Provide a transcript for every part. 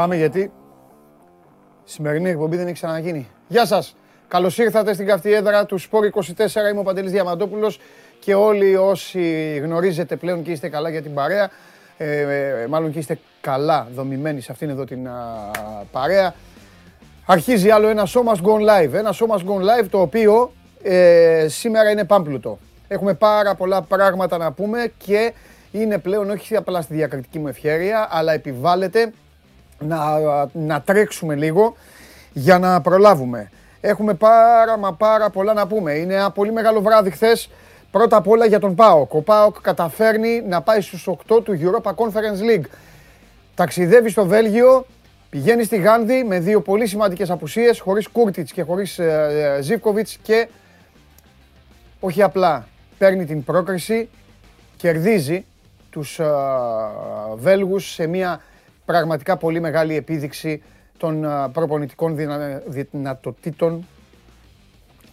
Πάμε γιατί η σημερινή εκπομπή δεν έχει ξαναγίνει. Γεια σας. Καλώς ήρθατε στην καυτή έδρα του Σπόρ 24. Είμαι ο Παντελής Διαμαντόπουλος και όλοι όσοι γνωρίζετε πλέον και είστε καλά για την παρέα, ε, ε, μάλλον και είστε καλά δομημένοι σε αυτήν εδώ την α, παρέα, αρχίζει άλλο ένα Show Must Go Live. Ένα Show Must Go Live το οποίο ε, σήμερα είναι πάμπλουτο. Έχουμε πάρα πολλά πράγματα να πούμε και είναι πλέον όχι απλά στη διακριτική μου ευχέρεια, αλλά επιβάλλεται να, να τρέξουμε λίγο για να προλάβουμε. Έχουμε πάρα μα πάρα πολλά να πούμε. Είναι ένα πολύ μεγάλο βράδυ χθες. Πρώτα απ' όλα για τον ΠΑΟΚ. Ο ΠΑΟΚ καταφέρνει να πάει στους 8 του Europa Conference League. Ταξιδεύει στο Βέλγιο, πηγαίνει στη Γάνδη με δύο πολύ σημαντικές απουσίες, χωρίς Κούρτιτς και χωρίς ε, ε, Ζίβκοβιτς και όχι απλά παίρνει την πρόκριση, κερδίζει τους ε, Βέλγους σε μια πραγματικά πολύ μεγάλη επίδειξη των προπονητικών δυνατοτήτων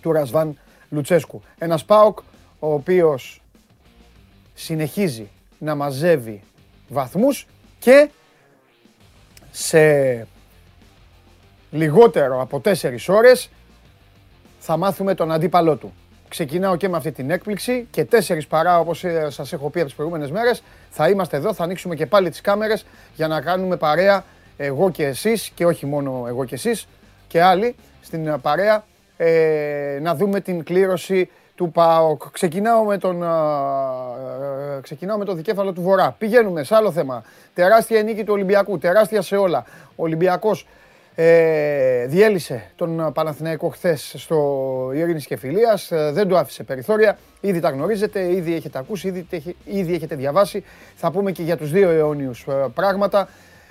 του Ρασβάν Λουτσέσκου. Ένας ΠΑΟΚ ο οποίος συνεχίζει να μαζεύει βαθμούς και σε λιγότερο από τέσσερις ώρες θα μάθουμε τον αντίπαλό του. Ξεκινάω και με αυτή την έκπληξη και τέσσερις παρά όπως ε, σας έχω πει από τις προηγούμενες μέρες θα είμαστε εδώ, θα ανοίξουμε και πάλι τις κάμερες για να κάνουμε παρέα εγώ και εσείς και όχι μόνο εγώ και εσείς και άλλοι στην παρέα ε, να δούμε την κλήρωση του ΠΑΟΚ. Ξεκινάω με τον, ε, ξεκινάω με το δικέφαλο του Βορρά. Πηγαίνουμε σε άλλο θέμα. Τεράστια νίκη του Ολυμπιακού, τεράστια σε όλα. Ο Ολυμπιακός ε, διέλυσε τον Παναθηναϊκό χθες στο Ειρήνης και Φιλίας, ε, δεν του άφησε περιθώρια, ήδη τα γνωρίζετε, ήδη έχετε ακούσει, ήδη, ήδη έχετε διαβάσει. Θα πούμε και για τους δύο αιώνιους ε, πράγματα.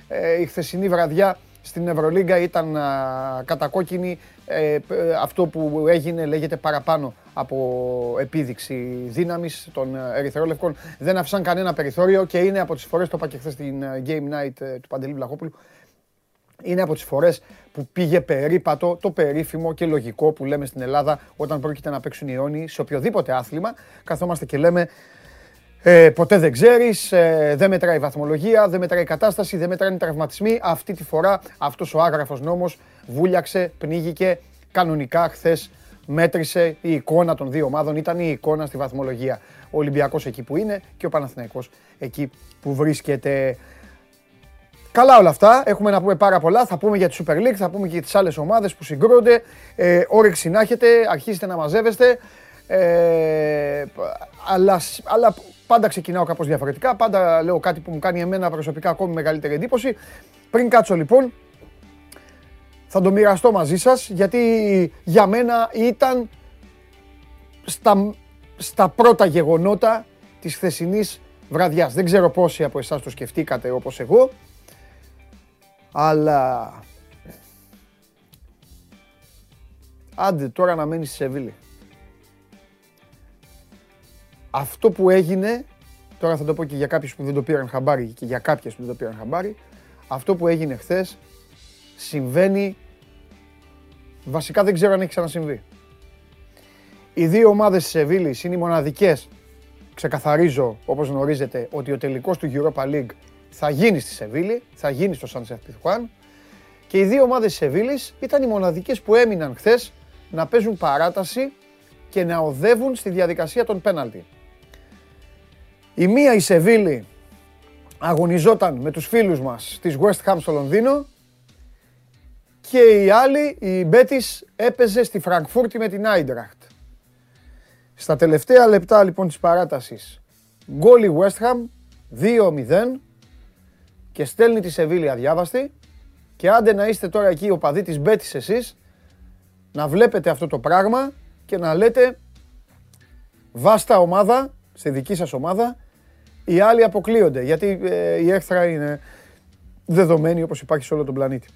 Ε, η χθεσινή βραδιά στην Ευρωλίγκα ήταν κατακόκκινη. Ε, αυτό που έγινε λέγεται παραπάνω από επίδειξη δύναμης των Ερυθρόλευκων. Δεν άφησαν κανένα περιθώριο και είναι από τις φορές, το είπα και χθες στην Game Night του Παντελή Βλαχόπουλου, είναι από τις φορές που πήγε περίπατο το περίφημο και λογικό που λέμε στην Ελλάδα όταν πρόκειται να παίξουν οι αιώνιοι σε οποιοδήποτε άθλημα. Καθόμαστε και λέμε ε, ποτέ δεν ξέρεις, ε, δεν μετράει η βαθμολογία, δεν μετράει η κατάσταση, δεν μετράει οι τραυματισμοί. Αυτή τη φορά αυτός ο άγραφος νόμος βούλιαξε, πνίγηκε κανονικά χθες. Μέτρησε η εικόνα των δύο ομάδων, ήταν η εικόνα στη βαθμολογία. Ο Ολυμπιακός εκεί που είναι και ο Παναθηναϊκός εκεί που βρίσκεται. Καλά όλα αυτά. Έχουμε να πούμε πάρα πολλά. Θα πούμε για τη Super League, θα πούμε και για τις άλλες ομάδες που συγκρούνται. Ε, όρεξη να έχετε, αρχίστε να μαζεύεστε. Ε, αλλά, αλλά πάντα ξεκινάω κάπως διαφορετικά. Πάντα λέω κάτι που μου κάνει εμένα προσωπικά ακόμη μεγαλύτερη εντύπωση. Πριν κάτσω λοιπόν, θα το μοιραστώ μαζί σας, γιατί για μένα ήταν στα, στα πρώτα γεγονότα της χθεσινής βραδιάς. Δεν ξέρω πόσοι από εσάς το σκεφτήκατε όπως εγώ, αλλά... Άντε τώρα να μένει στη Σεβίλη αυτό που έγινε, τώρα θα το πω και για κάποιους που δεν το πήραν χαμπάρι και για κάποιες που δεν το πήραν χαμπάρι, αυτό που έγινε χθες συμβαίνει, βασικά δεν ξέρω αν έχει ξανασυμβεί. Οι δύο ομάδες της Σεβίλης είναι οι μοναδικές, ξεκαθαρίζω όπως γνωρίζετε, ότι ο τελικός του Europa League θα γίνει στη Σεβίλη, θα γίνει στο Σανσεφ Πιθουάν και οι δύο ομάδες της Σεβίλης ήταν οι μοναδικές που έμειναν χθες να παίζουν παράταση και να οδεύουν στη διαδικασία των πέναλτι. Η μία η Σεβίλη αγωνιζόταν με τους φίλους μας της West Ham στο Λονδίνο και η άλλη, η Μπέτης, έπαιζε στη Φραγκφούρτη με την Άιντραχτ. Στα τελευταία λεπτά λοιπόν της παράτασης, γκολ η West Ham, 2-0 και στέλνει τη Σεβίλη αδιάβαστη και άντε να είστε τώρα εκεί ο παδί της Μπέτης εσείς, να βλέπετε αυτό το πράγμα και να λέτε βάστα ομάδα, στη δική σας ομάδα, οι άλλοι αποκλείονται, γιατί ε, η έχθρα είναι δεδομένη όπως υπάρχει σε όλο τον πλανήτη.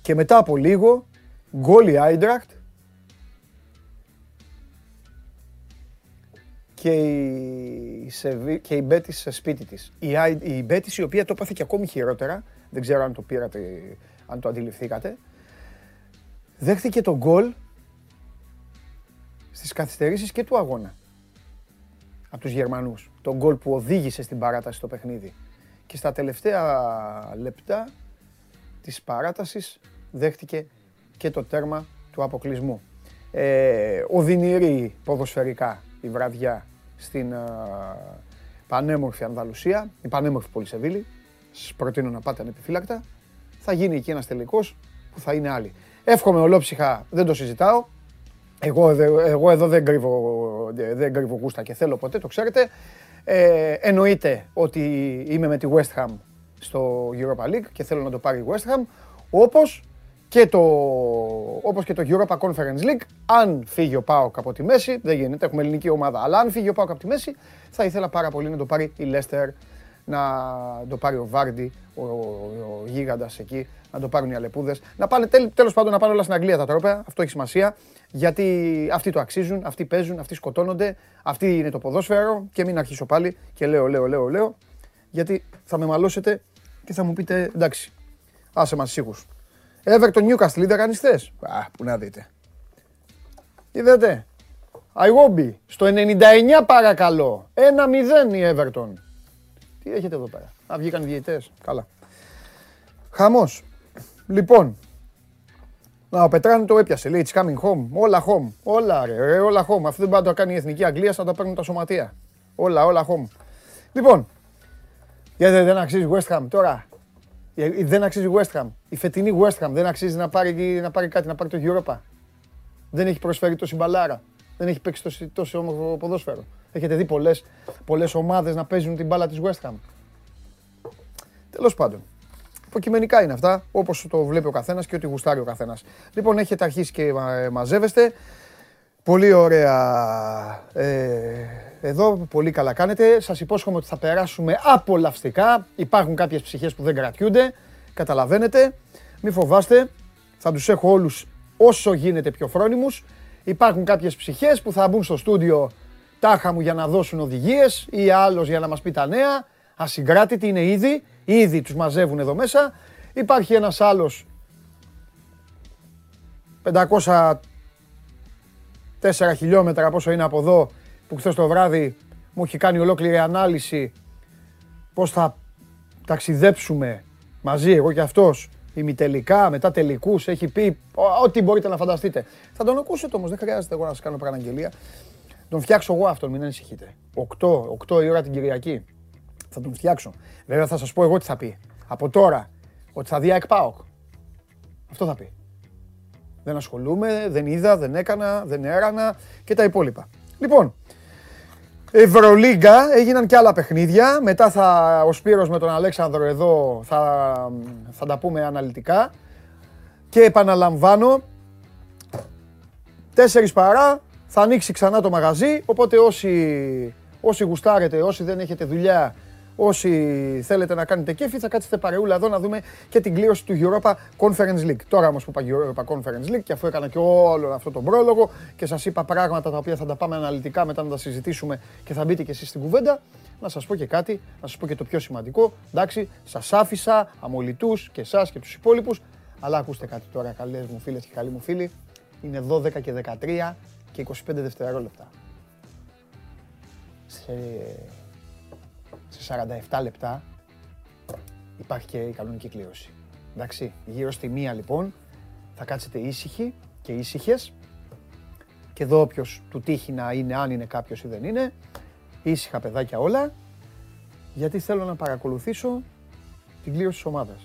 Και μετά από λίγο, γκολ η Άιντρακτ και η, Σεβί, και η Μπέτης σε σπίτι της. Η, η Μπέτης η οποία το έπαθε και ακόμη χειρότερα, δεν ξέρω αν το πήρατε, αν το αντιληφθήκατε, δέχθηκε το γκολ στις καθυστερήσεις και του αγώνα από τους Γερμανούς. Το γκολ που οδήγησε στην παράταση στο παιχνίδι. Και στα τελευταία λεπτά της παράτασης δέχτηκε και το τέρμα του αποκλεισμού. Ε, οδυνηρή ποδοσφαιρικά η βραδιά στην α, πανέμορφη Ανδαλουσία, η πανέμορφη Πολυσεβίλη. Σας προτείνω να πάτε ανεπιφύλακτα. Θα γίνει εκεί ένας τελικός που θα είναι άλλοι. Εύχομαι ολόψυχα, δεν το συζητάω. Εγώ, εγώ εδώ δεν κρύβω, δεν κρύβω γούστα και θέλω ποτέ, το ξέρετε. Ε, εννοείται ότι είμαι με τη West Ham στο Europa League και θέλω να το πάρει η West Ham. Όπως και το, όπως και το Europa Conference League, αν φύγει ο Πάοκ από τη μέση, δεν γίνεται, έχουμε ελληνική ομάδα, αλλά αν φύγει ο Πάοκ από τη μέση, θα ήθελα πάρα πολύ να το πάρει η Leicester, να το πάρει ο Βάρντι, ο, ο, ο γίγαντας εκεί, να το πάρουν οι Αλεπούδες. Να πάνε, τέλος πάντων να πάνε όλα στην Αγγλία τα τρόπια, αυτό έχει σημασία, γιατί αυτοί το αξίζουν, αυτοί παίζουν, αυτοί σκοτώνονται, αυτοί είναι το ποδόσφαιρο και μην αρχίσω πάλι και λέω, λέω, λέω, λέω, γιατί θα με μαλώσετε και θα μου πείτε εντάξει, άσε μας σίγουρους. Everton Newcastle, είδα κανείς θες. Α, που να δείτε. Είδατε. Αϊγόμπι, στο 99 παρακαλώ. 1-0 η Everton. Τι έχετε εδώ πέρα. Α, βγήκαν οι διαιτητές. Καλά. Χαμός. Λοιπόν, να, ο Πετράνη το έπιασε. Λέει, it's coming home. Όλα home. Όλα ρε, ρε όλα home. Αυτό δεν μπορεί να το κάνει η Εθνική Αγγλία, θα τα παίρνουν τα σωματεία. Όλα, όλα home. Λοιπόν, γιατί δεν αξίζει West Ham τώρα. Δεν αξίζει West Ham. Η φετινή West Ham δεν αξίζει να πάρει, να πάρει κάτι, να πάρει το Europa. Δεν έχει προσφέρει τόση μπαλάρα. Δεν έχει παίξει τόσο, τόσο όμορφο ποδόσφαιρο. Έχετε δει πολλές, πολλές ομάδες να παίζουν την μπάλα της West Ham. Τέλος πάντων. Υποκειμενικά είναι αυτά, όπως το βλέπει ο καθένας και ό,τι γουστάρει ο καθένας. Λοιπόν, έχετε αρχίσει και μαζεύεστε. Πολύ ωραία ε, εδώ, πολύ καλά κάνετε. Σας υπόσχομαι ότι θα περάσουμε απολαυστικά. Υπάρχουν κάποιες ψυχές που δεν κρατιούνται, καταλαβαίνετε. Μην φοβάστε, θα τους έχω όλους όσο γίνεται πιο φρόνιμους. Υπάρχουν κάποιες ψυχές που θα μπουν στο στούντιο τάχα μου για να δώσουν οδηγίες ή άλλος για να μας πει τα νέα. Ασυγκράτητοι είναι ήδη, ήδη τους μαζεύουν εδώ μέσα. Υπάρχει ένας άλλος 500 4 χιλιόμετρα πόσο είναι από εδώ που χθες το βράδυ μου έχει κάνει ολόκληρη ανάλυση πώς θα ταξιδέψουμε μαζί εγώ και αυτός ημιτελικά, μετά τελικούς, έχει πει ό,τι μπορείτε να φανταστείτε. Θα τον ακούσετε όμως, δεν χρειάζεται εγώ να σας κάνω παραγγελία. Τον φτιάξω εγώ αυτόν, μην ανησυχείτε. 8, 8 η ώρα την Κυριακή. Θα τον φτιάξω. Βέβαια θα σας πω εγώ τι θα πει. Από τώρα, ότι θα δει εκπάοκ. Αυτό θα πει δεν ασχολούμαι, δεν είδα, δεν έκανα, δεν έρανα και τα υπόλοιπα. Λοιπόν, Ευρωλίγκα, έγιναν και άλλα παιχνίδια. Μετά θα, ο Σπύρος με τον Αλέξανδρο εδώ θα, θα τα πούμε αναλυτικά. Και επαναλαμβάνω, τέσσερις παρά θα ανοίξει ξανά το μαγαζί, οπότε όσοι, όσοι γουστάρετε, όσοι δεν έχετε δουλειά Όσοι θέλετε να κάνετε κέφι, θα κάτσετε παρεούλα εδώ να δούμε και την κλήρωση του Europa Conference League. Τώρα όμως που είπα Europa Conference League και αφού έκανα και όλο αυτό τον πρόλογο και σας είπα πράγματα τα οποία θα τα πάμε αναλυτικά μετά να τα συζητήσουμε και θα μπείτε και εσείς στην κουβέντα, να σας πω και κάτι, να σας πω και το πιο σημαντικό. Εντάξει, σας άφησα αμολυτούς και εσάς και τους υπόλοιπους. Αλλά ακούστε κάτι τώρα, καλές μου φίλες και καλοί μου φίλοι. Είναι 12 και 13 και 25 δευτερόλεπτα. Σε σε 47 λεπτά υπάρχει και η κανονική κλήρωση. Εντάξει, γύρω στη μία λοιπόν θα κάτσετε ήσυχοι και ήσυχες. Και εδώ όποιος του τύχει να είναι, αν είναι κάποιος ή δεν είναι, ήσυχα παιδάκια όλα, γιατί θέλω να παρακολουθήσω την κλήρωση της ομάδας.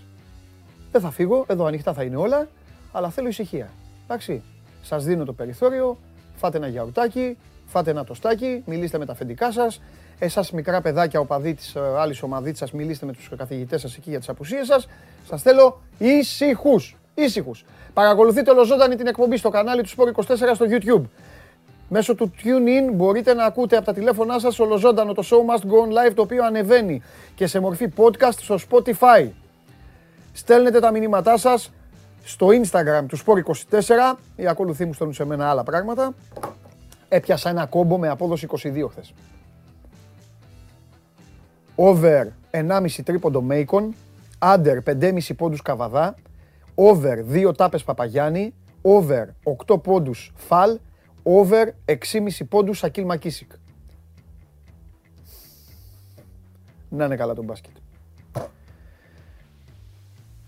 Δεν θα φύγω, εδώ ανοιχτά θα είναι όλα, αλλά θέλω ησυχία. Εντάξει, σας δίνω το περιθώριο, φάτε ένα γιαουρτάκι, φάτε ένα τοστάκι, μιλήστε με τα αφεντικά σας, Εσάς μικρά παιδάκια, οπαδοί της ε, άλλης ομαδίτης μιλήστε με τους καθηγητές σας εκεί για τις απουσίες σας. Σας θέλω ήσυχους, ήσυχους. Παρακολουθείτε ολοζώντανη την εκπομπή στο κανάλι του Sport 24 στο YouTube. Μέσω του TuneIn μπορείτε να ακούτε από τα τηλέφωνά σας ολοζώντανο το Show Must Go On Live το οποίο ανεβαίνει και σε μορφή podcast στο Spotify. Στέλνετε τα μηνύματά σας στο Instagram του Sport 24 οι ακολουθοί μου στέλνουν σε μένα άλλα πράγματα. Έπιασα ένα κόμπο με απόδοση 22 χθες over 1,5 τρίποντο Μέικον, under 5,5 πόντους Καβαδά, over 2 τάπες Παπαγιάννη, over 8 πόντους Φαλ, over 6,5 πόντους Σακίλ Μακίσικ. Να είναι καλά το μπάσκετ.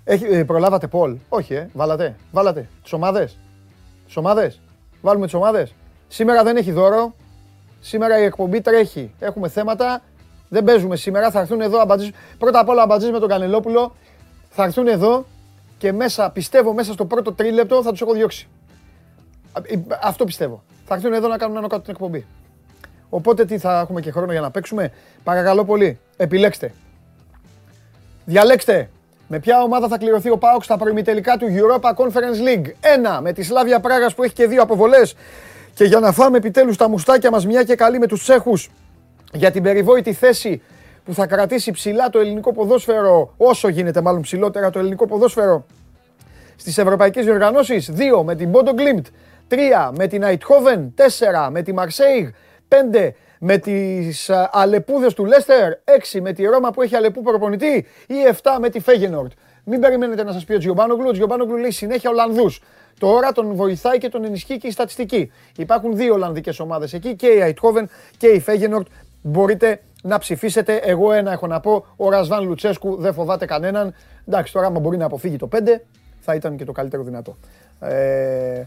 Έχει, ε, προλάβατε Πολ; Όχι, ε. Βάλατε. Βάλατε. Τις ομάδες. Τις ομάδες. Βάλουμε τις ομάδες. Σήμερα δεν έχει δώρο. Σήμερα η εκπομπή τρέχει. Έχουμε θέματα. Δεν παίζουμε σήμερα. Θα έρθουν εδώ αμπατζή. Πρώτα απ' όλα αμπατζή με τον Κανελόπουλο. Θα έρθουν εδώ και μέσα, πιστεύω, μέσα στο πρώτο τρίλεπτο θα τους έχω διώξει. Ε, αυτό πιστεύω. Θα έρθουν εδώ να κάνουν ένα κάτω την εκπομπή. Οπότε τι θα έχουμε και χρόνο για να παίξουμε; Παρακαλώ πολύ, επιλέξτε. Διαλέξτε με ποια ομάδα θα κληρωθεί ο Πάοξ στα προημιτελικά του Europa Conference League. Ένα, με τη Σλάβια Πράγας που έχει και δύο αποβολές. Και για να φάμε επιτέλους τα μουστάκια μας μια και καλή με τους Τσέχους για την περιβόητη θέση που θα κρατήσει ψηλά το ελληνικό ποδόσφαιρο, όσο γίνεται μάλλον ψηλότερα το ελληνικό ποδόσφαιρο στις ευρωπαϊκές διοργανώσεις. Δύο με την Bodo Glimt, τρία με την Eindhoven, τέσσερα με τη Marseille, πέντε με τις αλεπούδες του Λέστερ, 6 με τη Ρώμα που έχει αλεπού προπονητή ή 7 με τη Φέγενορτ. Μην περιμένετε να σας πει ο Τζιομπάνογλου, ο Τζιομπάνογλου λέει συνέχεια Ολλανδούς. Τώρα τον βοηθάει και τον ενισχύει και η στατιστική. Υπάρχουν δύο Ολλανδικές ομάδες εκεί, και η Αιτχόβεν και η Φέγενορτ. Μπορείτε να ψηφίσετε. Εγώ ένα έχω να πω. Ο Ρασβάν Λουτσέσκου δεν φοβάται κανέναν. Εντάξει, τώρα άμα μπορεί να αποφύγει το 5, θα ήταν και το καλύτερο δυνατό. Ε,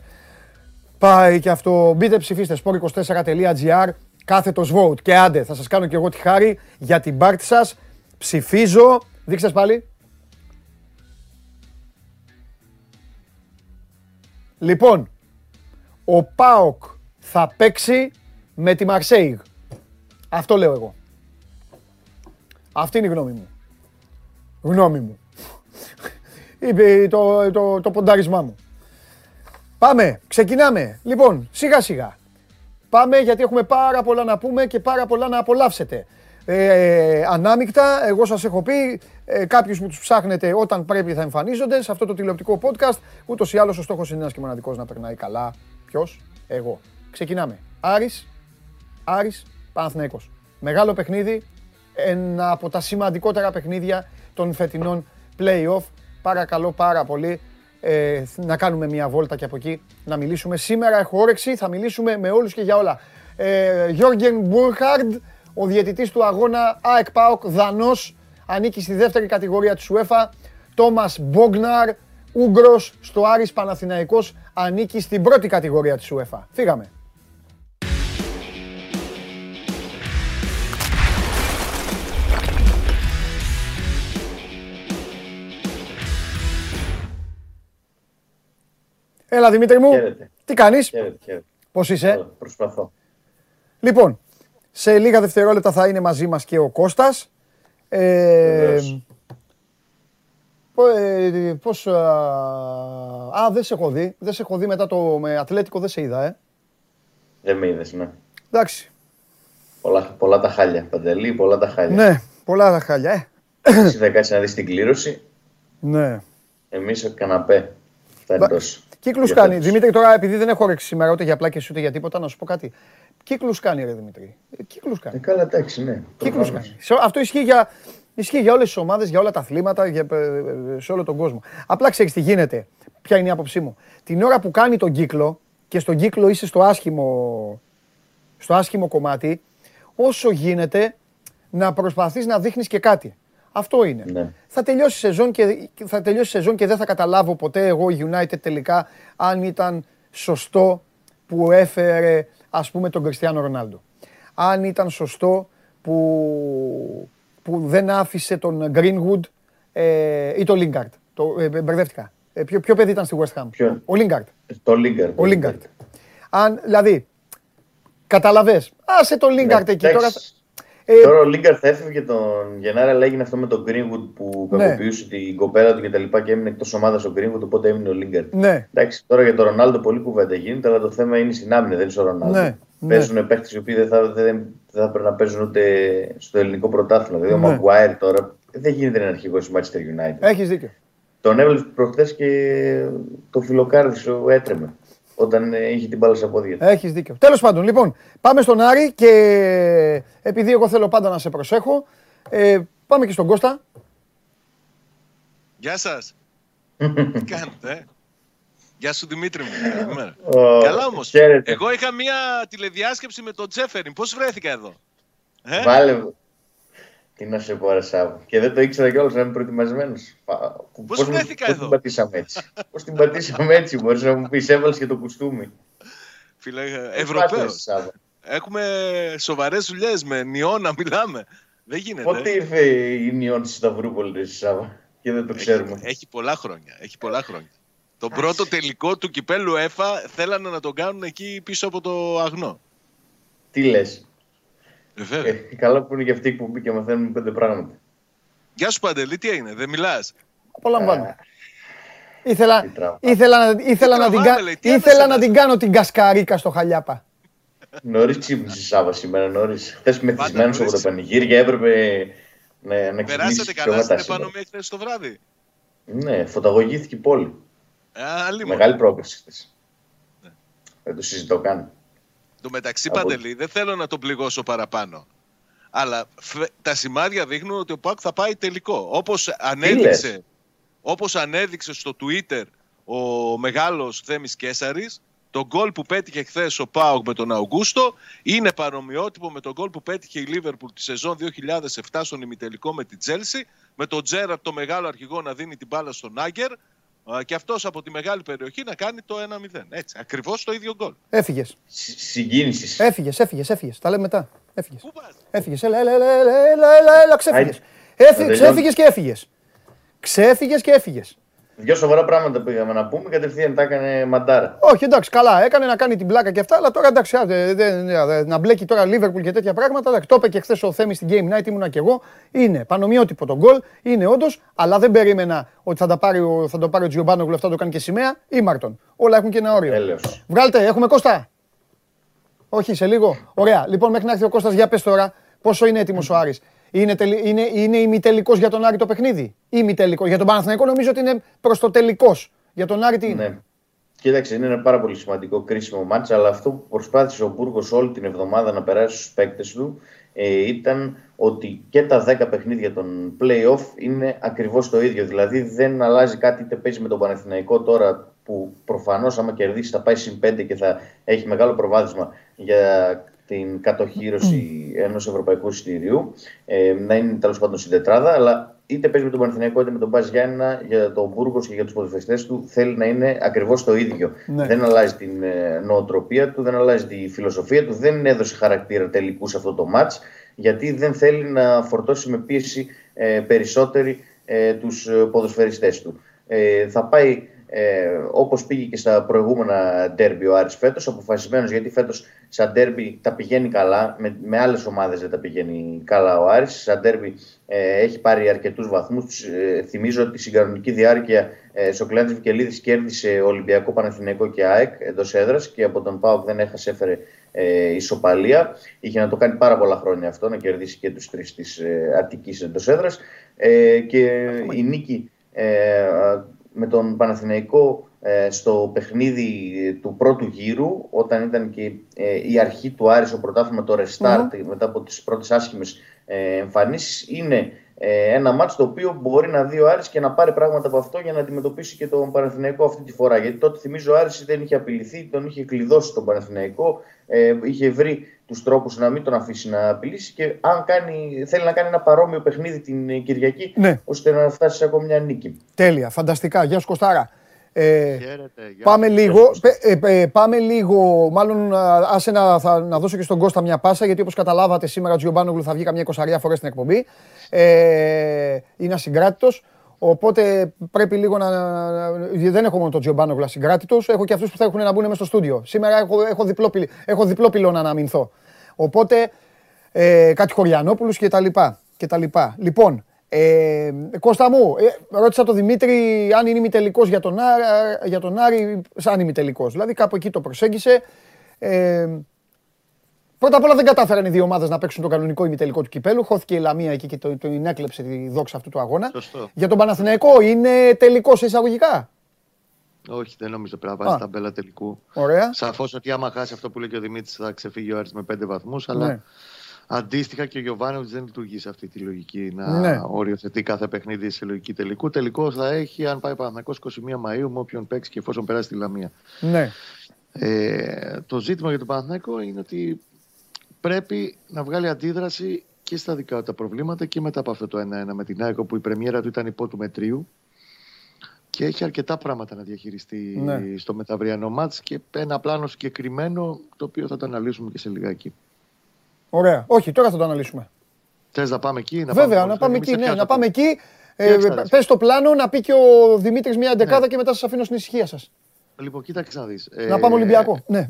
πάει και αυτό. Μπείτε ψηφίστε sport24.gr κάθετος vote. Και άντε, θα σας κάνω και εγώ τη χάρη για την πάρτι σας. Ψηφίζω. Δείξτε πάλι. Λοιπόν, ο ΠΑΟΚ θα παίξει με τη Μαρσέιγ. Αυτό λέω εγώ. Αυτή είναι η γνώμη μου. Γνώμη μου. Είπε το, το, το ποντάρισμά μου. Πάμε, ξεκινάμε. Λοιπόν, σιγά σιγά. Πάμε γιατί έχουμε πάρα πολλά να πούμε και πάρα πολλά να απολαύσετε. Ε, ανάμεικτα, εγώ σας έχω πει, ε, κάποιους που τους ψάχνετε όταν πρέπει θα εμφανίζονται σε αυτό το τηλεοπτικό podcast. Ούτως ή άλλως ο στόχος είναι ένας και μοναδικός να περνάει καλά. Ποιος; Εγώ. Ξεκινάμε. Άρης, Άρης, Παναθηναϊκός. Μεγάλο παιχνίδι, ένα από τα σημαντικότερα παιχνίδια των φετινών play-off. Παρακαλώ πάρα πολύ ε, να κάνουμε μια βόλτα και από εκεί να μιλήσουμε. Σήμερα έχω όρεξη, θα μιλήσουμε με όλους και για όλα. Ε, Γιώργεν Μπούρχαρντ, ο διαιτητής του αγώνα ΑΕΚ ΠΑΟΚ Δανός, ανήκει στη δεύτερη κατηγορία της UEFA. Τόμας Μπόγναρ, Ούγκρος στο Άρης Παναθηναϊκός, ανήκει στην πρώτη κατηγορία της UEFA. Φύγαμε. Έλα Δημήτρη μου, Χαίρετε. τι κάνεις, Χαίρετε, χαίρετε. πώς είσαι; Προσπαθώ. Λοιπόν, σε λίγα δευτερόλεπτα θα είναι μαζί μας και ο Κώστας. Ε, Βεβαίως. πο- ε, πώς... Α, α, δεν σε έχω δει. Δεν σε έχω δει μετά το με Ατλέτικο, δεν σε είδα, ε. Δεν με είδες, ναι. Εντάξει. Πολλά, πολλά τα χάλια, Παντελή, πολλά τα χάλια. Ναι, πολλά τα χάλια, ε. Εσύ θα κάτσεις να δεις την κλήρωση, Ναι. εμείς ο καναπέ. Θα είναι Μπα- τόσο. Κύκλους Για κάνει. φέτος. Δημήτρη, τώρα επειδή δεν έχω όρεξη σήμερα ούτε για πλάκες ούτε για τίποτα, να σου πω κάτι. Κύκλους κάνει, ρε Δημήτρη. Ε, Κύκλους κάνει. Ε, καλά, εντάξει, ναι. Κύκλους προφανώς. κάνει. Σε- Αυτό ισχύει για, ισχύει για όλες τις ομάδες, για όλα τα αθλήματα, για, ε, ε, σε όλο τον κόσμο. Απλά ξέρεις τι γίνεται. Ποια είναι η άποψή μου. Την ώρα που κάνει τον κύκλο και στον κύκλο είσαι στο άσχημο, στο άσχημο κομμάτι, όσο γίνεται να προσπαθείς να δείχνεις και κάτι. Αυτό είναι. Ναι. Θα τελειώσει η σεζόν και, θα τελειώσει η σεζόν και δεν θα καταλάβω ποτέ εγώ η United τελικά αν ήταν σωστό που έφερε ας πούμε τον Κριστιανό Ρονάλντο. Αν ήταν σωστό που, που δεν άφησε τον Greenwood ε, ή τον Lingard. Το, ε, μπερδεύτηκα. Ε, ποιο, ποιο παιδί ήταν στη West Ham; Ποιον; Ο Lingard. Ε, Το Λίγκαρτ. Ο Lingard. Αν, δηλαδή, καταλαβες. Άσε τον Lingard εκεί τώρα. Ε, Τώρα ο Λίγκαρτ θα έφευγε τον Γενάρη, αλλά έγινε αυτό με τον Greenwood που Ναι. κακοποιούσε την κοπέλα του και τα λοιπά και έμεινε εκτός ομάδας ο Greenwood, οπότε έμεινε ο Λίγκαρτ. ναι, Εντάξει, τώρα για τον Ρονάλντο πολύ κουβέντα γίνεται, αλλά το θέμα είναι στην άμυνα, δεν είναι στο Ρονάλντο. Ναι, ναι. Παίζουν παίχτε οι οποίοι δεν θα, δεν, δεν θα πρέπει να παίζουν ούτε στο ελληνικό πρωτάθλημα. Δηλαδή Ναι. ο Maguire τώρα δεν γίνεται να είναι αρχηγός της Manchester United. έχεις δίκιο. Τον έβλεπε προχθές και το φιλοκάρδι σου έτρεμε όταν ε, είχε την μπάλα στα πόδια του. Έχεις δίκιο. Τέλος πάντων, λοιπόν, πάμε στον Άρη και επειδή εγώ θέλω πάντα να σε προσέχω, ε, πάμε και στον Κώστα. Γεια σας. Τι κάνετε, ε; Γεια σου Δημήτρη μου. Καλημέρα. Ω, Καλά όμως. χαίρετε. Εγώ είχα μία τηλεδιάσκεψη με τον Τζέφεριν. Πώς βρέθηκα εδώ. Ε; Βάλε, Τι να σε πω, Αρεσάβο. Και δεν το ήξερα κιόλας να είμαι προετοιμασμένος. Πώς βρέθηκα εδώ. Πώς την πατήσαμε έτσι; Πώς την πατήσαμε έτσι, μπορείς να μου πεις, έβαλες και το κουστούμι. Φίλε, Ευρωπαίος. Έχουμε σοβαρές δουλειές με νιό να μιλάμε. Δεν γίνεται. Πότε ήρθε η νιόν στη Σταυρούπολη, Σάβα, και δεν το ξέρουμε. Έχει, έχει πολλά χρόνια. Έχει πολλά χρόνια. Το πρώτο τελικό του κυπέλου ΕΦΑ θέλανε να τον κάνουν εκεί πίσω από το αγνό. Τι λες; Ε, ε, καλά που είναι και αυτοί που μπήκε μαθαίνουν πέντε πράγματα. Γεια σου Παντελή, τι έγινε, δεν μιλάς; Απολαμβάνω. Ήθελα, ήθελα, ήθελα, να, την, ήθελα να την κάνω την κασκαρίκα στο χαλιάπα. Νωρίς ξύπνησε Σάβα σήμερα, νωρίς. Χθες μεθυσμένος από το πανηγύρι και έπρεπε να, να Περάσατε καλά στην επανομή χθε το βράδυ; Ναι, φωταγωγήθηκε η πόλη. Α, Μεγάλη πρόκληση χθες. Ναι. Δεν το συζητώ καν. Το μεταξύ, από... Παντελή, δεν θέλω να τον πληγώσω παραπάνω. Αλλά τα σημάδια δείχνουν ότι ο ΠΑΟΚ θα πάει τελικό. Όπως ανέδειξε, όπως ανέδειξε στο Twitter ο μεγάλος Θέμης Κέσαρης, το γκολ που πέτυχε χθες ο ΠΑΟΚ με τον Αουγκούστο είναι πανομοιότυπο με το γκολ που πέτυχε η Λίβερπουλ τη σεζόν 2007 στον ημιτελικό με την Τζέλσι. Με τον Τζέραρντ το μεγάλο αρχηγό να δίνει την μπάλα στον Άγκερ και αυτός από τη μεγάλη περιοχή να κάνει το 1-0. Έτσι, ακριβώς το ίδιο γκολ. Έφυγες. Συγκίνησης. Έφυγες, έφυγες, έφυγες. Τα λέμε μετά. Έφυγες. Έφυγες. Έλα, έλα, έλα, έλα, έλα, έλα, ξέφυγες. Ξέφυγες και έφυγες. Ξέφυγες και έφυγες. Δυο σοβαρά πράγματα πήγαμε να πούμε, κατευθείαν τα έκανε μαντάρα. Όχι, εντάξει, καλά, έκανε να κάνει την πλάκα και αυτά, αλλά τώρα εντάξει, να μπλέκει τώρα Λίβερπουλ και τέτοια πράγματα. Εντάξει, το είπε και χθες ο Θέμης στην Game Night, ήμουνα και εγώ. Είναι πανομοιότυπο το γκολ, είναι όντως, αλλά δεν περίμενα ότι θα, τα πάρει, θα το πάρει ο Τζιομπάνογλου αυτό το κάνει και σημαία ή Μάρτον. Όλα έχουν και ένα όριο. Έλεος. Βγάλτε, έχουμε Κώστα. Όχι, σε λίγο. Ωραία. Λοιπόν, μέχρι να έρθει ο Κώστας για πες τώρα πόσο είναι έτοιμος ο Άρης. Είναι, τελ, είναι, είναι ημιτελικός για τον Άρη το παιχνίδι; Ημιτελικός. Για τον Παναθηναϊκό νομίζω ότι είναι προς το τελικός. Για τον Άρη τι είναι; Ναι. Κοίταξε, είναι ένα πάρα πολύ σημαντικό κρίσιμο μάτσα, αλλά αυτό που προσπάθησε ο Μπούργος όλη την εβδομάδα να περάσει στους παίκτες του ε, ήταν ότι και τα 10 παιχνίδια των play-off είναι ακριβώς το ίδιο. Δηλαδή δεν αλλάζει κάτι, είτε παίζει με τον Παναθηναϊκό τώρα που προφανώς άμα κερδίσει θα πάει συν 5 και θα έχει μεγάλο προβάδισμα για την κατοχήρωση ενός ευρωπαϊκού εισιτηρίου, ε, να είναι τέλος πάντων στην τετράδα, αλλά είτε παίζει με τον Παναθηναϊκό είτε με τον Μπάζ Γιάννα για τον Μπούργο και για τους ποδοσφαιριστές του, θέλει να είναι ακριβώς το ίδιο. Ναι. Δεν αλλάζει την ε, νοοτροπία του, δεν αλλάζει τη φιλοσοφία του, δεν έδωσε χαρακτήρα τελικού σε αυτό το ματ, γιατί δεν θέλει να φορτώσει με πίεση ε, περισσότερη ε, τους ποδοσφαιριστές του. Ε, θα πάει ε, όπως πήγε και στα προηγούμενα ντέρμπι ο Άρης φέτος, αποφασισμένος γιατί φέτος σαν ντέρμπι τα πηγαίνει καλά, με, με άλλες ομάδες δεν τα πηγαίνει καλά ο Άρης. Σαν ντέρμπι ε, έχει πάρει αρκετούς βαθμούς. Ε, θυμίζω ότι στην κανονική διάρκεια ε, Σοκλάντης Βικελίδης κέρδισε Ολυμπιακό Παναθηναϊκό και ΑΕΚ εντός έδρας και από τον ΠΑΟΚ δεν έχασε, έφερε ε, ισοπαλία. Είχε να το κάνει πάρα πολλά χρόνια αυτό, να κερδίσει και τους τρεις της ε, Αττικής εντός έδρας. Ε, και η νίκη ε, με τον Παναθηναϊκό ε, στο παιχνίδι του πρώτου γύρου, όταν ήταν και ε, η αρχή του Άρης, ο πρωτάθλημα, το restart, μετά από τις πρώτες άσχημες ε, εμφανίσεις, είναι ένα μάτς το οποίο μπορεί να δει ο Άρης και να πάρει πράγματα από αυτό για να αντιμετωπίσει και τον Παναθηναϊκό αυτή τη φορά. Γιατί τότε θυμίζω ο Άρης δεν είχε απειληθεί, τον είχε κλειδώσει τον Παναθηναϊκό, είχε βρει τους τρόπους να μην τον αφήσει να απειλήσει και αν κάνει, θέλει να κάνει ένα παρόμοιο παιχνίδι την Κυριακή ναι. ώστε να φτάσει σε ακόμη μια νίκη. Τέλεια, φανταστικά. Γεια σου Κωστάρα. Ε, πάμε, λίγο, ε, ε, πάμε λίγο, μάλλον άσε να, θα, να δώσω και στον Κώστα μια πάσα, γιατί όπως καταλάβατε σήμερα ο Τζιομπάνογλου θα βγει καμιά εικοσαριά φορές στην εκπομπή. Ε, είναι ασυγκράτητος. Οπότε πρέπει λίγο να. Δεν έχω μόνο τον Τζιομπάνογλου ασυγκράτητο, έχω και αυτούς που θα έχουν να μπουν μέσα στο στούντιο. Σήμερα έχω, έχω, διπλό, έχω διπλό πυλώνα να αμυνθώ. Οπότε ε, κάτι Χωριανόπουλους και τα λοιπά. Και τα λοιπά. Λοιπόν, ε, Κώστα μου, ε, ρώτησα τον Δημήτρη αν είναι ημιτελικός για, τον Άρη, για τον Άρη, σαν ημιτελικός. Δηλαδή κάπου εκεί το προσέγγισε. Ε, Πρώτα απ' όλα δεν κατάφεραν οι δύο ομάδες να παίξουν το κανονικό ημιτελικό του κυπέλου. Χώθηκε η Λαμία εκεί και το, το έκλεψε τη δόξα αυτού του αγώνα. Σωστό. Για τον Παναθηναϊκό είναι τελικός εισαγωγικά; Όχι, δεν νομίζω πρέπει να βάζει ταμπέλα τελικού. Ωραία. Σαφώς ότι άμα χάσει αυτό που λέει και ο Δημήτρης θα ξεφύγει ο Άρης με πέντε βαθμούς. Αλλά ναι. αντίστοιχα και ο Γιωβάνοβιτς δεν λειτουργεί σε αυτή τη λογική να ναι. οριοθετεί κάθε παιχνίδι σε λογική τελικού. Τελικό θα έχει αν πάει Παναθηναϊκός 21 Μαου με όποιον παίξει και εφόσον περάσει τη Λαμία. Ναι. Ε, το ζήτημα για τον Παναθηναϊκό είναι ότι πρέπει να βγάλει αντίδραση και στα δικά τα προβλήματα και μετά από αυτό το 1-1 με την ΑΕΚ που η πρεμιέρα του ήταν υπό του μετρίου και έχει αρκετά πράγματα να διαχειριστεί ναι. στο μεταβριανό μάτς και ένα πλάνο συγκεκριμένο το οποίο θα το αναλύσουμε και σε λιγάκι. Ωραία. Όχι, τώρα θα το αναλύσουμε. Θες να πάμε εκεί, να Βέβαια, πάμε, να πάμε εκεί. Ναι, να πάμε εκεί. Ε, Πες το πλάνο να πει και ο Δημήτρης μια εντεκάδα ναι. και μετά σας αφήνω στην ησυχία σας. Λοιπόν, κοίταξε να δεις. Να πάμε Ολυμπιακό. Ναι.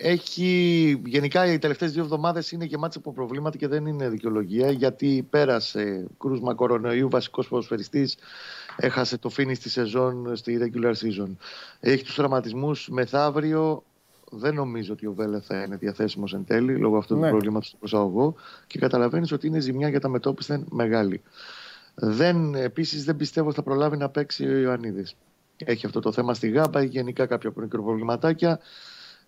Έχει, γενικά οι τελευταίες δύο εβδομάδες είναι γεμάτες από προβλήματα και δεν είναι δικαιολογία γιατί πέρασε κρούσμα κορονοϊού, βασικός ποδοσφαιριστής, έχασε το finish της σεζόν στη regular season. Έχει τους τραυματισμούς μεθαύριο, δεν νομίζω ότι ο Βέλε θα είναι διαθέσιμος εν τέλει λόγω αυτού ναι. του προβλήματος του προσαγωγού και καταλαβαίνεις ότι είναι ζημιά για τα μετώπισθεν μεγάλη. Δεν, επίσης δεν πιστεύω ότι θα προλάβει να παίξει ο Ιωαννίδης. Έχει αυτό το θέμα στη ΓΑΜΠΑ, έχει γενικά κάποια προβληματάκια.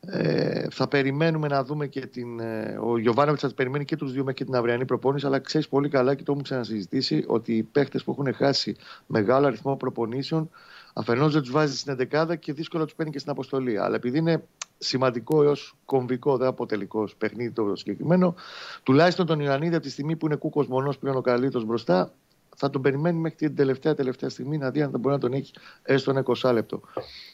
Ε, θα περιμένουμε να δούμε και την. Ε, ο Γιωβάνοβιτς θα περιμένει και τους δύο με και την αυριανή προπόνηση. Αλλά ξέρεις πολύ καλά και το έχουμε ξανασυζητήσει ότι οι παίχτες που έχουν χάσει μεγάλο αριθμό προπονήσεων αφενός δεν τους βάζει στην 11 και δύσκολα τους παίρνει και στην αποστολή. Αλλά επειδή είναι σημαντικό έως κομβικό, δεν αποτελικό παιχνίδι το συγκεκριμένο, τουλάχιστον τον Ιωαννίδη από τη στιγμή που είναι κούκος μονός πλέον ο καλύτερος μπροστά, θα τον περιμένει μέχρι την τελευταία, τελευταία στιγμή να δει αν θα μπορεί να τον έχει έστω ένα 20 λεπτό.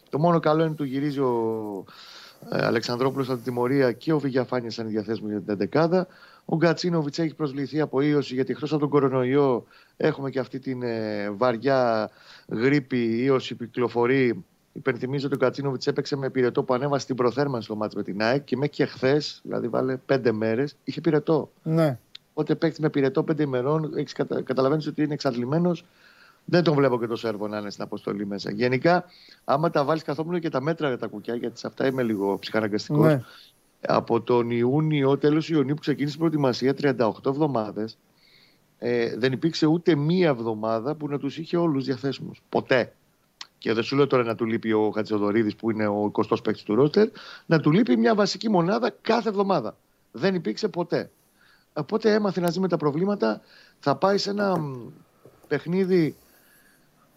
Το μόνο καλό είναι ότι του γυρίζει ο ε, Αλεξανδρόπουλος από την τιμωρία και ο Βηγιαφάνια είναι διαθέσιμο για την 11 Ο Γκατσίνοβιτς έχει προσβληθεί από ίωση γιατί εκτός από τον κορονοϊό έχουμε και αυτή την ε, βαριά γρήπη ίωση που κυκλοφορεί. Υπενθυμίζω ότι ο Γκατσίνοβιτς έπαιξε με πυρετό που ανέβασε στην προθέρμανση στο μάτι με την ΑΕΚ και μέχρι και χθες, δηλαδή βάλε πέντε μέρες, είχε πυρετό. Ναι. Οπότε παίξει με πυρετό πέντε ημερών, κατα... καταλαβαίνεις ότι είναι εξαντλημένος δεν τον βλέπω και το Σέρβο να είναι στην αποστολή μέσα. Γενικά, άμα τα βάλεις καθόλου και τα μέτρα για τα κουκιά, γιατί σε αυτά είμαι λίγο ψυχαναγκαστικός. Ναι. Από τον Ιούνιο, τέλος Ιουνίου που ξεκίνησε η προετοιμασία, 38 εβδομάδες, ε, δεν υπήρξε ούτε μία εβδομάδα που να τους είχε όλους διαθέσιμους. Ποτέ. Και δεν σου λέω τώρα να του λείπει ο Χατζηδωρίδη που είναι ο 20 παίκτης του ρόστερ, να του λείπει μια βασική μονάδα κάθε εβδομάδα. Δεν υπήρξε ποτέ. Οπότε έμαθε να ζει με τα προβλήματα. Θα πάει σε ένα παιχνίδι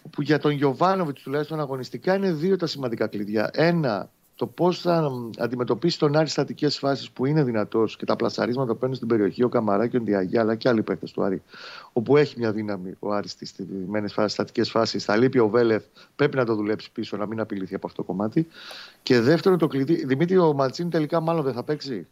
που για τον Γιωβάνοβιτς τουλάχιστον αγωνιστικά είναι δύο τα σημαντικά κλειδιά. Ένα, το πώς θα αντιμετωπίσει τον Άρη στατικές φάσεις που είναι δυνατός και τα πλασαρίσματα που παίρνουν στην περιοχή, ο Καμαρά και ο Ντιαγιά, αλλά και άλλοι παίκτε του Άρη, όπου έχει μια δύναμη ο Άρης στις στατικές φάσεις. Θα λείπει ο Βέλεθ, πρέπει να το δουλέψει πίσω, να μην απειληθεί από αυτό το κομμάτι. Και δεύτερο, το κλειδί. Δημήτρη, ο Ματσίνη τελικά μάλλον δεν θα παίξει;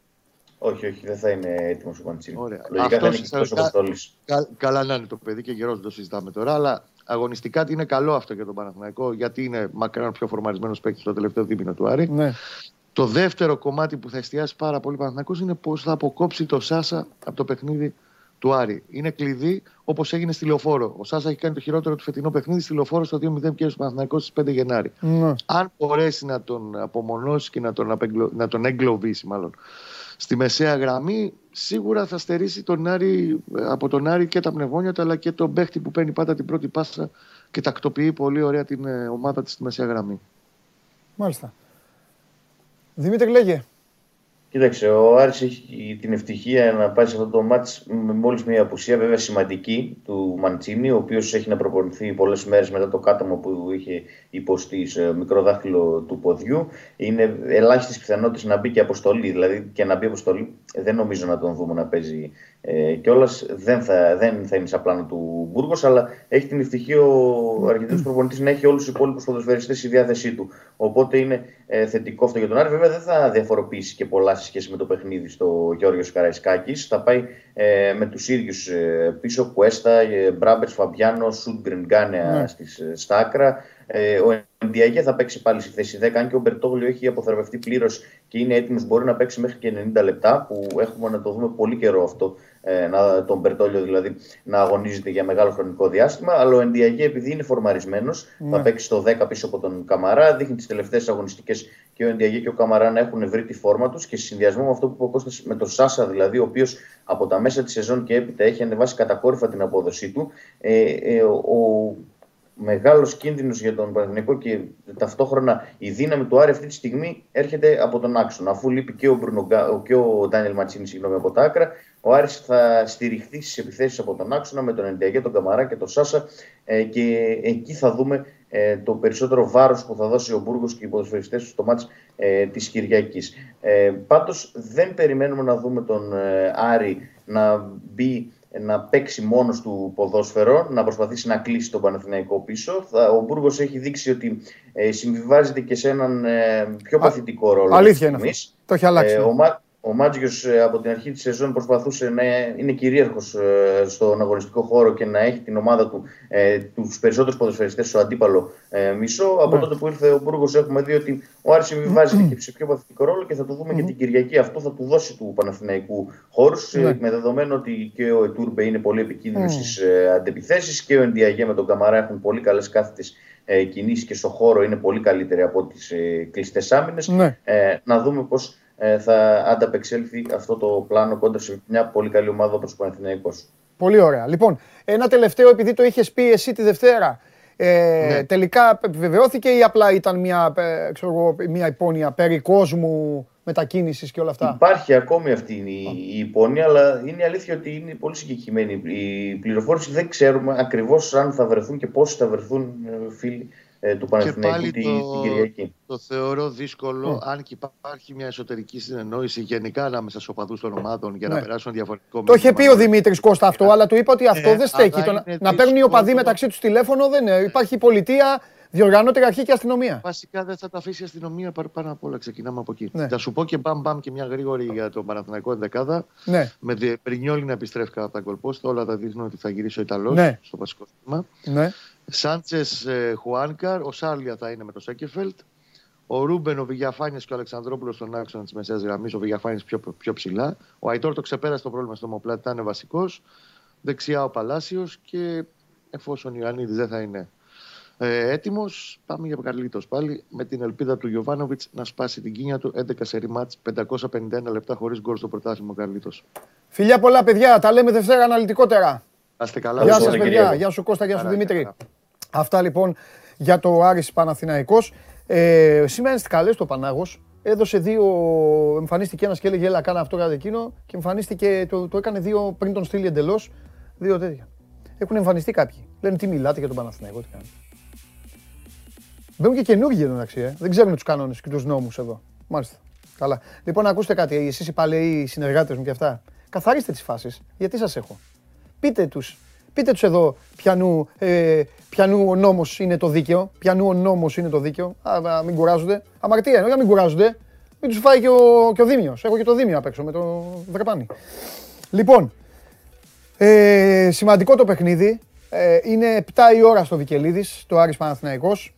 Όχι, όχι, δεν θα είναι έτοιμος ο Μαντσίνη. Λογικά θα είναι κα, Καλά να είναι το παιδί και γερός δεν το συζητάμε τώρα, αλλά αγωνιστικά είναι καλό αυτό για τον Παναθηναϊκό, γιατί είναι μακράν πιο φορμαρισμένος παίκτης στο τελευταίο δίμηνο του Άρη. Ναι. Το δεύτερο κομμάτι που θα εστιάσει πάρα πολύ ο Παναθηναϊκός είναι πώς θα αποκόψει το Σάσα από το παιχνίδι του Άρη. Είναι κλειδί όπως έγινε στη λεωφόρο. Ο Σάσα έχει κάνει το χειρότερο του φετινό παιχνίδι στη λεωφόρο στο 2-0 και στο Παναθηναϊκός στις 5 Γενάρη. Ναι. Αν μπορέσει να τον απομονώσει και να τον, απεγκλω... να τον εγκλωβίσει, μάλλον στη μεσαία γραμμή, σίγουρα θα στερήσει τον Άρη, από τον Άρη και τα πνευμόνια αλλά και τον παίχτη που παίρνει πάντα την πρώτη πάσα και τακτοποιεί πολύ ωραία την ε, ομάδα της στη μεσαία γραμμή. Μάλιστα. Δημήτρη, λέγε. Κοίταξε, ο Άρης έχει την ευτυχία να πάει σε αυτό το μάτς με μόλις μια απουσία βέβαια σημαντική του Μαντσίνη, ο οποίος έχει να προπονηθεί πολλές μέρες μετά το κάτωμα που είχε υποστεί σε μικρό δάχτυλο του ποδιού. Είναι ελάχιστε πιθανότητε να μπει και αποστολή, δηλαδή και να μπει αποστολή δεν νομίζω να τον δούμε να παίζει ε, κιόλας. Δεν θα, δεν θα είναι σαν πλάνο του Μπούργος, αλλά έχει την ευτυχία ο Αργεντινό προπονητής να έχει όλους τους υπόλοιπους ποδοσφαιριστές στη διάθεσή του. Οπότε είναι ε, θετικό αυτό για τον Άρη. Βέβαια δεν θα διαφοροποιήσει και πολλά σε σχέση με το παιχνίδι στο Γιώργος Καραϊσκάκης. Θα πάει ε, με τους ίδιους ε, πίσω, Κουέστα, ε, Μπράμπερ, Φαμπιάνο, Σούντγκριν, Γκάνεα ναι. στις, ε, στα άκρα. Ε, ο Ενδιαγέ θα παίξει πάλι στη θέση 10. Αν και ο Μπερτόγλιο έχει αποθεραπευτεί πλήρως και είναι έτοιμος, μπορεί να παίξει μέχρι και 90 λεπτά. Που έχουμε να το δούμε πολύ καιρό αυτό. Ε, να, τον Μπερτόλιο δηλαδή να αγωνίζεται για μεγάλο χρονικό διάστημα. Αλλά ο Ενδιαγέ, επειδή είναι φορμαρισμένος, ναι. θα παίξει στο 10 πίσω από τον Καμαρά. Δείχνει τις τελευταίες αγωνιστικές και ο Ενδιαγέ και ο Καμαρά να έχουν βρει τη φόρμα τους. Και σε συνδυασμό με αυτό που είπε ο Κώστας, με τον Σάσα, δηλαδή, ο οποίος από τα μέσα της σεζόν και έπειτα έχει ανεβάσει κατακόρυφα την απόδοσή του. Ε, ε, ο μεγάλος κίνδυνος για τον Παναθηναϊκό και ταυτόχρονα η δύναμη του Άρη αυτή τη στιγμή έρχεται από τον άξονα. Αφού λείπει και ο, Μπρουνογκα, και ο Ντάνιελ Ματσίνης συγγνώμη, από τα άκρα, ο Άρης θα στηριχθεί στις επιθέσεις από τον άξονα με τον Εντιαγέ, τον Καμαρά και τον Σάσα ε, και εκεί θα δούμε ε, το περισσότερο βάρος που θα δώσει ο Μπούργος και οι ποδοσφαιριστές στο μάτς ε, της Κυριακής. Ε, πάντως δεν περιμένουμε να δούμε τον ε, Άρη να μπει να παίξει μόνος του ποδόσφαιρο, να προσπαθήσει να κλείσει τον Παναθηναϊκό πίσω. Ο Μπούργος έχει δείξει ότι ε, συμβιβάζεται και σε έναν ε, πιο παθητικό ρόλο. Αλήθεια είναι αυτό. Το έχει αλλάξει. Ε, ο, ο Μάτζιο ε, από την αρχή της σεζόν προσπαθούσε να είναι κυρίαρχος ε, στον αγωνιστικό χώρο και να έχει την ομάδα του ε, τους περισσότερους ποδοσφαιριστές στο αντίπαλο ε, μισό. Από ναι. τότε που ήρθε ο Μπούργος, έχουμε δει ότι ο Άρης συμβιβάζεται και σε πιο παθητικό ρόλο και θα το δούμε και την Κυριακή. Αυτό θα του δώσει του Παναθηναϊκού χώρους. Ναι. Με δεδομένο ότι και ο Ετούρμπε είναι πολύ επικίνδυνος στις αντεπιθέσει και ο Ενδιαγέ με τον Καμαρά έχουν πολύ καλές κάθετες κινήσεις και στο χώρο είναι πολύ καλύτεροι από τι κλειστές άμυνες. Ναι. να δούμε πώς ε, θα ανταπεξέλθει αυτό το πλάνο κόντρα σε μια πολύ καλή ομάδα όπως ο Παναθηναϊκός. Πολύ ωραία. Λοιπόν, ένα τελευταίο επειδή το είχες πει εσύ τη Δευτέρα. Ε, ναι. Τελικά επιβεβαιώθηκε ή απλά ήταν μια, ε, ξέρω, μια υπόνοια περί κόσμου μετακίνησης και όλα αυτά; Υπάρχει ακόμη αυτή η, η υπόνοια, αλλά είναι αλήθεια ότι είναι πολύ συγκεκριμένη η πληροφόρηση. Δεν ξέρουμε ακριβώς αν θα βρεθούν και πόσοι θα βρεθούν ε, φίλοι ε, του Παναθηναϊκού την, το, Κυριακή. Το θεωρώ δύσκολο, ναι. αν και υπάρχει μια εσωτερική συνεννόηση γενικά ανάμεσα στους οπαδούς των ομάδων για να ναι. περάσουν διαφορετικό Το είχε πει ο Δημήτρης Κώστα αυτό, αλλά του είπα ότι αυτό ε, δεν στέκει. Το, να παίρνουν οι οπαδοί μεταξύ τους τηλέφωνο δεν είναι. Υπάρχει πολιτεία, διοργανώτερη αρχή και αστυνομία. Βασικά δεν θα τα αφήσει η αστυνομία πάνω απ' όλα. Ξεκινάμε από εκεί. Ναι. Θα σου πω και μπαμ μπαμ και μια γρήγορη για τον Παναθηναϊκό ενδεκάδα. Ναι. Με Πρινιόλι να επιστρέφει από τα γκολπόστα. Όλα τα δείχνουν ότι θα γυρίσει ο Ιταλός ναι. στο βασικό θέμα. Ναι. Σάντσες ε, Χουάνκαρ, ο Σάλια θα είναι με το Σέκεφελτ. Ο Ρούμπεν, ο Βηγιαφάνης και ο Αλεξανδρόπουλος στον άξονα της μεσαίας γραμμής. Ο Βηγιαφάνης πιο, πιο ψηλά. Ο Αϊτόρ το ξεπέρασε το πρόβλημα στο Μοπλάτη, θα είναι βασικός. Δεξιά ο Παλάσιος και εφόσον ο Ιωαννίδης δεν θα είναι ε, έτοιμος, πάμε για Καρλίτο πάλι με την ελπίδα του Γιωβάνοβιτς να σπάσει την κίνια του 11 σε ρημάτ 551 λεπτά χωρίς γκολ στο πρωτάθλημα Καρλίτο. Φιλιά πολλά, παιδιά. Τα λέμε Δευτέρα αναλυτικότερα. καλά. Γεια σας, παιδιά. Γεια σου Κώστα, γεια σου Δημήτρη. Αυτά λοιπόν για το Άρης Παναθηναϊκός. Ε, σήμερα είστε καλές το Πανάγος. Έδωσε δύο, εμφανίστηκε ένας και έλεγε έλα κάνα αυτό κάτι εκείνο και εμφανίστηκε, το, το έκανε δύο πριν τον στείλει εντελώς. Δύο τέτοια. Έχουν εμφανιστεί κάποιοι. Λένε τι μιλάτε για τον Παναθηναϊκό, τι κάνετε. Μπαίνουν και καινούργιοι εδώ μεταξύ, ε. δεν ξέρουν τους κανόνες και τους νόμους εδώ. Μάλιστα. Καλά. Λοιπόν, ακούστε κάτι, εσείς οι παλαιοί συνεργάτες μου και αυτά. Καθαρίστε τις φάσεις. Γιατί σας έχω; Πείτε τους Πείτε τους εδώ πιανού, ε, πιανού ο νόμος είναι το δίκαιο. Πιανού ο νόμος είναι το δίκαιο. Α, μην κουράζονται. Αμαρτία εννοώ για μην κουράζονται. Μην τους φάει και ο, και ο Δήμιος. Έχω και το Δήμιο απ' έξω με το βρεπάνι. Λοιπόν, ε, σημαντικό το παιχνίδι. Ε, είναι 7 η ώρα στο Βικελίδης, το Άρης Παναθηναϊκός.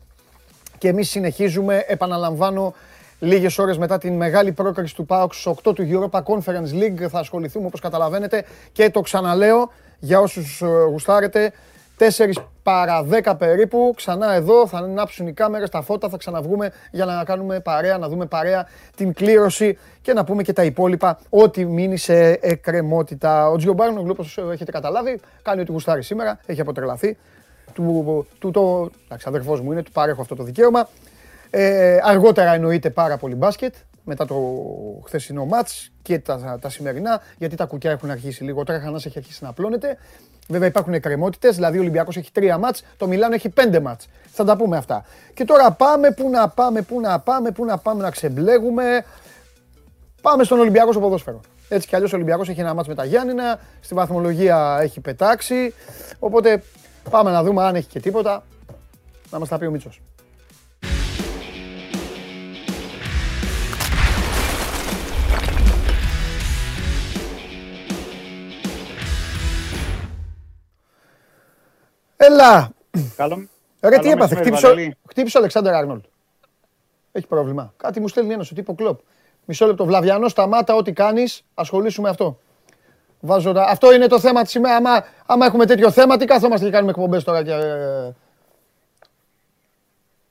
Και εμείς συνεχίζουμε, επαναλαμβάνω, λίγες ώρες μετά την μεγάλη πρόκριση του ΠΑΟΚ στους 8 του Europa Conference League. Θα ασχοληθούμε, όπως καταλαβαίνετε, και το ξαναλέω, για όσους ε, γουστάρετε. 4 παρα 10 περίπου, ξανά εδώ, θα ανάψουν οι κάμερες, τα φώτα, θα ξαναβγούμε για να κάνουμε παρέα, να δούμε παρέα την κλήρωση και να πούμε και τα υπόλοιπα, ό,τι μείνει σε εκκρεμότητα. Ο Τζιομπάρνο, όπως έχετε καταλάβει, κάνει ό,τι γουστάρει σήμερα, έχει αποτρελαθεί. Του, του, το, εντάξει, αδερφός μου είναι, του παρέχω αυτό το δικαίωμα. Ε, αργότερα εννοείται πάρα πολύ μπάσκετ, μετά το χθεσινό μάτς και τα, τα σημερινά, γιατί τα κουκιά έχουν αρχίσει λίγο, ο Τρέχανας έχει αρχίσει να απλώνεται. Βέβαια υπάρχουν εκκρεμότητες, δηλαδή ο Ολυμπιακός έχει τρία μάτς, το Μιλάνο έχει πέντε μάτς. Θα τα πούμε αυτά. Και τώρα πάμε, πού να πάμε, πού να πάμε, πού να πάμε να ξεμπλέγουμε. Πάμε στον Ολυμπιακό στο ποδόσφαιρο. Έτσι κι αλλιώς ο Ολυμπιακός έχει ένα μάτς με τα Γιάννηνα, στη βαθμολογία έχει πετάξει, οπότε πάμε να δούμε αν έχει και τίποτα. Να μας τα πει ο Μίτσος. Έλα! Καλό. Ρε, τι έπαθε, χτύπησε, χτύπησε ο Αλεξάνδρ Άρνολτ. Έχει πρόβλημα. Κάτι μου στέλνει ένας ο τύπος κλοπ. Μισό λεπτό. Βλαβιανός, σταμάτα ό,τι κάνεις, ασχολήσου με αυτό. Βάζω τα... Αυτό είναι το θέμα της ημέρας. Άμα, άμα έχουμε τέτοιο θέμα, τι κάθομαστε και κάνουμε εκπομπές τώρα. Και... Ε,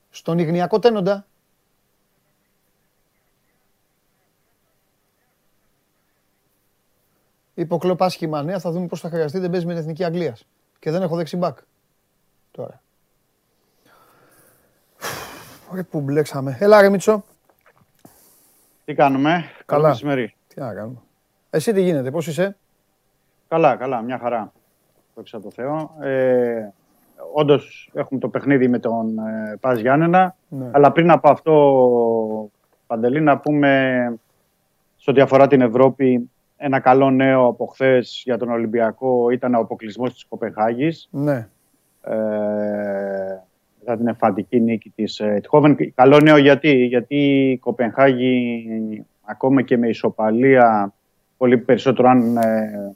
στον Ιγνιακό Τένοντα. Υποκλοπ άσχημα νέα, θα δούμε πώς θα χρειαστεί. Δεν παίζει με την Εθνική Αγγλίας. Και δεν έχω δεξιμπάκ τώρα. Ωραία που μπλέξαμε. Έλα ρε Μίτσο. Τι κάνουμε; Καλά. μεσημέρι. Τι να κάνουμε. Εσύ τι γίνεται, πώς είσαι; Καλά, καλά, μια χαρά. Δόξα το Θεώ. Ε, Όντως έχουμε το παιχνίδι με τον ε, Πας Γιάννενα. Ναι. Αλλά πριν από αυτό, Παντελή, να πούμε σε ό,τι αφορά την Ευρώπη, ένα καλό νέο από χθες για τον Ολυμπιακό ήταν ο αποκλεισμός της Κοπεχάγης. Ναι. Ε, μετά την εμφαντική νίκη της Ετχόβεν. Καλό νέο γιατί, γιατί η Κοπενχάγη ακόμα και με ισοπαλία πολύ περισσότερο αν ε,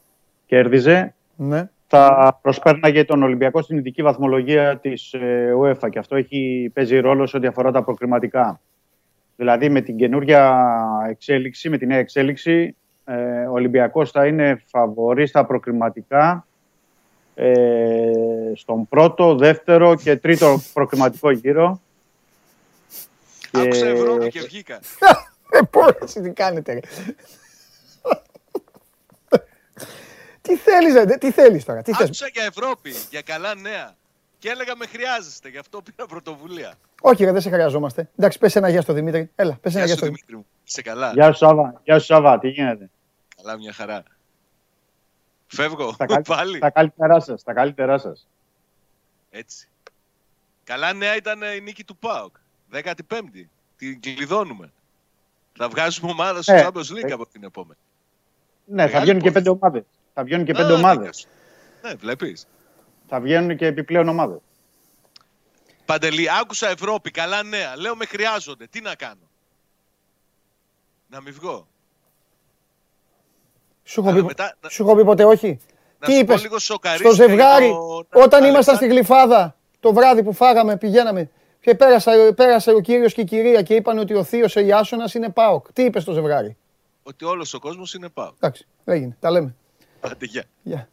κέρδιζε ναι. θα προσπέρναγε τον Ολυμπιακό στην ειδική βαθμολογία της ε, UEFA και αυτό έχει, παίζει ρόλο σε ό,τι αφορά τα προκριματικά. Δηλαδή με την καινούργια εξέλιξη, με την νέα εξέλιξη ε, ο Ολυμπιακός θα είναι φαβορή στα προκριματικά ε, στον πρώτο, δεύτερο και τρίτο προκριματικό γύρο. Άκουσα Ευρώπη και βγήκα. Ε, πώς, τι κάνετε. Τι θέλεις, τι θέλεις τώρα. Τι Άκουσα για Ευρώπη, για καλά νέα. Και έλεγα με χρειάζεστε, γι' αυτό πήρα πρωτοβουλία. Όχι, ρε, δεν σε χρειαζόμαστε. Εντάξει, πες ένα γεια στο Δημήτρη. Έλα, πες ένα γεια στο Δημήτρη. Σε καλά. Γεια σου Σάβα, γεια σου Σάβα, τι γίνεται; Καλά, μια χαρά. Φεύγω, τα πάλι. Τα καλύτερά σας, τα καλύτερά σας. Έτσι. Καλά νέα ήταν η νίκη του ΠΑΟΚ. 15η. Την κλειδώνουμε. Θα βγάζουμε ομάδα στο ε, Champions League ε, από την επόμενη. Ναι, θα βγαίνουν και πέντε ομάδες. Θα βγαίνουν και πέντε ομάδες. Ναι, βλέπεις. Θα βγαίνουν και επιπλέον ομάδες. Παντελή, άκουσα Ευρώπη, καλά νέα. Λέω με χρειάζονται. Τι να κάνω; Να μην βγω. Σου έχω, πει, μετά, σου έχω πει ποτέ όχι; Να Τι είπες; στο ζευγάρι, όταν ήμασταν στη Γλυφάδα, το βράδυ που φάγαμε, πηγαίναμε και πέρασε, πέρασε ο κύριος και η κυρία και είπαν ότι ο θείος Ιάσονας είναι ΠΑΟΚ. Τι είπες στο ζευγάρι; Ότι όλος ο κόσμος είναι ΠΑΟΚ. Εντάξει, έγινε, τα λέμε. Άντε, γεια. Γεια.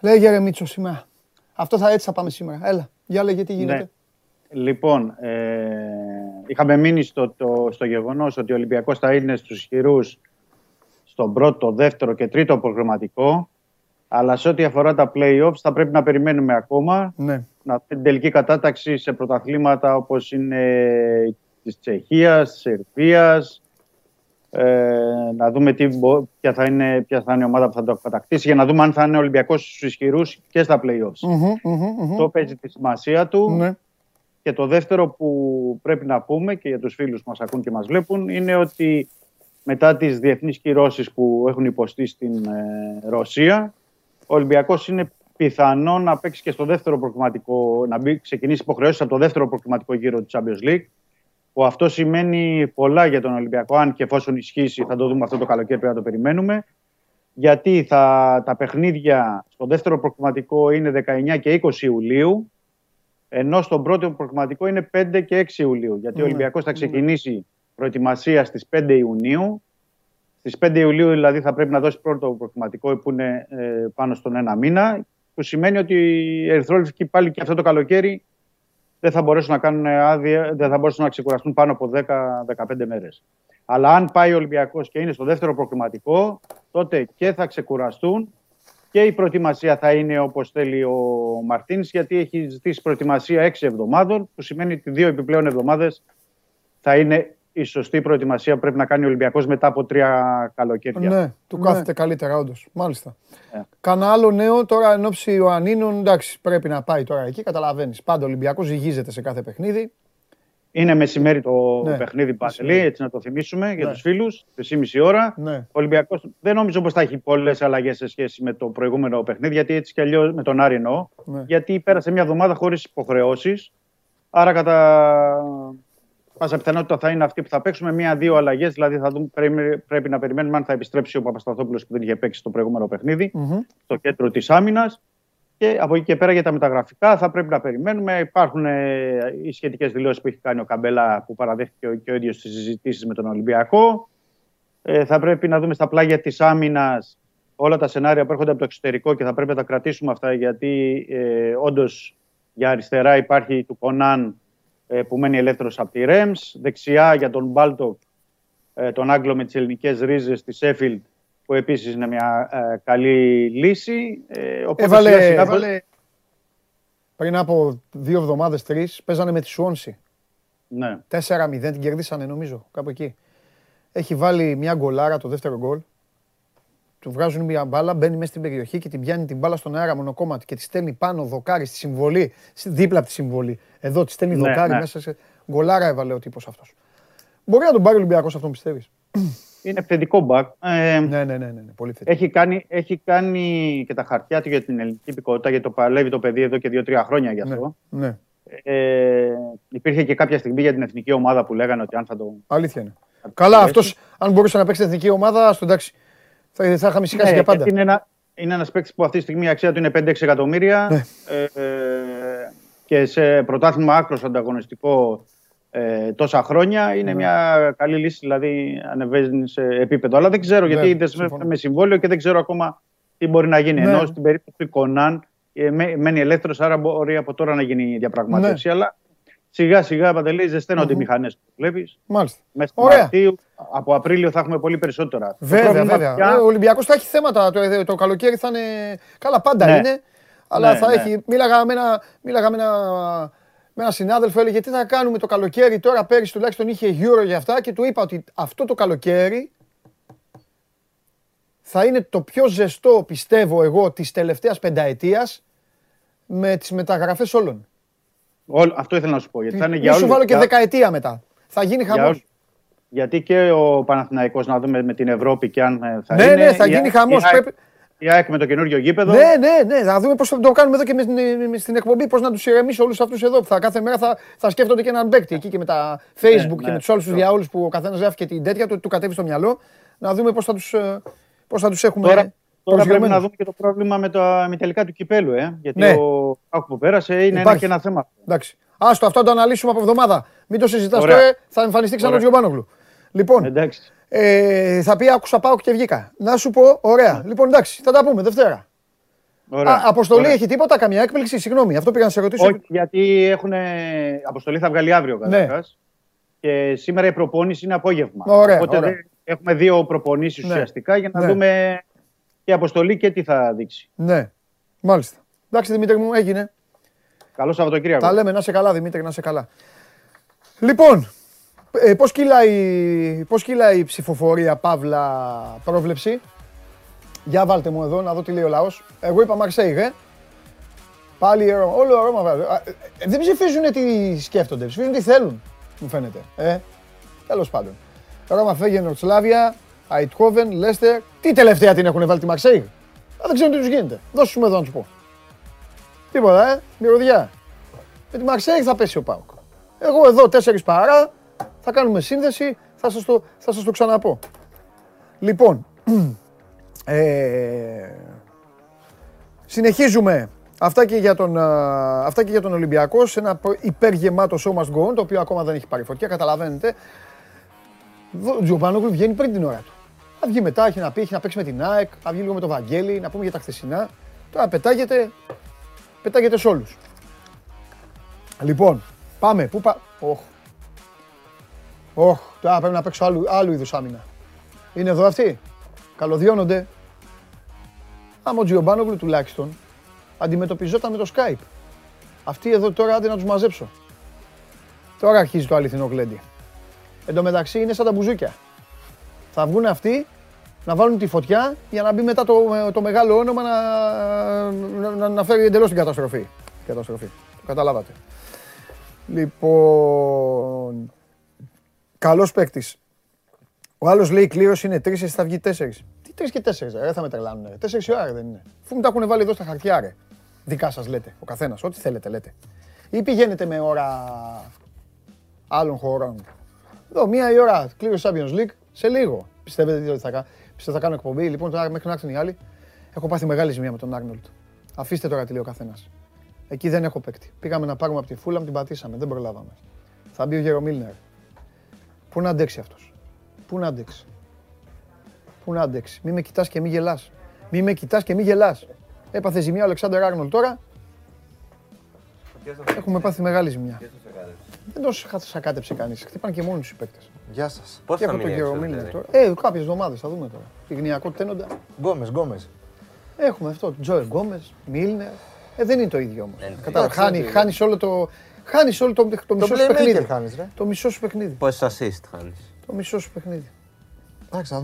Λέγε ρε Μίτσος σήμερα. Αυτό θα έτσι θα πάμε σήμερα. Έλα, για λέγε τι γίνεται. Ναι. Λοιπόν, ε, είχαμε μείνει στο, το, στο γεγονός ότι ο Ολυμπιακός θα είναι στους ισχυρούς στον πρώτο, δεύτερο και τρίτο προγραμματικό. Αλλά σε ό,τι αφορά τα play-offs θα πρέπει να περιμένουμε ακόμα. Ναι. Να την τελική κατάταξη σε πρωταθλήματα όπως είναι της Τσεχίας, της Σερβίας. Ε, να δούμε τι, ποια, θα είναι, ποια θα είναι η ομάδα που θα το κατακτήσει για να δούμε αν θα είναι ο Ολυμπιακός στους ισχυρούς και στα play-offs. Mm-hmm, Το παίζει τη σημασία του. Ναι. Και το δεύτερο που πρέπει να πούμε και για τους φίλους που μας ακούν και μας βλέπουν είναι ότι μετά τις διεθνείς κυρώσεις που έχουν υποστεί στην ε, Ρωσία, ο Ολυμπιακός είναι πιθανό να παίξει και στο δεύτερο προκριματικό, να μπει, ξεκινήσει υποχρεώσεις από το δεύτερο προκριματικό γύρο του Champions League. Που αυτό σημαίνει πολλά για τον Ολυμπιακό. Αν και εφόσον ισχύσει, θα το δούμε αυτό το καλοκαίρι, πρέπει να το περιμένουμε. Γιατί θα, τα παιχνίδια στο δεύτερο προκριματικό είναι 19 και 20 Ιουλίου, ενώ στον πρώτο προκριματικό είναι 5 και 6 Ιουλίου. Γιατί ο ναι. Ολυμπιακός θα ξεκινήσει προετοιμασία στις 5 Ιουνίου. Στις 5 Ιουλίου δηλαδή θα πρέπει να δώσει πρώτο προκριματικό που είναι ε, πάνω στον ένα μήνα που σημαίνει ότι οι ερυθρόλευκοι πάλι και αυτό το καλοκαίρι δεν θα μπορέσουν να κάνουν άδεια, δεν θα μπορέσουν να ξεκουραστούν πάνω από 10-15 μέρες. Αλλά αν πάει ο Ολυμπιακός και είναι στο δεύτερο προκριματικό, τότε και θα ξεκουραστούν και η προετοιμασία θα είναι όπως θέλει ο Μαρτίνς, γιατί έχει ζητήσει προετοιμασία 6 εβδομάδων, που σημαίνει ότι δύο επιπλέον εβδομάδες θα είναι η σωστή προετοιμασία που πρέπει να κάνει ο Ολυμπιακός μετά από τρία καλοκαίρια. Ναι, του ναι. κάθεται καλύτερα, όντως. Μάλιστα. Ναι. Κάνα άλλο νέο τώρα εν ώψη Ιωαννίνων, εντάξει, πρέπει να πάει τώρα εκεί. Καταλαβαίνεις. Πάντα ο Ολυμπιακός ζυγίζεται σε κάθε παιχνίδι. Είναι μεσημέρι το ναι. παιχνίδι Πασελή, έτσι να το θυμίσουμε για ναι. τους φίλους. 3,5 ώρα. Ναι. Ο Ολυμπιακός δεν νομίζω πως θα έχει πολλές αλλαγές σε σχέση με το προηγούμενο παιχνίδι, γιατί έτσι κι αλλιώς με τον Άρη εννοώ. Ναι. Γιατί πέρασε μια εβδομάδα χωρίς υποχρεώσεις. Άρα κατά πάσα πιθανότητα θα είναι αυτή που θα παίξουμε. Μία-δύο αλλαγές. Δηλαδή θα δούμε, πρέπει, πρέπει, να περιμένουμε αν θα επιστρέψει ο Παπασταθόπουλος που δεν είχε παίξει στο προηγούμενο παιχνίδι, mm-hmm. στο κέντρο της άμυνας. Και από εκεί και πέρα για τα μεταγραφικά θα πρέπει να περιμένουμε. Υπάρχουν ε, οι σχετικές δηλώσεις που έχει κάνει ο Καμπέλα που παραδέχτηκε και ο ίδιος στις συζητήσεις με τον Ολυμπιακό. Ε, θα πρέπει να δούμε στα πλάγια της άμυνας όλα τα σενάρια που έρχονται από το εξωτερικό και θα πρέπει να τα κρατήσουμε αυτά γιατί ε, όντως για αριστερά υπάρχει του Κονάν ε, που μένει ελεύθερος από τη Ρέμς. Δεξιά για τον Μπάλτοκ, ε, τον Άγγλο με τις ελληνικές ρίζες της Σέφιλντ, που επίσης είναι μια ε, καλή λύση. Έβαλε, έβαλε, πριν από δύο εβδομάδες, τρεις, παίζανε με τη Σουόνση. Ναι. 4-0 την κερδίσανε νομίζω, κάπου εκεί. Έχει βάλει μια γκολάρα το δεύτερο γκολ του βγάζουν μια μπάλα, μπαίνει μέσα στην περιοχή και την πιάνει την μπάλα στον αέρα μονοκόμματη και τη στέλνει πάνω δοκάρι στη συμβολή, δίπλα από τη συμβολή. Εδώ τη στέλνει ναι, δοκάρι ναι. μέσα σε. Γκολάρα έβαλε ο τύπος αυτός. Μπορεί να τον πάρει ο Ολυμπιακός αυτό, πιστεύεις; είναι επιθετικό μπακ. Ε, ναι, ναι, ναι, ναι, πολύ θετικό. Έχει κάνει, έχει κάνει και τα χαρτιά του για την ελληνική υπηκότητα, γιατί το παλεύει το παιδί εδώ και δύο-τρία χρόνια γι' αυτό. Ναι, ναι. Ε, υπήρχε και κάποια στιγμή για την εθνική ομάδα που λέγανε ότι αν θα το. Αλήθεια είναι. Καλά, αυτός αν μπορούσε να παίξει την εθνική ομάδα, στο εντάξει. Θα, θα είχαμε ησυχάσει ναι, για πάντα. Είναι ένα, είναι ένας παίκτης που αυτή τη στιγμή η αξία του είναι 5-6 εκατομμύρια. Ναι. Ε, και σε πρωτάθλημα άκρος ανταγωνιστικό ε, τόσα χρόνια είναι ναι. μια καλή λύση, δηλαδή ανεβαίνει σε επίπεδο. Αλλά δεν ξέρω ναι, γιατί δεσμεύεται με συμβόλαιο και δεν ξέρω ακόμα τι μπορεί να γίνει. Ναι. Ενώ στην περίπτωση του Κονάν ε, μένει ελεύθερος, άρα μπορεί από τώρα να γίνει η διαπραγμάτευση. Ναι. Αλλά σιγά σιγά παντελή ζεσταίνονται οι μηχανές που βλέπεις. Μάλιστα. Μέσα Μαρτίου, από Απρίλιο θα έχουμε πολύ περισσότερα. Βέβαια, βέβαια. Πια... Ο Ολυμπιακός θα έχει θέματα. Το, το καλοκαίρι θα είναι. Καλά, πάντα ναι. είναι. Αλλά θα έχει. Μίλαγα με ένα, μίλαγα με ένα με ένα συνάδελφο, έλεγε τι θα κάνουμε το καλοκαίρι. Τώρα πέρυσι τουλάχιστον είχε γύρω για αυτά και του είπα ότι αυτό το καλοκαίρι θα είναι το πιο ζεστό, πιστεύω εγώ, της τελευταίας πενταετίας με τις μεταγραφές όλων. Αυτό ήθελα να σου πω. Γιατί θα είναι για σου βάλω και δεκαετία μετά. Θα γίνει χαμός. γιατί και ο Παναθηναϊκός να δούμε με την Ευρώπη και αν ε, θα ναι, είναι. Ναι, ναι, θα γίνει χαμός. Πρέπει... Η ΑΕΚ με το καινούριο γήπεδο. Ναι, ναι, ναι. Θα δούμε πώς θα το κάνουμε εδώ και με, στην εκπομπή. Πώς να τους ηρεμήσει όλους αυτούς εδώ. Που θα, κάθε μέρα θα, θα σκέφτονται και έναν παίκτη εκεί και με τα Facebook ναι, και ναι, με τους άλλους τους διαόλους που ο καθένας γράφει και την τέτοια του, του κατέβει στο μυαλό. Να δούμε πώς θα τους πώς θα τους έχουμε. Τώρα, τώρα πρέπει να δούμε και το πρόβλημα με, τα, με τελικά του κυπέλου. Ε, γιατί ναι. ο Άκου που πέρασε είναι ένα και ένα θέμα. Εντάξει. Άστο, αυτό το αναλύσουμε από εβδομάδα. Μην το συζητάς τώρα, θα εμφανιστεί ξανά ο Τζιομπάνογλου. Λοιπόν, εντάξει. Ε, θα πει άκουσα πάω και βγήκα. Να σου πω, ωραία. Λοιπόν, εντάξει, θα τα πούμε Δευτέρα. Α, αποστολή Ωραία. έχει τίποτα, καμία έκπληξη, συγγνώμη. Αυτό πήγα να σε ρωτήσω. Όχι, γιατί έχουν. Αποστολή θα βγάλει αύριο καταρχάς. Ναι. Και σήμερα η προπόνηση είναι απόγευμα. Ωραία, Οπότε ωραία. έχουμε δύο προπονήσεις ναι. ουσιαστικά για να ναι. δούμε και αποστολή και τι θα δείξει. Ναι, μάλιστα. Εντάξει, Δημήτρη μου, έγινε. Καλό Σαββατοκύριακο. Τα λέμε, να σε καλά, Δημήτρη, να σε καλά. Λοιπόν, ε, πώς, κυλάει, πώς κυλάει η ψηφοφορία, Παύλα, πρόβλεψη; Για βάλτε μου εδώ να δω τι λέει ο λαός. Εγώ είπα Μαρσέιγ, ε. Πάλι όλο ο Ρώμα ε, ε, Δεν ψηφίζουν τι σκέφτονται, ψηφίζουν τι θέλουν, μου φαίνεται. Ε. Τέλος πάντων. Ρώμα φέγγε Νορτσλάβια, Αϊτχόβεν, Λέστερ. Τι τελευταία την έχουν βάλει τη Μαρσέιγ. δεν ξέρω τι τους γίνεται. Δώσε μου εδώ να του πω. Τίποτα, ε. Μυρωδιά. Με τη Μαρσέιγ θα πέσει ο Πάουκ. Εγώ εδώ τέσσερις παρά, θα κάνουμε σύνδεση, θα σας το, θα σας το ξαναπώ. Λοιπόν, ε, συνεχίζουμε αυτά και, για τον, αυτά και για τον Ολυμπιακό σε ένα υπεργεμάτο show must go on, το οποίο ακόμα δεν έχει πάρει φωτιά, καταλαβαίνετε. Ο Τζιομπάνογλου βγαίνει πριν την ώρα του. Θα βγει μετά, έχει να πει, έχει να παίξει με την ΑΕΚ, θα βγει λίγο με τον Βαγγέλη, να πούμε για τα χθεσινά. Τώρα πετάγεται, πετάγεται σε όλους. Λοιπόν, πάμε. Πού πα... Oh. Oh, τώρα πρέπει να παίξω άλλου, άλλου είδους άμυνα. Είναι εδώ αυτοί καλωδιώνονται. Άμα ο Τζιομπάνογλου τουλάχιστον αντιμετωπιζόταν με το Skype. Αυτοί εδώ τώρα άντε να τους μαζέψω. Τώρα αρχίζει το αληθινό γλέντι. Εν τω μεταξύ είναι σαν τα μπουζούκια. Θα βγουν αυτοί να βάλουν τη φωτιά για να μπει μετά το, το μεγάλο όνομα να, να, να φέρει εντελώς την καταστροφή. καταστροφή. Το καταλάβατε. Λοιπόν, καλός παίκτης. Ο άλλος λέει κλήρωση είναι τρεις, εσύ θα βγει τέσσερις. Τι τρεις και τέσσερις, δεν θα με τρελάνουν. Τέσσερις ώρα δεν είναι. Αφού μου τα έχουν βάλει εδώ στα χαρτιά, ρε. Δικά σας λέτε, ο καθένας. Ό,τι θέλετε λέτε. Ή πηγαίνετε με ώρα άλλων χωρών. Εδώ, μία η ώρα κλήρωση Champions League σε λίγο. Πιστεύετε ότι θα, πιστεύετε θα κάνω εκπομπή. Λοιπόν, τώρα μέχρι να έρθουν οι άλλοι, έχω πάθει μεγάλη ζημία με τον Άρνολτ. Αφήστε τώρα τι λέει ο καθένας. Εκεί δεν έχω παίκτη. Πήγαμε να πάρουμε από τη φούλα, την πατήσαμε. Δεν προλάβαμε. Θα μπει ο Γερομίλνερ. Πού να αντέξει αυτός; Πού να αντέξει; Πού να αντέξει; Μη με κοιτάς και μη γελάς. Μη με κοιτάς και μη γελάς. Έπαθε ζημιά ο Αλεξάντερ Άρνολντ τώρα. Έχουμε πάθει μεγάλη ζημιά. Δεν το σακάτεψε κανείς. Χτυπάν και μόνοι τους οι παίκτες. Γεια σας. Πώς θα μείνει τώρα. Ε, κάποιες εβδομάδες θα δούμε τώρα. Ιγνυακό τένοντα. Γκόμες, Γκόμες. Έχουμε αυτό. Τζόε Γκόμες, Μίλνερ. Ε, δεν είναι το ίδιο όμως. Κατάλαβες. Χάνει, χάνεις όλο το. Χάνεις όλο το, το, μισό σου παιχνίδι. Το μισό σου παιχνίδι. Πόσες assist χάνεις. Το μισό σου παιχνίδι.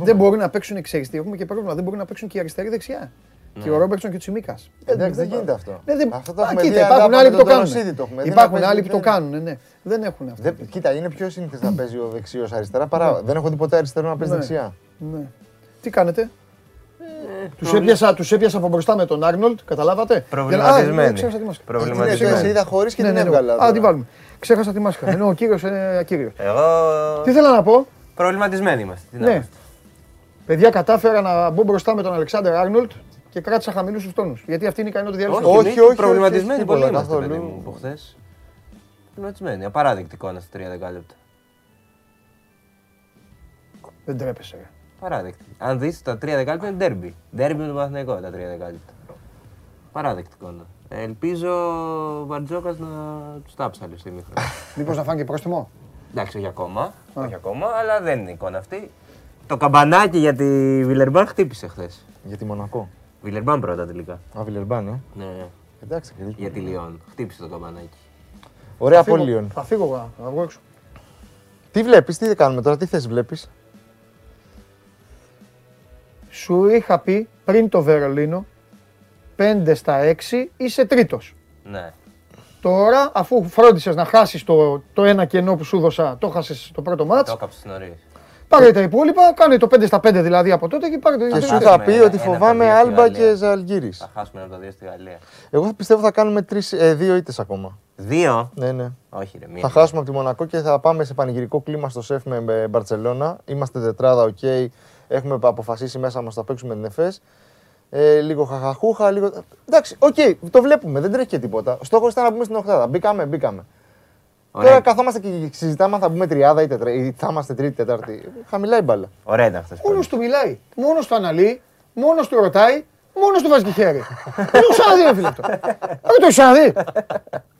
Δεν μπορεί να παίξουν εξαίρεστη. Έχουμε και πρόβλημα. Δεν μπορεί να παίξουν και αριστερή δεξιά. Ναι. Και ο Ρόμπερτσον και ο Τσιμίκας. Εντάξει, δεν γίνεται αυτό. Ναι, δεν... Αυτό το έχουμε κοίτα, υπάρχουν άλλοι που το κάνουν. Υπάρχουν άλλοι που το κάνουν. Ναι. Δεν έχουν αυτό. Κοίτα, είναι πιο σύνηθε να παίζει ο δεξιός αριστερά παρά. Ναι. Δεν έχω δει ποτέ αριστερό να παίζει ναι. δεξιά. Ναι. Τι κάνετε; Τους έπιασα, τους έπιασα από μπροστά με τον Άρνολτ, καταλάβατε; Προβληματισμένοι. Για να- Α, ξέχασα τη μάσκα. Προβληματισμένοι. Συγγνώμη. Σε είδα χωρίς και Ναι, την ναι, ναι. έβγαλα Α, τώρα. την βάλουμε. Ξέχασα τη μάσκα. Ενώ ο κύριος είναι ακύριος. Εγώ. Τι ήθελα να πω; Προβληματισμένοι είμαστε. Τι να Ναι. είμαστε. Παιδιά, κατάφερα να μπω μπροστά με τον Αλεξάνδρ Άρνολτ και κράτησα χαμηλούς τους τόνους. Γιατί αυτή είναι η ικανότητα διάλυσης. Όχι, Όχι, όχι, όχι, προβληματισμένοι όχι, πολύ τίποτα, είμαστε, καθόλου. παιδί μου, από χθε. Προβληματισμένοι. Απαράδεκτη εικόνα στα 3 δεκάλεπτα. Δεν τρέπεσαι. ρε. Παράδεκτη. Αν δεις τα 3 δεκάλεπτα είναι ντέρμπι. Ντέρμπι με τον Παναθηναϊκό τα 3 δεκάλεπτα. Παράδεκτη εικόνα. Ελπίζω ο Μπαρτζόκα να τους τάψει άλλη στιγμή. Μήπως να φάνε και πρόστιμο; Εντάξει, όχι ακόμα. Όχι ακόμα, αλλά δεν είναι η εικόνα αυτή. Το καμπανάκι για τη Βιλερμπάν χτύπησε χθες. Για τη Μονακό. Βιλερμπάν πρώτα τελικά. Α, Βιλερμπάν, ε. Ναι, ναι. Εντάξει, παιδί. Για τη Λιόν. Χτύπησε το καμπανάκι. Ωραία Φύγω- Απόλλιον. Θα φύγω εγώ, θα βγω έξω. Τι βλέπεις, τι δεν κάνουμε τώρα, τι θες βλέπεις; Σου είχα πει πριν το Βερολίνο 5 στα 6 είσαι τρίτος. Ναι. Τώρα, αφού φρόντισες να χάσεις το, το ένα κενό που σου 'δωσα, το 'χασες το πρώτο ματς, Το έκαψες νωρίς. Πάρε τα υπόλοιπα, κάνε το 5 στα 5 δηλαδή από τότε και πάρε το Και το σου τελευταίο. είχα πει ένα- ότι ένα από τα φοβάμαι δύο στη Άλμπα Γαλλία. και Ζαλγκίρις. Θα χάσουμε ένα από τα δύο στη Γαλλία. Εγώ πιστεύω θα κάνουμε τρεις, ε, δύο ήττες ακόμα. Δύο; Ναι, ναι. Όχι, ρε, μία. Θα χάσουμε από τη Μονακό και θα πάμε σε πανηγυρικό κλίμα στο ΣΕΦ με- με Μπαρτσελώνα. Είμαστε τετράδα, οκ. Έχουμε αποφασίσει μέσα μας θα παίξουμε την ΕΦΕΣ. Ε, λίγο χαχαχούχα, λίγο. Εντάξει, οκ, το βλέπουμε, δεν τρέχει και τίποτα. Ο στόχος ήταν να μπούμε στην οχτάδα. Μπήκαμε, μπήκαμε. Ωραία, Τώρα καθόμαστε και συζητάμε αν θα μπούμε τριάδα ή, τετρά, ή θα είμαστε τρίτη, τετάρτη. Χαμηλά η μπάλα. Ωραία ήταν χθες. Μόνος του μιλάει, μόνος του αναλύει, μόνος του ρωτάει, μόνος του βάζει και χέρι. Δεν το έχω ξαναδεί ρε φίλε αυτό. Δεν το έχω ξαναδεί.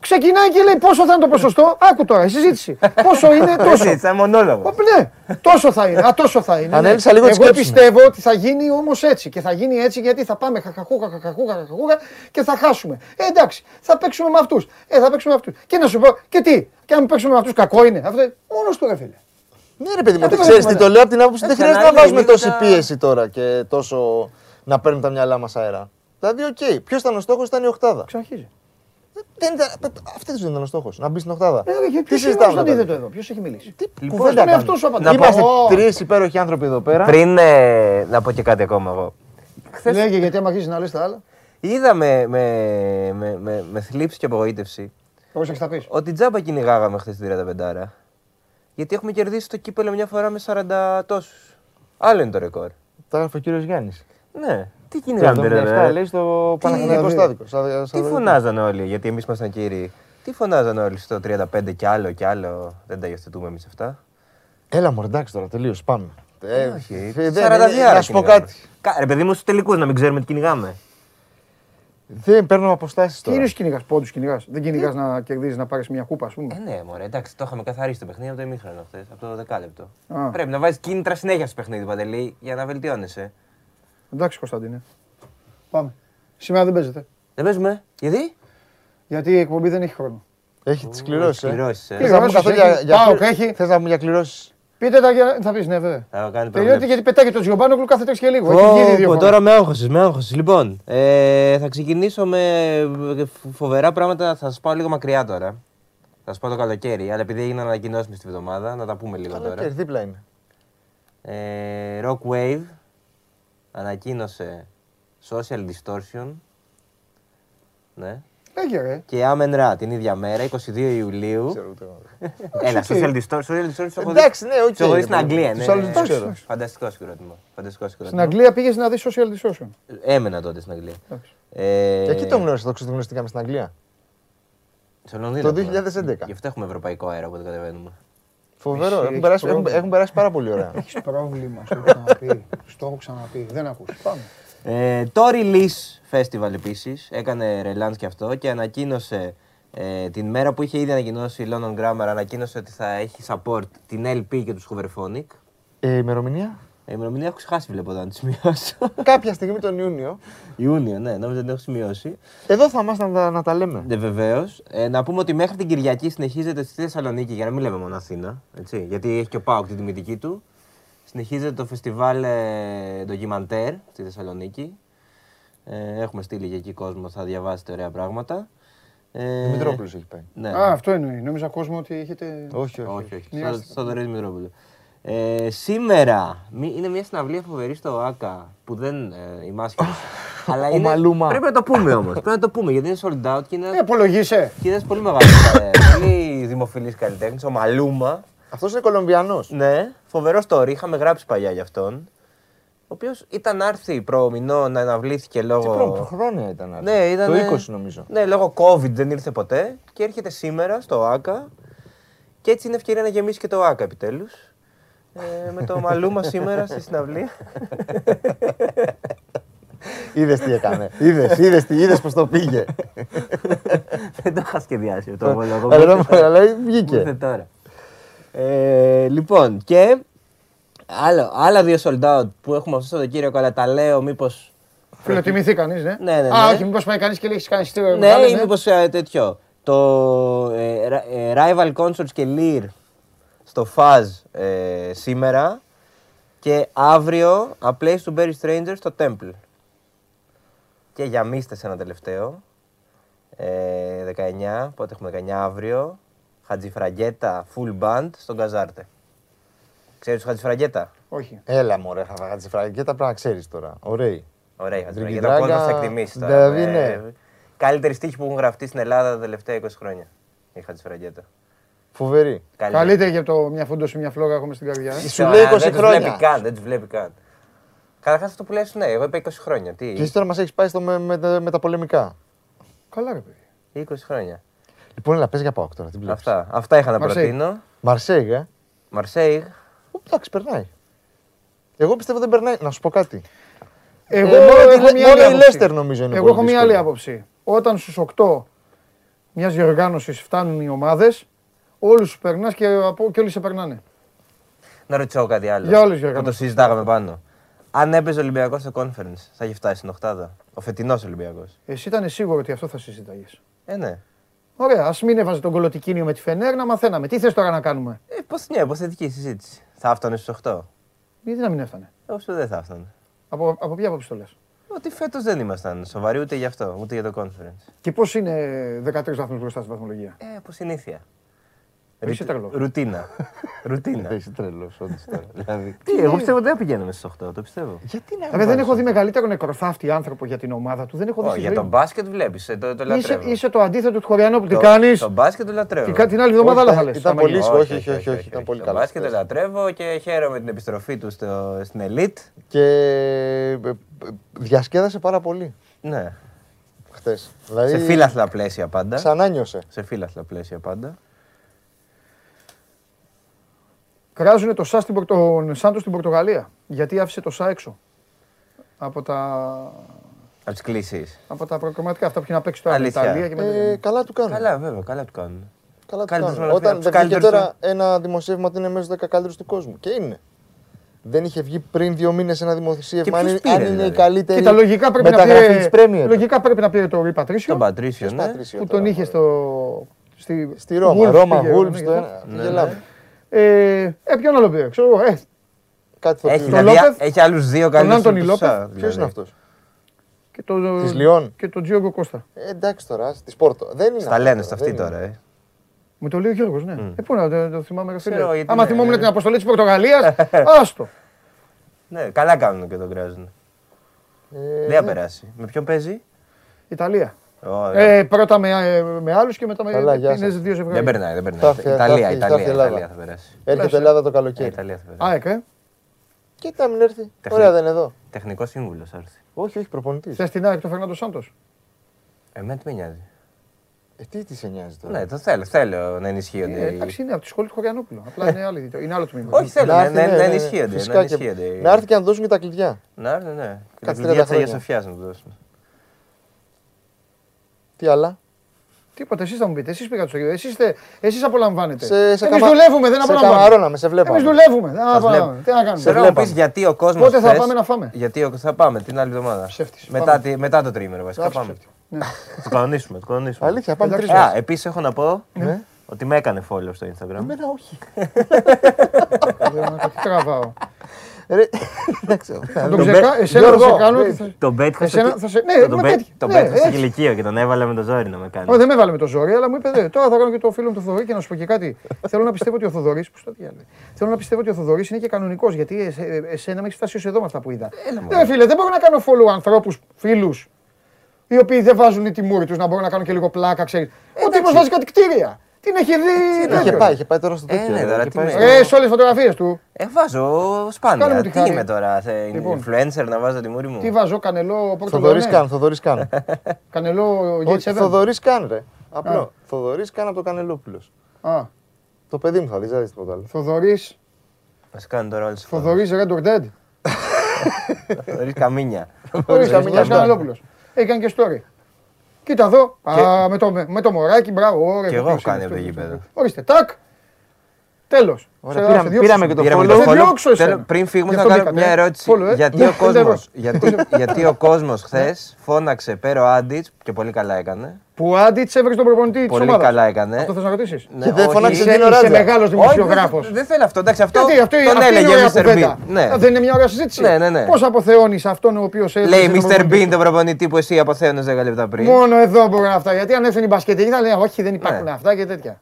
Ξεκινάει και λέει πόσο θα είναι το ποσοστό; Άκου τώρα, η συζήτηση. Πόσο είναι, τόσο. Έτσι, σαν μονόλογο. Ω, Ναι, τόσο θα είναι. Α, τόσο θα είναι. ναι. Ανέλυσα λίγο τη Εγώ σκέψη μου. πιστεύω ότι θα γίνει όμως έτσι. Και θα γίνει έτσι γιατί θα πάμε χαχαχούχα, χαχαχούχα, χαχαχούχα και θα χάσουμε. Ε, εντάξει, θα παίξουμε με αυτούς. Ε, θα παίξουμε με αυτούς. Και να σου πω, και τι, και αν παίξουμε με αυτούς, κακό είναι. Αυτό μόνος του ρε φίλε. Ναι, ρε παιδί μου, Ε, ότι το ξέρεις τι βλέπουμε, το λέω από την άποψη. Δεν Εντάξει, χρειάζεται να ανάλογα βάζουμε λίγο τόση τα- πίεση τώρα και τόσο να παίρνουν τα μυαλά μας αέρα. Δηλαδή, οκ, ποιος ήταν ο στόχος, ήταν η οχτάδα. Ξαρχίζει. Δεν ήταν, αυτό δεν ήταν ο στόχος, να μπει στην οχτάδα. Ε, Τι ποιος συζητάμε τον τώρα; είδε το εδώ, ποιος έχει μιλήσει; Τι Λοιπόν, κουβέντα στον κάνουμε; εαυτό σου απαντά. Είμαστε Ω. τρεις υπέροχοι άνθρωποι εδώ πέρα. Πριν ε, να πω και κάτι ακόμα εγώ. Χθες Λέγε γιατί άμα αρχίσεις να λες τα άλλα, είδα με, με, με, με, με θλίψη και απογοήτευση πρόσεξε θα πεις. ότι τζάμπα κυνηγάγαμε χθες την 35 Γιατί έχουμε κερδίσει το κύπελο μια φορά με 40 τόσους. Άλλο είναι το ρεκόρ. Τα έγραφε ο κύριος Γιάννης. Ναι. Τι κυνηγάμε, ρε, 37 ρε. λέει στο Τι- Παναγενικό στάδικο. Τι φωνάζανε όλοι, γιατί εμείς ήμασταν κύριοι. Τι φωνάζανε όλοι στο 35 κι άλλο κι άλλο. Δεν τα υιοθετούμε εμείς αυτά. Έλα μου, εντάξει τώρα, τελείω. Πάμε. Ε, Όχι. ε, 40 δεν- ε, διάρα Να σου πω κυνηγάμε. κάτι. Κα- Ρε παιδί μου, στους τελικούς να μην ξέρουμε τι κυνηγάμε. Δεν παίρνω αποστάσεις Τι τώρα. είναι κυνηγάς, πόντους κυνηγάς. Δεν κυνηγάς να κερδίζεις να πάρεις μια κούπα, ας πούμε. Ε, ναι, μωρέ, εντάξει, το είχαμε καθαρίσει το παιχνίδι από το ημίχρονο χθες, από το δεκάλεπτο. Α. Πρέπει να βάζεις κίνητρα συνέχεια στο παιχνίδι, Παντελή, για να βελτιώνεσαι. Εντάξει, Κωνσταντίνε. Πάμε. Σήμερα δεν παίζετε. Δεν παίζουμε; Γιατί; Γιατί η εκπομπή δεν έχει χρόνο. Έχει τις κληρώσεις. κληρώσεις, ε. Θες να μου καθόλου Κληρώσεις για. έχει. ΠΑΟΚ έχει. Θες να μου για κληρώσεις; Πείτε τα για. Θα πεις ναι, βέβαια. Θα κάνει Τελειώτη προβλέψεις. γιατί πετάγει το Τζιομπάνογλου κάθε τρεις και λίγο. Έχει γίνει Πω, δύο πω, φορές. τώρα με άγχωσες, με άγχωσες. Λοιπόν, ε, θα ξεκινήσω με ε, φοβερά πράγματα. Θα σας πάω λίγο μακριά τώρα. Θα σας πάω το καλοκαίρι, αλλά επειδή έγιναν ανακοινώσεις μες τη βδομάδα, να τα πούμε λίγο Καλοκαίρι, τώρα. δίπλα είναι. Ε, Rock Wave ανακοίνωσε Social Distortion. Ναι. Λέγε ρε. Και Amen Ra την ίδια μέρα, 22 Ιουλίου. Ξέρω ούτε εγώ. Έλα, Social Distortion. Social Distortion το έχω δει- Εντάξει, ναι, οκ. το έχω δει στην Αγγλία. Τους ναι, άλλους ναι. τους ξέρω. Φανταστικό συγκρότημα. Φανταστικό Στην συγκρότημα. Αγγλία πήγες να δεις Social Distortion. Έμενα τότε στην Αγγλία. Εντάξει. Ε, Και εκεί το γνώρισα, το ξεγνωριστήκαμε στην Αγγλία. Στο Λονδίνο. Το έχουμε. 2011. Γι' αυτό έχουμε ευρωπαϊκό αέρα όποτε κατεβαίνουμε. Φοβερό. Εσύ Έχουν έχεις περάσει, έχουν, πρόβλημα. έχουν περάσει πάρα πολύ ωραία. Έχεις πρόβλημα, στο έχω ξαναπεί. Στο έχω ξαναπεί. Δεν ακούς. Πάμε. Ε, το Release Festival επίσης έκανε ρελάντ και αυτό και ανακοίνωσε ε, την μέρα που είχε ήδη ανακοινώσει η London Grammar, ανακοίνωσε ότι θα έχει support την LP και τους Hooverphonic. Ε, ημερομηνία; Ε, ημερομηνία έχω ξεχάσει, βλέπω εδώ να τη σημειώσω. Κάποια στιγμή τον Ιούνιο. Ιούνιο, ναι, νόμιζα ότι την έχω σημειώσει. Εδώ θα είμαστε να, τα- να τα λέμε. Ναι, βεβαίως. Ε, να πούμε ότι μέχρι την Κυριακή συνεχίζεται στη Θεσσαλονίκη, για να μην λέμε μόνο Αθήνα, έτσι, γιατί έχει και ο Πάοκ την τιμητική του. Συνεχίζεται το φεστιβάλ ε, ντοκιμαντέρ στη Θεσσαλονίκη. Ε, έχουμε στείλει και εκεί κόσμο, θα διαβάσετε ωραία πράγματα. Ε, Δημητρόπουλος έχει πάει. Ναι, Α, αυτό εννοεί. Νόμιζα κόσμο ότι έχετε. Όχι, όχι. όχι, όχι. Μοιράστηκα. Στο Θοδωρή Δημητρόπουλο. Ε, σήμερα μη- είναι μια συναυλία φοβερή στο ΑΚΑ που δεν ε, η μάσκη. αλλά είναι, Μαλούμα. Πρέπει να το πούμε όμως. πρέπει να το πούμε γιατί είναι sold out και είναι, Ε, απολογείσαι. και είναι ένας πολύ μεγάλος. ε, πολύ δημοφιλής καλλιτέχνης. Ο Μαλούμα. Αυτός είναι Κολομβιανός. Ναι, φοβερό story. Είχαμε γράψει παλιά γι' αυτόν. Ο οποίος ήταν να έρθει προμηνό να αναβλήθηκε λόγω. Χρόνια ήταν. αυτό. Ναι, ήταν. Το 20 νομίζω. Ναι, λόγω COVID δεν ήρθε ποτέ και έρχεται σήμερα στο ΑΚΑ και έτσι είναι ευκαιρία να γεμίσει και το ΑΚΑ επιτέλους. Ε, με το μαλούμα σήμερα στη συναυλία. Είδες τι έκανε. Είδες, είδες τι, είδες πώς το πήγε. δεν το είχα σχεδιάσει το ομολογώ. Αλλά Μου ήρθε αλλά τώρα. Μου ήρθε βγήκε. τώρα. Ε, λοιπόν, και άλλο, άλλα δύο sold out που έχουμε αυτό το Σαββατοκύριακο, αλλά τα λέω μήπως. Φιλοτιμηθεί κανείς, ναι. Ναι, ναι, Α, ναι. όχι, μήπως πάει κανείς και λέει έχεις κάνει στήριο. Ναι, ή μήπως τέτοιο. Το ε, ρα- ε, Rival Consorts και Lear στο Fuzz ε, σήμερα και αύριο A Place to Bury Strangers στο Temple. Και για μίστες ένα τελευταίο. Ε, 19, πότε έχουμε 19 αύριο. Χατζιφραγκέτα Full Band στον Καζάρτε. Ξέρεις του Χατζιφραγκέτα. Όχι. Έλα μωρέ, χαβαγατζιφραγγέτα πρέπει να ξέρεις τώρα. Ωραία. Ωραία, η Χατζιφραγκέτα. Τριγκιτράγκα, Ο κόσμος θα εκτιμήσει τώρα. δηλαδή, Ε, ναι. Καλύτερη στίχη που έχουν γραφτεί στην Ελλάδα τα τελευταία 20 χρόνια. Η Χατζιφραγκέτα. Φοβερή. Καλύτερη για το μια φούντο μια φλόγα έχουμε στην καρδιά. ε. Σου λέει 20 δεν τους χρόνια. βλέπει καν, δεν τους βλέπει καν. Καταρχάς αυτό που λες, ναι, εγώ είπα 20 χρόνια. Τι, Και εσύ τώρα μας έχεις πάει στο με, με, τα- με τα πολεμικά. Καλά, ρε παιδί. 20 χρόνια. Λοιπόν, έλα, πες για πάω τώρα. Τι βλέπεις. Αυτά, αυτά είχα να Μαρσέη. προτείνω. Μαρσέιγ, ε. Μαρσέιγ. Ω, Εντάξει, περνάει. Εγώ πιστεύω δεν περνάει. Να σου πω κάτι. Εγώ Ε, μόνο έχω η- μια μόνο άλλη η άποψη. Leicester νομίζω είναι Εγώ πολύ έχω μια δύσκολη. άλλη άποψη. Όταν στους 8 μιας διοργάνωσης φτάνουν οι ομάδες, όλους του περνάς και, από- και όλοι σε περνάνε. Να ρωτήσω κάτι άλλο. Για όλες τις Που το διοργανώσεις. συζητάγαμε πάνω. Αν έπαιζε ο Ολυμπιακός στο conference, θα είχε φτάσει στην Οχτάδα. Ο φετινός Ολυμπιακός. Εσύ ήταν σίγουρο ότι αυτό θα συζητάγες. Ε, ναι. Ωραία, ας μην έβαζε τον κολοτικίνιο με τη Φενέρ να μαθαίναμε. Τι θες τώρα να κάνουμε; Ε, πώς μια υποθετική συζήτηση. Θα έφτανε στους 8. Γιατί να μην έφτανε; Όσο δεν θα έφτανε. Από, από ποια άποψη το λες; Ότι φέτος δεν ήμασταν σοβαροί ούτε γι' αυτό, ούτε για το conference. Και πώς είναι 13 βαθμούς μπροστά στη βαθμολογία; Ε, από συνήθεια. Είσαι τρελός. Ρουτίνα. Ρουτίνα. Είσαι τρελός, όντως τώρα. δηλαδή. Τι, εγώ πιστεύω ότι δεν πηγαίνουμε στις 8, το πιστεύω. Γιατί να Βέβαια δεν έχω δει μεγαλύτερο νεκροθάφτη άνθρωπο για την ομάδα του. Δεν έχω δει. Ω, στη για ζωή τον μου. μπάσκετ βλέπεις, το, το Είσαι, λατρεύω. είσαι το αντίθετο του Χωριανόπουλου. Τι Το- κάνεις; Το μπάσκετ το λατρεύω. Την άλλη εβδομάδα άλλα θα λε. Ήταν πολύ όχι, όχι, όχι, όχι, ήταν πολύ Το καλός. μπάσκετ το λατρεύω και χαίρομαι την επιστροφή του στο, στην Elite. Και ε, ε, διασκέδασε πάρα πολύ Ναι. χθες. Δηλαδή, Σε φίλαθλα πλαίσια πάντα. Ξανά νιώσε. Σε φίλαθλα πλαίσια πάντα. Κράζουν το ΣΑ στην Πορτο... τον Σάντος στην Πορτογαλία. Γιατί άφησε το ΣΑ έξω. Από τα, Από τις κλήσει. από τα προκριματικά αυτά που είχε να παίξει τώρα με την Αλήθεια. Ιταλία και με Ε, την... καλά του κάνουν. Καλά, βέβαια, καλά του κάνουν. Καλά του Καλύτερος κάνουν. με Όταν από τους δεν βγήκε καλύτερους τώρα ένα δημοσίευμα ότι είναι μέσα στους 10 καλύτερους του κόσμου. Και είναι. Δεν είχε βγει πριν δύο μήνες ένα δημοσίευμα. Και Αν, ποιος είναι- αν πήρε, είναι η δηλαδή; καλύτερη Κοίτα, λογικά πρέπει, να μεταγραφή πήρε, της Premier. λογικά πρέπει να πήρε το Ρui Πατρίσιο Τον Πατρίσιο, Ποιος ναι. Πατρίσιο που τώρα, τον είχε μωρέ. στο... Στη, Στη Ρώμα. Wolves Ρώμα, πήγε, Wolves ναι, το γι' ένα. αυτό. Ναι, Γελάμε. Ε, ε, ποιον άλλο πήρε, ξέρω εγώ. Ε, Κάτι θα Έχει, πει. δηλαδή, Λόπεθ, έχει άλλους δύο καλύτερους. Άντωνη Λόπεθ. Ποιος είναι αυτός; και το, Της Λιόν. και τον Τζιόγκο Κώστα. Ε, εντάξει τώρα, της Πόρτο. Δεν είναι. Στα αυτό λένε σε δεν αυτή είναι. τώρα, ε. Μου το λέει ο Γιώργος, ναι. Ε, πού να το, το θυμάμαι, ρε φίλε. Ξέρω, γιατί Άμα ναι, θυμόμουν ναι. την αποστολή της Πορτογαλίας, άστο. Ναι, καλά κάνουν και τον κράζουν. Ε, Δεν θα περάσει. Με ποιον παίζει; Ιταλία. Ωραία. Ε, πρώτα με, ε, με άλλους και μετά με Καλά, γεια είναι σας. δύο Δεν ζευγάρια. περνάει, δεν περνάει. Θα έρθει- θα Ιταλία, έρθει- θα Ιταλία, έρθει η Ελλάδα. Ιταλία θα περάσει. Έρχεται Ελλάδα το Ε, καλοκαίρι. Ιταλία θα περάσει. ΑΕΚ, ε; Και να μην έρθει. Τεχνη- Ωραία δεν είναι εδώ. Τεχνικός σύμβουλος θα έρθει. Όχι, όχι, προπονητής. Θες την ΑΕΚ το Φερνάντο Σάντος; Εμένα τι με νοιάζει. Ε, τι της σε νοιάζει τώρα; Ναι, το θέλω, θέλω να ενισχύονται. Ε, οι- εντάξει, είναι από τη σχολή του Χωριανόπουλου. Απλά είναι, άλλη, είναι άλλο τμήμα. Όχι, θέλω να, έρθει, να, ναι, να ναι, ναι, ενισχύονται. φυσικά Να και- ενισχύονται. οι- Να έρθει και να δώσουν και τα κλειδιά. Να έρθει, ναι. Και τα Κάτσε κλειδιά 30 τη Αγίας χρόνια. Σοφιάς να τους δώσουν. Τι άλλα; Τίποτα, εσείς θα μου πείτε. Εσείς πήγατε στο γήπεδο. Εσείς, είστε- εσείς απολαμβάνετε. Σε, σε Εμείς καμα- δουλεύουμε, δεν σε απολαμβάνουμε. καμαρώναμε, σε βλέπαμε. Εμείς δουλεύουμε. Δεν Σας απολαμβάνουμε. βλέπω. Τι να κάνουμε. Θέλω να μου βλέπαμε. πει γιατί ο κόσμος. Πότε θα πάμε να φάμε; Γιατί ο- θα πάμε την άλλη εβδομάδα. Ψεύτης. Μετά, Πάμε. τη, μετά το τρίμηνο βασικά. Άψε, Πάμε. ψεύτης. Ναι. Το κανονίσουμε. Το κανονίσουμε. Αλήθεια, πάμε τρεις Εντάξει. Α, επίσης έχω να πω Ναι. ότι με έκανε follow στο Instagram. Εμένα όχι. Δεν- Τι τραβάω. Θα τον ξεκα... Εσένα θα σε κάνω. Το μπέτ Εσένα θα σε... Ναι, το με μπέτ πέτυχε. το Ναι, μπέτ στο έτσι. ηλικίο και τον έβαλε με το ζόρι να με κάνει. Όχι, δεν με έβαλε με το ζόρι, αλλά μου είπε «Δε, τώρα θα κάνω και το φίλο μου το Θοδωρή και να σου πω και κάτι. Θέλω να πιστεύω ότι ο Θοδωρή. Πώς το διάλεγε; Θέλω να πιστεύω ότι ο Θοδωρής είναι και κανονικός γιατί εσ- ε, εσένα με έχεις φτάσει ως εδώ με αυτά που είδα. Ναι, φίλε, δεν μπορώ να κάνω follow ανθρώπους, φίλους, οι οποίοι δεν βάζουν τη μούρη τους να μπορώ να κάνω και λίγο πλάκα, ξέρεις. Ο τύπος βάζει κάτι κτίρια. Την έχει δει. Είχε τέτοιο. πάει, είχε πάει τώρα στο Ε, τέτοιο. ναι, ρε, τώρα είχε τι πάει με- στο- Ε, σε όλες τις φωτογραφίες του. Ε, βάζω Κάνε μου σπάνια. τη Τι χάρη. είμαι τώρα, σε Λοιπόν. influencer να βάζω τη μούρη μου; Τι βάζω, κανελό πρώτο Θοδωρής λεωνέ. Καν, Θοδωρής Καν. Κανελό Όχι, Gates 7. Θοδωρής Καν, ρε. Α. Απλό. Θοδωρής Καν από το Κανελόπουλος. Α, Το παιδί μου θα δεις, δεν δεις τίποτα άλλο. Θοδωρής, Μα κάνει τώρα όλες τις Θοδωρής Red or Dead. Θοδωρής Καμίνια. Ορίστε, Καμιά Μιχάλης μπάλα. Κανελόπουλος. Έκανε και story. Κοίτα εδώ, α, με, το, με το μωράκι, μπράβο, ωραία. Και εγώ ποιος έχω κάνει είναι από το αυτός, γήπεδο. Ορίστε, τάκ. Τέλος. Ωραία, Σε- πήραμε- σε διώξω. πήραμε και το Πήραμε follow. το Σε follow. διώξω εσένα. Θέλω- Πριν φύγουμε Γι' θα αυτό κάνω μπήκατε, μια ε. ερώτηση. Follow, ε. Γιατί Ναι, ο πέντε ευρώ. κόσμος, γιατί, γιατί ο κόσμος χθες φώναξε πέρα ο Άντιτς και πολύ καλά έκανε. Που Άντιτς έβρεξε τον προπονητή της Πολύ ομάδας. καλά έκανε. Αυτό θες να ρωτήσεις; Ναι, Και δεν όχι, φώναξε Είσαι, Ντίνο είσαι Ράτζα. μεγάλος Όχι, δημοσιογράφος. δεν- Δεν θέλω αυτό. Εντάξει, αυτό Γιατί αυτή, τον αυτή είναι έλεγε ωραία ο Mr. κουβέντα. Bean. Ναι. Α, Δεν είναι μια ωραία συζήτηση. Ναι, ναι, ναι. Πώς αποθεώνεις αυτόν ο οποίος έβρισε Λέει τον Mr. προπονητή Bean σου. τον προπονητή που εσύ αποθέωνες 10 λεπτά πριν. Μόνο εδώ μπορούν αυτά. Γιατί αν έφτανε η μπασκετική θα λέει Όχι, δεν υπάρχουν Ναι. αυτά και τέτοια.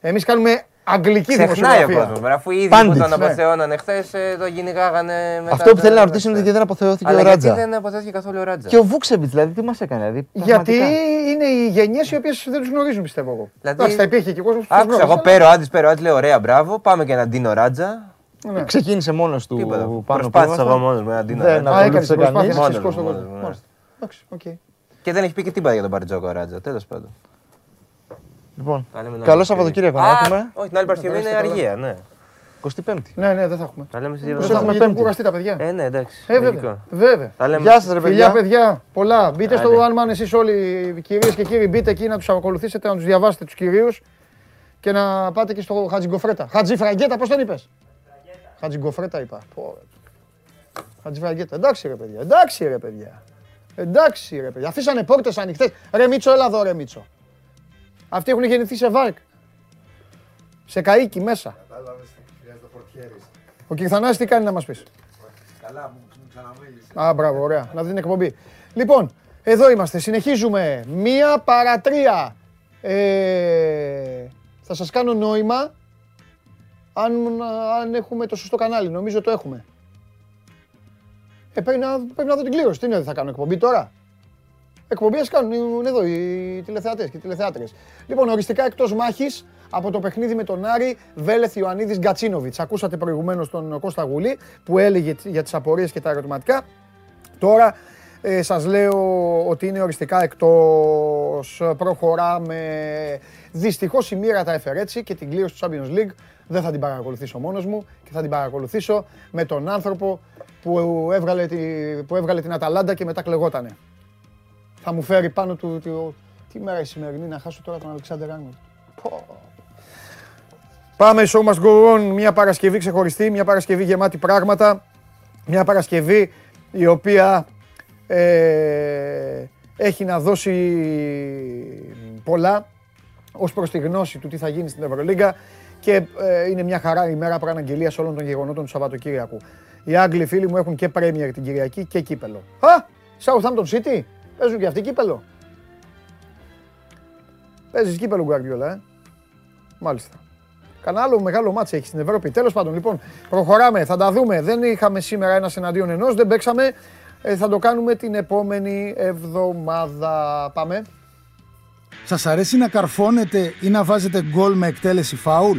Εμείς κάνουμε αγγλική Ξεχνάει ο δημοσιογραφία. κόσμος. μωρέ, Αφού ήδη Πάντης. που τον Ναι. αποθεώνανε χθες, ε, το κυνηγάγανε μετά. Αυτό που το- θέλει να ρωτήσει είναι γιατί δεν αποθεώθηκε Αλλά ο γιατί Ράτζα. δεν αποθέθηκε καθόλου ο Ράτζα; Και ο Βούξεβιτς, δηλαδή τι μας έκανε. Δηλαδή, Γιατί πραγματικά. είναι οι γενιές οι οποίες δεν τους γνωρίζουν, πιστεύω εγώ. Δηλαδή- Εντάξει, θα υπήρχε και ο κόσμος που τους Άκουσα γνώριζε, εγώ πέρα ο Άντιτς, πέρα ο Άντιτς, λέω ωραία, μπράβο. Πάμε και έναν Ντίνο Ράτζα. αλλά- Ναι. Ξεκίνησε μόνος του Τίποτα. πάνω Προσπάθησα που εγώ ήμασταν. μόνος μου έναν Ντίνο Δεν Ράτζα. Α, ακολούθησε έκανες την προσπάθεια κανείς. να Μόνος ξεσηκώσεις τον μου, κόσμο. μόνος μου, Μάλιστα. Εντάξει, οκ. Και δεν έχει πει και τίποτα για τον Παριτζόκο ο Ράτζα. Τέλος πάντων. Λοιπόν, Τα λέμε την άλλη καλό Παρασκευή. Σαββατοκύριακο να Α, έχουμε. Όχι, την άλλη Παρασκευή είναι περάσετε καλά. αργία, ναι. 25η. Ναι, ναι, δεν θα έχουμε. Τα λέμε στις Πώς δύο θα έχουμε έχουμε γιατί έχουν πέμπτη. κουραστεί τα παιδιά. Ε, ναι, εντάξει. Ε, βέβαια. λογικό. Βέβαια. Τα λέμε. Γεια σας, ρε Φιλιά, παιδιά. παιδιά, πολλά. Μπείτε στο Άντε. αν μάνε εσείς όλοι, κυρίες και κύριοι, μπείτε εκεί να τους ακολουθήσετε, να τους διαβάσετε τους κυρίους και να πάτε και στο Χατζιγκοφρέτα. Χατζιφραγκέτα, πώς τον είπες; Χατζιγκοφρέτα είπα. Πω, ρε. Χατζιφραγκέτα. Εντάξει ρε παιδιά, εντάξει ρε παιδιά. Εντάξει ρε παιδιά. Αφήσανε πόρτες ανοιχτές. Ρε Μίτσο, έλα εδώ ρε Μίτσο. Αυτοί έχουν γεννηθεί σε βάρκ. Σε καίκι μέσα. Ο Κυρθανάς τι κάνει να μας πεις; Καλά, μου ξαναμίλησες. Α, μπράβο, ωραία. Να δει την εκπομπή. Λοιπόν, εδώ είμαστε. Συνεχίζουμε. Μία παρά τρία. Ε, θα σας κάνω νόημα αν, αν έχουμε το σωστό κανάλι. Νομίζω το έχουμε. Ε, πρέπει, να, πρέπει να δω την κλήρωση. Τι είναι, δεν θα κάνω εκπομπή τώρα; Εκπομπή ας κάνουν είναι εδώ οι τηλεθεατές και οι τηλεθεάτρες. Λοιπόν, οριστικά εκτός μάχης από το παιχνίδι με τον Άρη Βέλεθ Ιωαννίδης Γκατσίνοβιτς. Ακούσατε προηγουμένως τον Κώστα Γουλή που έλεγε για τις απορίες και τα ερωτηματικά. Τώρα ε, σας λέω ότι είναι οριστικά εκτός, προχωράμε. Δυστυχώς η μοίρα τα έφερε έτσι και την κλήρωση του Champions League δεν θα την παρακολουθήσω μόνος μου και θα την παρακολουθήσω με τον άνθρωπο που έβγαλε, τη, που έβγαλε την Αταλάντα και μετά κλεγότανε. Θα μου φέρει πάνω του, του τι μέρα η σημερινή να χάσω τώρα τον Αλεξάνδρ Άρνολτ. Πω. Πάμε show must go on, μια Παρασκευή ξεχωριστή, μια Παρασκευή γεμάτη πράγματα, μια Παρασκευή η οποία ε, έχει να δώσει πολλά ως προς τη γνώση του τι θα γίνει στην Ευρωλίγκα και ε, είναι μια χαρά ημέρα προαναγγελίας όλων των γεγονότων του Σαββατοκύριακου. Οι Άγγλοι φίλοι μου έχουν και Premier την Κυριακή και κύπελο. Α, Southampton City, παίζουν και αυτοί κύπελο. Παίζεις κύπελο Γκουαρδιόλα, ε. Μάλιστα. Κανένα άλλο μεγάλο μάτς έχει στην Ευρώπη. Τέλος πάντων, λοιπόν, προχωράμε, θα τα δούμε. Δεν είχαμε σήμερα ένα εναντίον ενός, δεν παίξαμε. Ε, θα το κάνουμε την επόμενη εβδομάδα. Πάμε. Σας αρέσει να καρφώνετε ή να βάζετε γκολ με εκτέλεση φάουλ;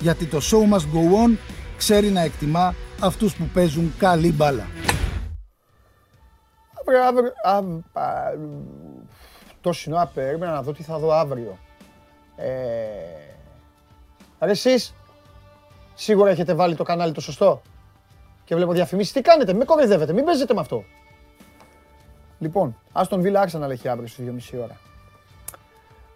Γιατί το show must go on ξέρει να εκτιμά αυτούς που παίζουν καλή μπάλα. Αύριο, αύριο, αύριο, α, τόση ώρα περίμενα να δω τι θα δω αύριο. Ε, ρε εσείς, σίγουρα έχετε βάλει το κανάλι το σωστό. και βλέπω διαφημίσεις. Τι κάνετε, με κοροϊδεύετε, μην παίζετε με αυτό. Λοιπόν, Άστον Βίλα Άρσεναλ έχει αύριο στις 2.30 ώρα.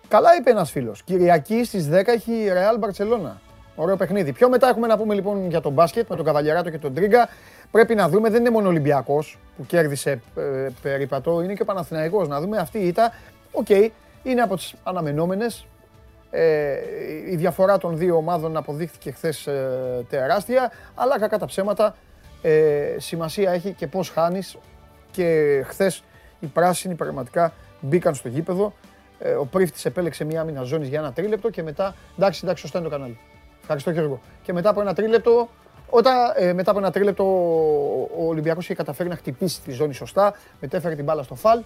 Καλά είπε ένας φίλος. Κυριακή στις 10 έχει η Ρεάλ Μπαρτσελόνα. Ωραίο παιχνίδι. Πιο μετά έχουμε να πούμε λοιπόν για τον μπάσκετ με τον Καβαλιαράτο και τον Τρίγκα. Πρέπει να δούμε, δεν είναι μόνο ο Ολυμπιακός που κέρδισε ε, περίπατο, είναι και ο Παναθηναϊκός. Να δούμε αυτή η ήττα. Οκ, okay, είναι από τις αναμενόμενες. Ε, η διαφορά των δύο ομάδων αποδείχθηκε χθες ε, τεράστια, αλλά κακά τα ψέματα ε, σημασία έχει και πώς χάνεις. Και χθες οι πράσινοι πραγματικά μπήκαν στο γήπεδο. Ε, ο Πρίφτης επέλεξε μία άμυνα ζώνης για ένα τρίλεπτο και μετά. Εντάξει, εντάξει, σωστά είναι το κανάλι. Ευχαριστώ Γιώργο. Και μετά από ένα τρίλεπτο, όταν, ε, μετά από ένα τρίλεπτο ο Ολυμπιακός είχε καταφέρει να χτυπήσει τη ζώνη σωστά, μετέφερε την μπάλα στο φαλ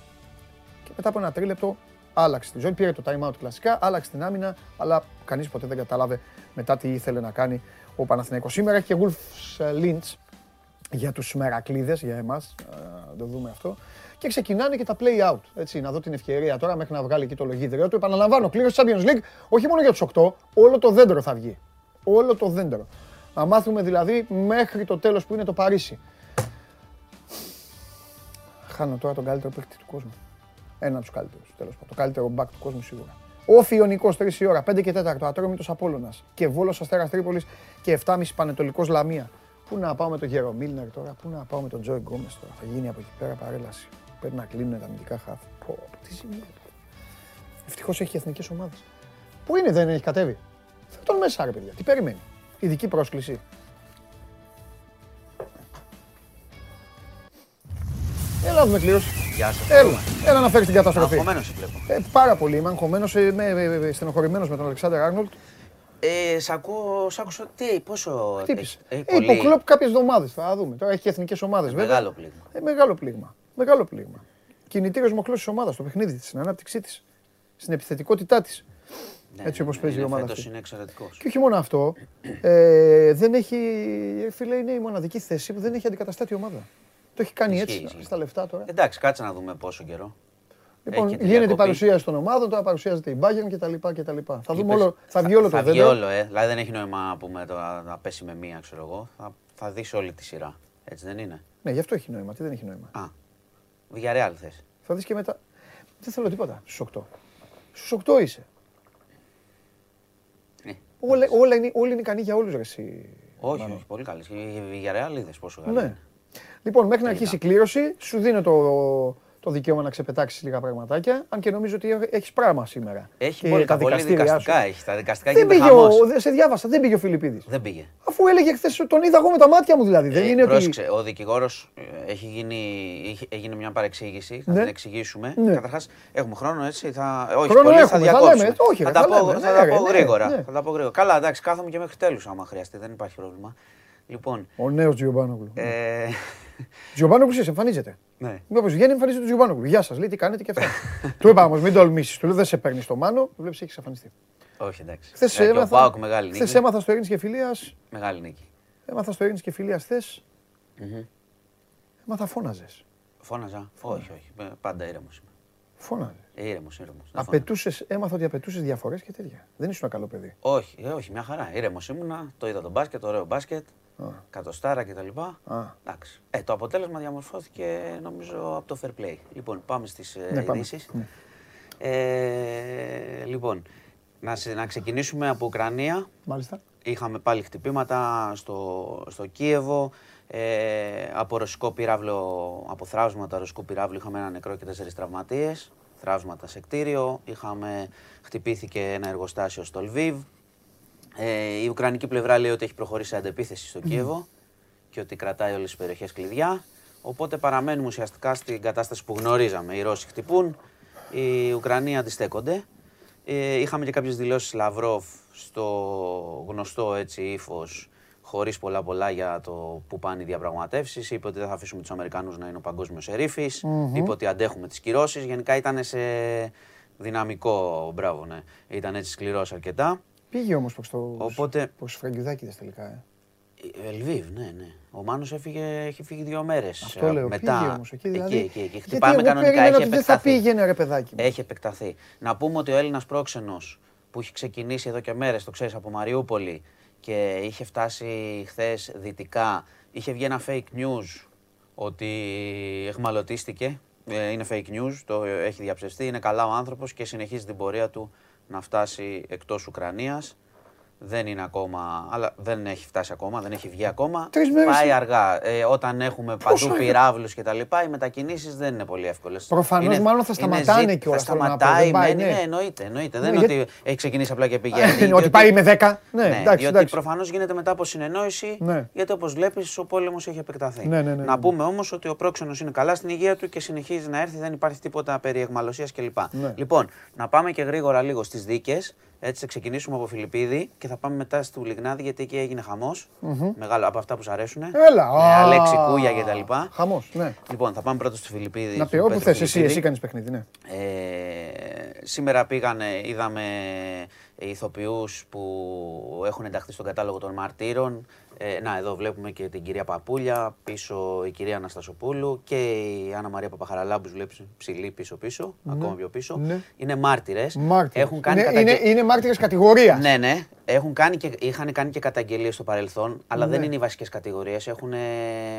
και μετά από ένα τρίλεπτο άλλαξε τη ζώνη, πήρε το time out κλασικά, άλλαξε την άμυνα, αλλά κανείς ποτέ δεν κατάλαβε μετά τι ήθελε να κάνει ο Παναθηναϊκός. Σήμερα έχει και Wolves Lynch για τους Μερακλίδες, για εμάς, να το δούμε αυτό. Και ξεκινάνε και τα play out. Έτσι, να δω την ευκαιρία τώρα μέχρι να βγάλει εκεί το λογίδριο του. Επαναλαμβάνω, κλήρωση Champions League, όχι μόνο για τους 8, όλο το δέντρο θα βγει όλο το δέντρο. Να μάθουμε δηλαδή μέχρι το τέλος που είναι το Παρίσι. Χάνω τώρα τον καλύτερο παίκτη του κόσμου. Ένα από τους καλύτερους. Τέλος πάντων. Το καλύτερο μπακ του κόσμου σίγουρα. Ο Φιονικό 3 η ώρα, 5 και 4, Ατρόμητος Απόλωνα και Βόλος Αστέρας Τρίπολης και 7,5 Πανετολικός Λαμία. Πού να πάω με τον Γέρο Μίλνερ τώρα, πού να πάω με τον Τζόι Γκόμες τώρα. Θα γίνει από εκεί πέρα παρέλαση. Πρέπει να κλείνουν τα αμυντικά χάφη. Πω, τι σημαίνει. Ευτυχώς έχει εθνικές ομάδες. Πού είναι, δεν έχει κατέβει. Φέρ τον μέσα, ρε παιδιά. Τι περιμένει. Ειδική πρόσκληση. Έλα δούμε κλήρωση. Γεια σας. Έλα, έλα να φέρεις την καταστροφή. Αγχωμένος βλέπω. Ε, πάρα πολύ. Είμαι αγχωμένος, είμαι ε, ε, στενοχωρημένος με τον Αλεξάνδρ Άρνολτ. Ε, σ' ακούω, σ' άκουσα, τι, πόσο... Χτύπησε. Ε, Ε, υποκλόπ κάποιες εβδομάδες, θα δούμε. Τώρα έχει και εθνικές ομάδες βέβαια. Μεγάλο πλήγμα. Ε, μεγάλο πλήγμα. Μεγάλο πλήγμα. Κινητήριος μοχλός της ομάδας, στο παιχνίδι της, στην ανάπτυξή της, στην επιθετικότητά της. Ναι, Έτσι όπως ναι, παίζει η είναι ομάδα φέτος αυτή. είναι εξαιρετικός. Και όχι μόνο αυτό, ε, δεν έχει, ε, φίλε, είναι η μοναδική θέση που δεν έχει αντικαταστάτη ομάδα. Το έχει κάνει Ισχύει, έτσι, ισχύει. στα λεφτά τώρα. Εντάξει, κάτσε να δούμε πόσο καιρό. Λοιπόν, έχει και τη γίνεται η διακοπή. παρουσίαση των ομάδων, τώρα παρουσιάζεται η Bayern και τα λοιπά και τα λοιπά. Θα δούμε Είπες, όλο, θα βγει όλο το Θα βγει δέντρο. όλο, ε. Δηλαδή δεν έχει νόημα να πούμε το, να πέσει με μία, ξέρω εγώ. Θα, θα δεις όλη τη σειρά. Έτσι δεν είναι; Ναι, γι' αυτό έχει νόημα. Τι δεν έχει νόημα. Α, Villarreal θες. Θα δεις και μετά. Δεν θέλω τίποτα στους 8. Στους 8 είσαι. Ε, Όλα, όλα είναι, όλοι είναι ικανοί για όλους ρε εσύ. όχι, Μάνο. όχι, πολύ καλή. Η Villarreal είδες πόσο καλή. Ναι. είναι. Λοιπόν, μέχρι να αρχίσει η κλήρωση, σου δίνω το, το δικαίωμα να ξεπετάξεις λίγα πραγματάκια. Αν και νομίζω ότι έχεις πράγμα σήμερα. Έχει Και πολύ, τα πολύ δικαστήριά δικαστικά σου. έχει. Τα δικαστικά Δεν γίνεται πήγε ο, χαμός. δεν σε διάβασα, δεν πήγε ο Φιλιππίδης. Δεν πήγε. Αφού έλεγε χθες, τον είδα εγώ με τα μάτια μου δηλαδή. δεν Ε, είναι ότι. πρόσεξε, ο δικηγόρος έχει γίνει, είχε- έγινε μια παρεξήγηση. Θα Ναι. την εξηγήσουμε. Ναι. Καταρχάς, έχουμε χρόνο έτσι. Θα, όχι, Χρόνο πολύ, θα έχουμε, θα διακόψουμε. λέμε, όχι, θα, ρε, τα θα πω, λέμε, θα ναι, τα ρε, πω ναι, γρήγορα. ναι. Θα τα πω γρήγορα. Καλά, εντάξει, κάθομαι και μέχρι τέλου άμα χρειαστεί. Δεν υπάρχει πρόβλημα. Λοιπόν. Ο νέος Τζιομπάνογλου. Ε, Τζιομπάνογλου εσύ εμφανίζεται. ναι. Μήπω βγαίνει, εμφανίζεται το Τζιομπάνογλου. Γεια σας, λέει τι κάνετε και αυτά. του είπα όμως, μην τολμήσεις. Του λέω δεν σε παίρνεις στο μάνο, το βλέπεις έχεις εξαφανιστεί. Όχι, εντάξει. Χθες Ε, και ο Πάοκ μεγάλη νίκη. Χθε έμαθα στο Ειρήνης και Φιλίας. Μεγάλη νίκη. Έμαθα στο Ειρήνης και Φιλίας χθες. Μμμ. Έμαθα φώναζες. Φώναζα. Όχι, όχι. Ε, Πάντα ήρεμος είμαι. Φώναζες. Ήρεμος, ήρεμος. Απαιτούσες, έμαθα ότι απαιτούσες διαφορές και τέτοια. Δεν ήσουν καλό παιδί. Όχι, ε, όχι, μια χαρά. Ήρεμος ήμουνα. Το είδα το μπάσκετ, ωραίο μπάσκετ. Α. Κατοστάρα κτλ. Α. Εντάξει. Ε, το αποτέλεσμα διαμορφώθηκε νομίζω από το fair play. Λοιπόν, πάμε στις ε, Ναι, πάμε. ειδήσεις. Ναι. Ε, λοιπόν, να, σε- να ξεκινήσουμε από Ουκρανία. Μάλιστα. Είχαμε πάλι χτυπήματα στο, στο Κίεβο. Ε, από ρωσικό πυράβλο, από θράψματα ρωσικού πυράβλου είχαμε ένα νεκρό και τέσσερις τραυματίες. Θράψματα σε κτίριο. Είχαμε, χτυπήθηκε ένα εργοστάσιο στο Λβίβ. Ε, η Ουκρανική πλευρά λέει ότι έχει προχωρήσει σε αντεπίθεση στο Κίεβο και ότι κρατάει όλες τις περιοχές κλειδιά. Οπότε παραμένουμε ουσιαστικά στην κατάσταση που γνωρίζαμε. Οι Ρώσοι χτυπούν, οι Ουκρανοί αντιστέκονται. Ε, είχαμε και κάποιες δηλώσεις Λαυρόφ στο γνωστό έτσι ύφος χωρίς πολλά πολλά για το που πάνε οι διαπραγματεύσεις. Είπε ότι δεν θα αφήσουμε τους Αμερικανούς να είναι ο παγκόσμιος ερήφης. Είπε ότι αντέχουμε τις κυρώσεις. Γενικά ήταν σε δυναμικό, μπράβο ναι. Ήταν έτσι σκληρός αρκετά. Πήγε όμως προς το. Οπότε- Προς του Φραγκιουδάκηδε τελικά. Ε. Ε, Λβίβ, ναι, ναι. Ο Μάνος έφυγε, έχει φύγει δύο μέρες. Αυτό ε, λέω. μετά. Πήγε όμως εκεί. Δηλαδή, εκεί, εκεί, εκεί. γιατί Χτυπάμε εγώ κανονικά, περίμενα έχει ότι δεν θα επεκταθεί. πήγαινε ρε παιδάκι μου. Έχει επεκταθεί. Να πούμε ότι ο Έλληνας πρόξενος που έχει ξεκινήσει εδώ και μέρες, το ξέρεις από Μαριούπολη και είχε φτάσει χθες δυτικά. Είχε βγει ένα fake news ότι εχμαλωτίστηκε. Ε, είναι fake news, το έχει διαψευστεί. Είναι καλά ο άνθρωπος και συνεχίζει την πορεία του να φτάσει εκτός Ουκρανίας δεν είναι ακόμα, αλλά δεν έχει φτάσει ακόμα, δεν έχει βγει ακόμα. Πάει αργά. Ε, όταν έχουμε παντού πυράβλους και τα λοιπά, οι μετακινήσεις δεν είναι πολύ εύκολες. Προφανώς μάλλον θα σταματάνε και όλα αυτά. Θα σταματάει, μένει, ναι. ναι, εννοείται. εννοείται. δεν είναι ότι έχει ξεκινήσει απλά και πηγαίνει. ότι πάει με 10. Ναι, ναι εντάξει, διότι προφανώς γίνεται μετά από συνεννόηση, ναι. γιατί όπως βλέπεις ο πόλεμος έχει επεκταθεί. Ναι, ναι, ναι, να πούμε όμως ότι ο πρόξενος είναι καλά στην υγεία του και συνεχίζει να έρθει, δεν υπάρχει τίποτα περί εγμαλωσίας κλπ. Λοιπόν, να πάμε και γρήγορα λίγο στις δίκες. Έτσι θα ξεκινήσουμε από Φιλιππίδη και θα πάμε μετά στο Λιγνάδι γιατί εκεί έγινε χαμός. Μεγάλο από αυτά που σου αρέσουν. Έλα. Με Αλέξη Κούγια και τα λοιπά. Χαμός, ναι. Λοιπόν, θα πάμε πρώτα στο Φιλιππίδη. Να πει όπου θες, εσύ, εσύ κάνεις παιχνίδι, ναι. Ε, σήμερα πήγανε, είδαμε ηθοποιούς που έχουν ενταχθεί στον κατάλογο των μαρτύρων. Ε, να, εδώ βλέπουμε και την κυρία Παπούλια, πίσω η κυρία Αναστασοπούλου και η Άννα Μαρία Παπαχαραλάμπου βλέπει ψηλή πίσω-πίσω, ναι. ακόμα πιο πίσω. Ναι. Είναι μάρτυρες. Έχουν κάνει είναι, καταγγε... είναι, είναι μάρτυρες κατηγορίας. Ναι, ναι. Έχουν κάνει και, είχαν κάνει και καταγγελίες στο παρελθόν, αλλά δεν ναι. είναι οι βασικές κατηγορίες. Έχουν,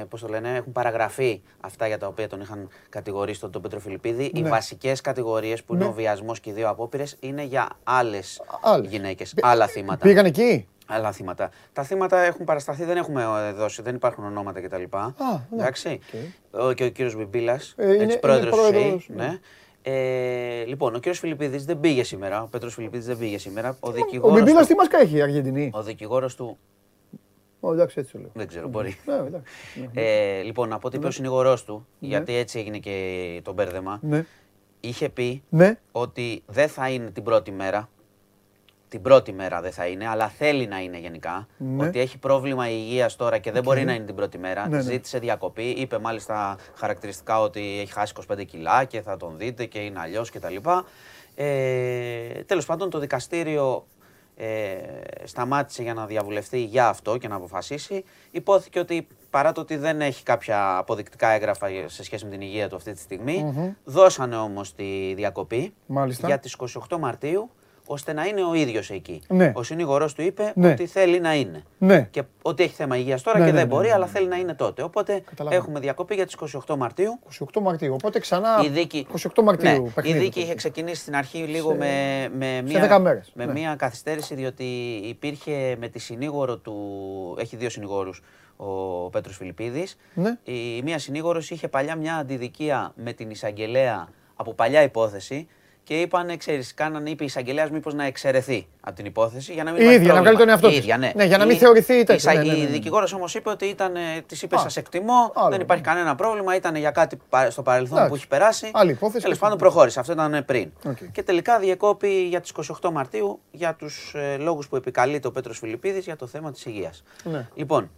πώς το λένε, έχουν παραγραφεί αυτά για τα οποία τον είχαν κατηγορήσει τον, τον Πέτρο Φιλιππίδη. Οι ναι. βασικές κατηγορίες που είναι ο βιασμός και οι δύο απόπειρες είναι για άλλες γυναίκες, άλλα θύματα. Πήγαν εκεί; Άλλα θύματα. Τα θύματα έχουν παρασταθεί, δεν έχουμε ε, δώσει, δεν υπάρχουν ονόματα κτλ. Α, ναι. Εντάξει. Okay. Ο, και ο κύριος Μπιμπίλας, ε, πρόεδρος του ΣΕΙ. Ναι. Ε, λοιπόν, ο κύριος Φιλιππίδης δεν πήγε σήμερα. Ο Πέτρος Φιλιππίδης δεν πήγε σήμερα. Ο, ο Μπιμπίλας τι μα έχει η Αργεντινή; Ο δικηγόρος του. Ο, εντάξει, έτσι λέω. Δεν ξέρω, μπορεί. Ναι, ναι. ε, λοιπόν, να πω ότι είπε ο συνηγορό του, γιατί έτσι έγινε και το μπέρδεμα. Είχε πει ότι δεν θα είναι την πρώτη μέρα την πρώτη μέρα δεν θα είναι, αλλά θέλει να είναι γενικά. Ναι. Ότι έχει πρόβλημα υγείας τώρα και δεν μπορεί να είναι την πρώτη μέρα. Ναι, ναι. Ζήτησε διακοπή. Είπε μάλιστα χαρακτηριστικά ότι έχει χάσει 25 κιλά και θα τον δείτε και είναι αλλιώς κτλ. Ε, Τέλος πάντων, το δικαστήριο ε, σταμάτησε για να διαβουλευτεί για αυτό και να αποφασίσει. Υπόθηκε ότι παρά το ότι δεν έχει κάποια αποδεικτικά έγγραφα σε σχέση με την υγεία του αυτή τη στιγμη δώσανε όμως τη διακοπή για τις 28 Μαρτίου ώστε να είναι ο ίδιος εκεί. Ναι. Ο συνήγορο του είπε ναι. ότι θέλει να είναι. Ναι. Και ότι έχει θέμα υγείας τώρα ναι, και ναι, δεν μπορεί, αλλά θέλει να είναι τότε. Οπότε έχουμε διακοπή για τις 28 Μαρτίου. 28 Μαρτίου. Οπότε ξανά. Η δίκη, 28 Μαρτίου. Ναι, η δίκη είχε ξεκινήσει στην αρχή λίγο σε... με, με, μία, μέρες. με μία καθυστέρηση, διότι υπήρχε με τη συνήγορο του. Έχει δύο συνηγόρους ο Πέτρος Φιλιππίδης. Ναι. Η μία συνήγορος είχε παλιά μια αντιδικία με την εισαγγελέα από παλιά υπόθεση και είπαν, ξέρεις, κάνανε, είπε η εισαγγελέας μήπως να εξαιρεθεί από την υπόθεση για να μην η ίδια, να βγάλει τον εαυτό της. Ναι. ναι. για να μην η, θεωρηθεί τέτοιο. Η, ναι, ναι, ναι. η δικηγόρος όμως είπε ότι ήταν, της είπε, σας εκτιμώ, άλλο. δεν υπάρχει κανένα πρόβλημα, ήταν για κάτι στο παρελθόν Άξι. που έχει περάσει. Άλλη υπόθεση. Τέλος πάντων προχώρησε. Αυτό ήταν πριν. Okay. Και τελικά διεκόπη για τις 28 Μαρτίου για τους ε, λόγους που επικαλείται ο Πέτρος Φιλιππίδης για το θέμα της υγείας. Ναι. Λοιπόν,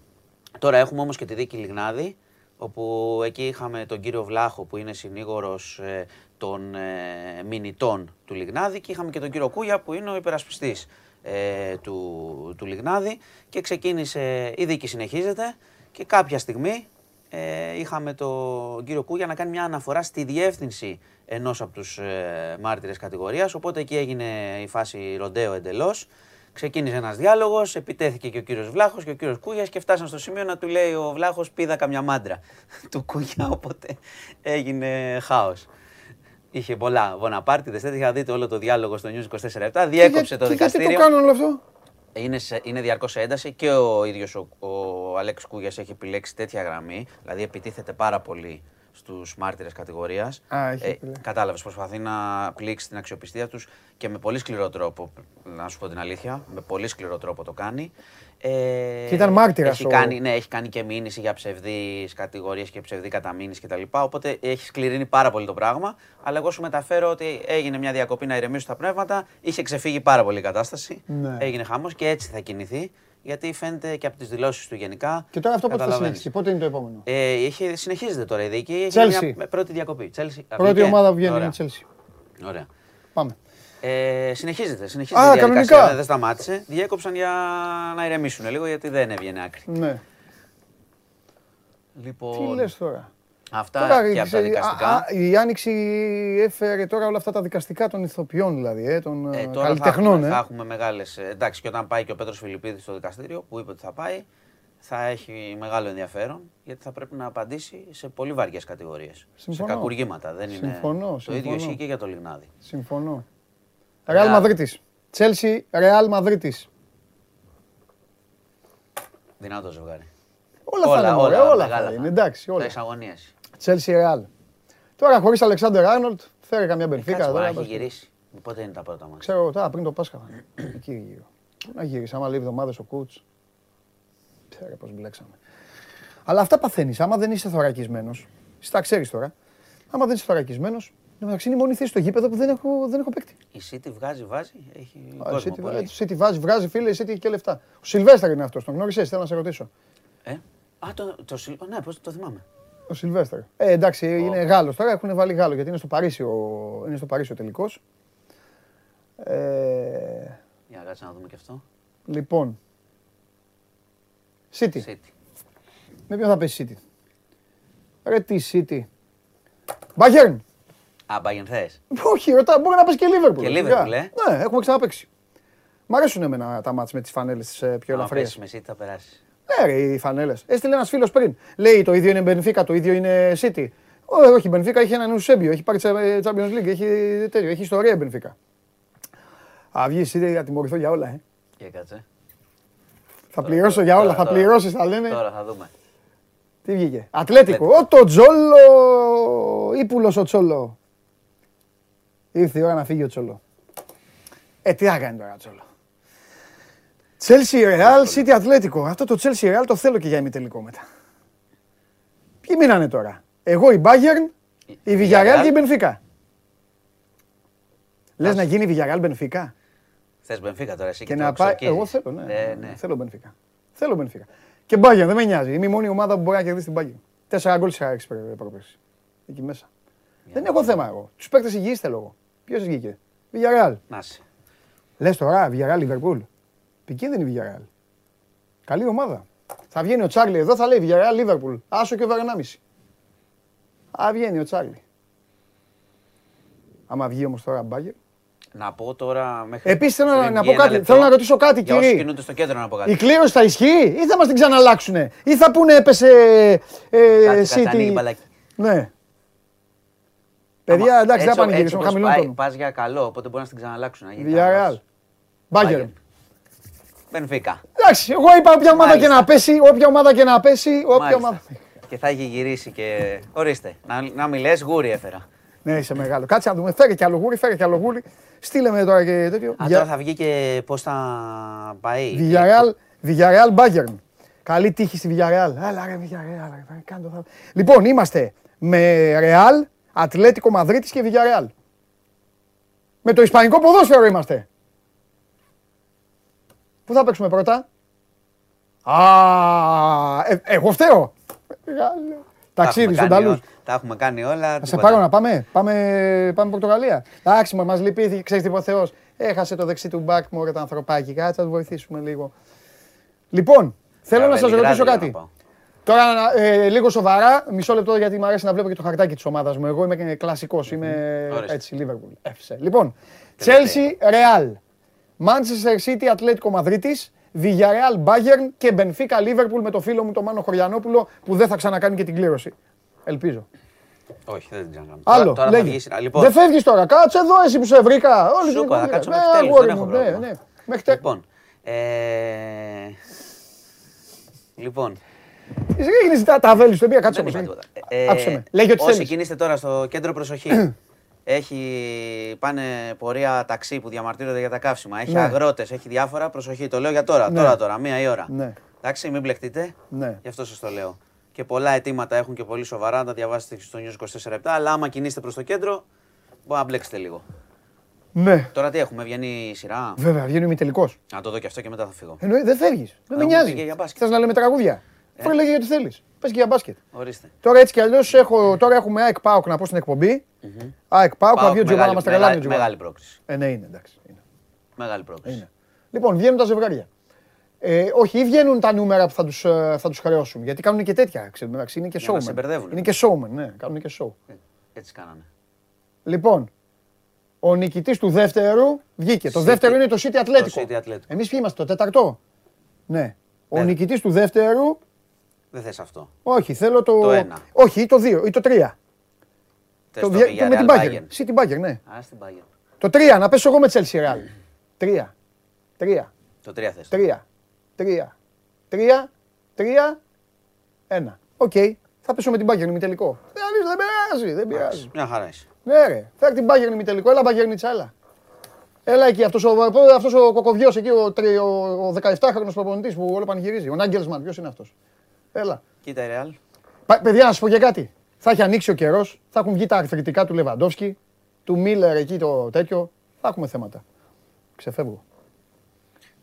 τώρα έχουμε όμως και τη δίκη Λιγνάδη όπου εκεί είχαμε τον κύριο Βλάχο που είναι συνήγορος ε, των ε, μηνυτών του Λιγνάδη και είχαμε και τον κύριο Κούγια που είναι ο υπερασπιστής ε, του, του Λιγνάδη και ξεκίνησε, η δίκη συνεχίζεται και κάποια στιγμή ε, είχαμε τον κύριο Κούγια να κάνει μια αναφορά στη διεύθυνση ενός από τους ε, μάρτυρες κατηγορίας, οπότε εκεί έγινε η φάση ροντέο εντελώς. Ξεκίνησε ένας διάλογος, επιτέθηκε και ο κύριος Βλάχος και ο κύριος Κούγιας και φτάσαν στο σημείο να του λέει ο Βλάχος: Πήδα καμιά μάντρα του Κούγια. Οπότε έγινε χάος. Είχε πολλά βοναπάρτιδες. Δεν είχα δει όλο το διάλογο στο News 24 Διέκοψε το δικαστήριο. Γιατί το κάνουν όλο αυτό; Είναι, είναι διαρκώς ένταση και ο ίδιος ο, ο Αλέξ Κούγιας έχει επιλέξει τέτοια γραμμή. Δηλαδή επιτίθεται πάρα πολύ στους μάρτυρες κατηγορίας. Ε, Κατάλαβες, προσπαθεί να πλήξει την αξιοπιστία τους και με πολύ σκληρό τρόπο. Να σου πω την αλήθεια, με πολύ σκληρό τρόπο το κάνει. Ε, και ήταν μάρτυρας έχει, κάνει, ναι, έχει κάνει και μήνυση για ψευδείς κατηγορίες και ψευδή καταμήνυση κτλ. Οπότε έχει σκληρύνει πάρα πολύ το πράγμα. Αλλά εγώ σου μεταφέρω ότι έγινε μια διακοπή να ηρεμήσουν τα πνεύματα. Είχε ξεφύγει πάρα πολύ η κατάσταση. Ναι. Έγινε χαμός και έτσι θα κινηθεί γιατί φαίνεται και από τις δηλώσεις του γενικά. Και τώρα αυτό πότε θα συνεχίσει, πότε είναι το επόμενο; Ε, έχει, συνεχίζεται τώρα η δίκη. Έχει μια πρώτη διακοπή. Chelsea. Πρώτη ομάδα που βγαίνει είναι η Chelsea. Ωραία. Πάμε. Ε, συνεχίζεται, συνεχίζεται Α, η διαδικασία, δεν σταμάτησε. Διέκοψαν για να ηρεμήσουν λίγο γιατί δεν έβγαινε άκρη. Ναι. Λοιπόν... Τι λες τώρα; Αυτά Τώρα, και από τα ε, δικαστικά. α, α, η Άνοιξη έφερε τώρα όλα αυτά τα δικαστικά των ηθοποιών δηλαδή, ε, των Ε, ε, τώρα θα καλλιτεχνών. έχουμε, ε. θα έχουμε μεγάλες... ε, Εντάξει, και όταν πάει και ο Πέτρος Φιλιππίδης στο δικαστήριο, που είπε ότι θα πάει, θα έχει μεγάλο ενδιαφέρον, γιατί θα πρέπει να απαντήσει σε πολύ βαριές κατηγορίες. Συμφωνώ. Σε κακουργήματα. Δεν είναι... Συμφωνώ, Το ίδιο συμφωνώ. ισχύει και για το Λιγνάδι. Συμφωνώ. Ρεάλ Μαδρίτης. Τσέλσι, Ρεάλ Μαδρίτης. Δυνατό ζευγάρι. Όλα, θα είναι, μωρέ, όλα θα είναι. Εντάξει, Τα όλα. εισαγωνίες. Τσέλσι, Ρεάλ. Τώρα χωρίς Αλεξάνδρ Άρνολτ, φέρε καμιά Μπενφίκα. Ε, Κάτσε, μπορεί τώρα, να έχει πας- γυρίσει. Πότε είναι τα πρώτα μας; Ξέρω, τώρα πριν το Πάσχα. θα είναι. Εκεί γύρω. Πού Να γυρίσει, άμα λέει εβδομάδες ο κούτς. Ξέρω πώς μπλέξαμε. Αλλά αυτά παθαίνεις, άμα δεν είσαι θωρακισμένος. Εσύ τα ξέρεις τώρα. Άμα δεν είσαι θωρακισμένος, εν μεταξύ είναι η μόνη θέση στο γήπεδο που δεν έχω, δεν έχω παίκτη. Η City βγάζει, βάζει, έχει Α, κόσμο η City, πολύ. ε, το City βάζει, βγάζει φίλε, η City έχει και λεφτά. Ο Σιλβέστερ είναι αυτός, τον γνώρισες, θέλω να σε ρωτήσω. Ε; Α, το, το, Σιλ- ναι, πώς το θυμάμαι. Ο Σιλβέστερ. Ε, εντάξει, είναι Γάλλος τώρα, έχουν βάλει Γάλλο γιατί είναι στο Παρίσι ο, είναι στο Παρίσι ο τελικός. Ε, Για να κάτσε να δούμε και αυτό. λοιπόν, City. City. Με ποιον θα πέσει City; Ρε τι City. Bayern. Α, Bayern θες. Όχι, ρωτά, μπορεί να πέσει και Liverpool. Και φυσικά. Liverpool, ε. Ναι, έχουμε ξαναπέξει. Μ' αρέσουν εμένα τα μάτς με τις φανέλες τις ε, πιο Αν ελαφριές. πέσει με City θα περάσεις; Ναι, ρε, οι φανέλες. Έστειλε ένας φίλος πριν. Λέει το ίδιο είναι Μπενφίκα, το ίδιο είναι City. Ω, όχι, η Μπενφίκα έχει έναν Ουσέμπιο, έχει πάρει τσα- ε, Champions League, έχει τέτοιο, έχει ιστορία η Μπενφίκα. Α, βγεις η City, θα τιμωρηθώ για όλα, ε. Για κάτσε. Θα Τώρα, πληρώσω για τώρα, όλα, θα τώρα. πληρώσεις, θα λένε. Τώρα θα δούμε. Τι βγήκε. Ατλέτικο. Ω το Τζόλο. Ήπουλος ο Τσόλο. Ήρθε η ώρα να φύγει ο Τσόλο. Ε, τι θα κάνει τώρα ο Τσόλο. Chelsea Real, City Ατλέτικο. Αυτό το Chelsea Real το θέλω και για ημιτελικό μετά. Ποιοι μείνανε τώρα; Εγώ η Bayern, η Villarreal και η Benfica. Λες να γίνει η Villarreal Benfica; Θες Μπενφίκα τώρα εσύ Και και, να το πάει. ξορκίζεις. Εγώ θέλω, ναι. Ε, ναι. Θέλω Benfica. Θέλω Benfica. Και Bayern, δεν με νοιάζει. Είμαι η μόνη ομάδα που μπορεί να κερδίσει την Bayern. Τέσσερα γκολ σε έξι πρόπερση. Εκεί μέσα. Δεν έχω θέμα εγώ. Τους παίκτες υγιείς θέλω εγώ. Ποιος βγήκε; Villarreal. Να σε. Λες τώρα, Villarreal Liverpool. Επικίνδυνη Villarreal. Καλή ομάδα. Θα βγαίνει ο Τσάρλι εδώ, θα λέει Villarreal Liverpool. Άσο και over 1,5. Α, βγαίνει ο Τσάρλι. Άμα βγει όμως τώρα Bayern. Να πω τώρα μέχρι. Επίσης θέλω να, πριν να βγει πω ένα κάτι. λεπτό, Θέλω να ρωτήσω κάτι, Για όσους κύριε. κινούνται στο κέντρο να πω κάτι. Η κλήρωση θα ισχύει ή θα μας την ξαναλλάξουνε; Ή θα πούνε έπεσε ε, Κάτι θα ανοίγει City. μπαλάκι. Ναι. Παιδιά, Άμα- εντάξει, δεν έτσι- θα πανηγυρίσουμε έτσι όπως χαμηλών πάει, τόνων. Πας για καλό, οπότε μπορείς να στην ξαναλλάξουν. να γίνει Villarreal. κανένας. Bayern. Μπενφίκα. Εντάξει, εγώ είπα όποια ομάδα και Μάλιστα. να πέσει, όποια ομάδα και να πέσει, όποια Μάλιστα. ομάδα. Και θα έχει γυρίσει και. Ορίστε. Να, να μην λες, γούρι έφερα. Ναι, είσαι μεγάλο. Κάτσε να δούμε. Φέρε και άλλο γούρι, φέρε και άλλο γούρι. Στείλε με τώρα και τέτοιο. Α, Βια- τώρα θα βγει και πώς θα πάει. Villarreal, Villarreal Bayern. Καλή τύχη στη Villarreal. Έλα ρε Villarreal. ρε, κάνε το θαύμα. Λοιπόν, είμαστε με Real, Ατλέτικο Μαδρίτης και Villarreal. Με το Ισπανικό ποδόσφαιρο είμαστε. Πού θα παίξουμε πρώτα; Α, ε, εγώ φταίω. Μεγάλο. Τα Ταξίδι έχουμε στον κάνει Ταλούς. ό- Τα έχουμε κάνει όλα. Θα σε τίποτα. πάρω να πάμε. Πάμε, πάμε Πορτογαλία. Εντάξει, μα λυπήθηκε, ξέρεις τι είπε ο Θεός. Έχασε το δεξί του μπακ μου, το ανθρωπάκι. Κάτσε να τους βοηθήσουμε λίγο. Λοιπόν, θέλω Για να σας Βελιγράδι ρωτήσω λέω κάτι. Να πάω. Τώρα ε, λίγο σοβαρά, μισό λεπτό γιατί μου αρέσει να βλέπω και το χαρτάκι της ομάδας μου. Εγώ είμαι κλασικός, είμαι Ορίστε. έτσι, Liverpool. Έφυσε. Λοιπόν, Τελευταία. Chelsea, Real. Manchester City, Ατλέτικο Μαδρίτη. Villarreal, Bayern και Benfica, Liverpool με το φίλο μου τον Μάνο Χωριανόπουλο που δεν θα ξανακάνει και την κλήρωση. Ελπίζω. Όχι, δεν την ξανακάνω. Άλλο, Τώρα, τώρα θα λέγε. βγει η σειρά. Λοιπόν, Δεν φεύγεις τώρα, κάτσε εδώ εσύ που σε βρήκα. Όλοι Σου την είπα, θα κουβέντα. κάτσω Ναι, μέχρι τέλους, αγόρι δεν μου, έχω ναι, πρόβλημα. ναι. Μέχρι τε- λοιπόν, ε, λοιπόν, Εσύ έγινες τα, τα βέλη σου, δεν πήγα, κάτσε δεν όμως. είπα ε. τίποτα. Ε, Άκουσε με, λέγε ό,τι όσοι θέλεις. κινείστε τώρα στο κέντρο προσοχή, έχει, πάνε πορεία ταξί που διαμαρτύρονται για τα καύσιμα, έχει Ναι. αγρότες, έχει διάφορα, προσοχή, το λέω για τώρα, Ναι. τώρα, τώρα, μία η ώρα. Ναι. Εντάξει, μην μπλεχτείτε, Ναι. γι' αυτό σας το λέω. Και πολλά αιτήματα έχουν και πολύ σοβαρά, να τα διαβάσετε στο News 24 αλλά άμα κινείστε προς το κέντρο, μπορεί να μπλέξετε λίγο. Ναι, Τώρα τι έχουμε, βγαίνει η σειρά; βέβαια, βγαίνει ο ημιτελικός. Να το δω και αυτό και μετά θα φύγω. Εννοεί, δεν φεύγεις, δεν με μου νοιάζει. πήγε για μπάσκετ. Θες να λέμε τραγούδια. Φέρε λέγε ό,τι θέλεις. Πες και για μπάσκετ. Ορίστε. Τώρα έτσι κι αλλιώς έχω, τώρα έχουμε ΑΕΚ ΠΑΟΚ να πω στην εκπομπή. ΑΕΚ ΠΑΟΚ, θα Πάω, βγει ο Τζοβάνα, μεγάλη- μας τρελάνει ο μεγάλη- Μεγάλη Τζοβάνα. πρόκληση. Ε, ναι, είναι, εντάξει. είναι. Μεγάλη πρόκληση. Είναι. Λοιπόν, βγαίνουν τα ζευγάρια. Ε, όχι, ή βγαίνουν τα νούμερα που θα τους, ε, θα τους χρεώσουν. Γιατί κάνουν και τέτοια. Ξέρετε, είναι και Για να σε showman. μπερδεύουν. Είναι και showman, ναι, κάνουν και show. Ε, Έτσι κάνανε. Λοιπόν, ο νικητής του δεύτερου βγήκε. Το City. δεύτερο είναι το City Atletico. Το City Atletico. Εμείς ποιοι είμαστε, το τέταρτο; Ναι. Ο Ναι. νικητής του δεύτερου, Δεν θες αυτό. όχι, θέλω το. Το ένα. Όχι, ή το δύο, ή το τρία. Θες Το, το δια- το με την Villarreal Bayern. Bayern. City Bayern, ναι. Α, στην Bayern. Το τρία, να πέσω εγώ με Chelsea Real. Τρία. Τρία. Το 3 θες. Τρία. Τρία. Τρία. Τρία. Ένα. Οκ. Θα πέσω με την Bayern ημιτελικό. Δεν δεν πειράζει, δεν πειράζει. Μια χαρά είσαι. Ναι, ρε. Φέρ την Bayern ημιτελικό. Έλα, Bayern έλα. Έλα εκεί, αυτός ο, αυτός ο κοκοβιός εκεί, ο, τρι- ο, ο 17χρονος προπονητής που όλο πανηγυρίζει. Ο Νάγκελσμαν, ποιος είναι αυτός; Έλα. Κοίτα η Real. Πα- Παιδιά, να σας πω και κάτι. Θα έχει ανοίξει ο καιρός, θα έχουν βγει τα αρθριτικά του Λεβαντόφσκι, του Μίλλερ εκεί το τέτοιο. Θα έχουμε θέματα. Ξεφεύγω.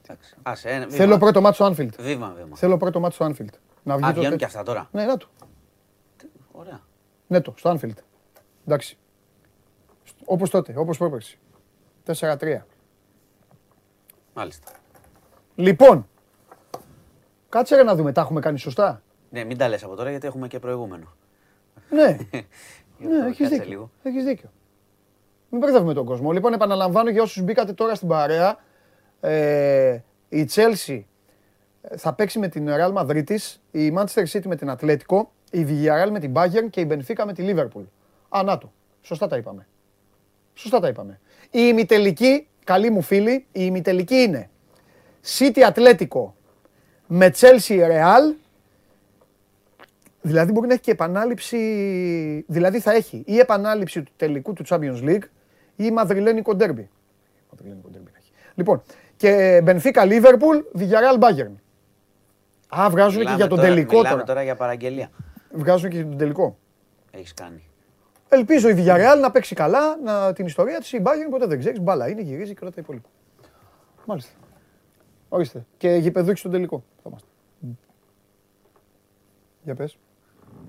Εντάξει. Άσε, ένα, βήμα. Θέλω πρώτο μάτσο στο Anfield. Βήμα, βήμα. Θέλω πρώτο μάτσο στο Anfield. Να βγει Α, το βγαίνουν τέτοιο. και αυτά τώρα. Ναι, να το. Ωραία. Ναι, το, στο Anfield. Εντάξει. Όπως τότε, όπως πρόπερση. 4-3. Μάλιστα. Λοιπόν, κάτσε ρε να δούμε, τα έχουμε κάνει σωστά; Ναι, μην τα λες από τώρα γιατί έχουμε και προηγούμενο. Ναι, Γι' ναι, αυτό έχεις κάτσε δίκιο. λίγο. Έχεις δίκιο. Μην μπερδεύουμε τον κόσμο. Λοιπόν, επαναλαμβάνω για όσους μπήκατε τώρα στην παρέα, ε, η Chelsea ε, θα παίξει με την Real Madrid της, η Manchester City με την Atletico, η Villarreal με την Bayern και η Benfica με τη Liverpool. Α, να το. Σωστά τα είπαμε. Σωστά τα είπαμε. Η ημιτελική, καλή μου φίλη, η ημιτελική είναι City Atletico με Chelsea Real Δηλαδή μπορεί να έχει και επανάληψη. Δηλαδή θα έχει ή επανάληψη του τελικού του Champions League ή μαδριλένικο ντέρμπι. Μαδριλένικο ντέρμπι να έχει. Λοιπόν, και Μπενφίκα Λίβερπουλ, Villarreal Bayern. Α, βγάζουν και Μιλάμε για τον τώρα- τελικό Μιλάμε τώρα. τώρα για παραγγελία. Βγάζουν και για τον τελικό. Έχεις κάνει. Ελπίζω η Villarreal να παίξει καλά να, την ιστορία της. Η Bayern ποτέ δεν ξέρεις. Μπάλα είναι, γυρίζει και όλα τα υπόλοιπα. Μάλιστα. Ορίστε. Και γηπεδούκι στον τελικό. Θα είμαστε. Για πες.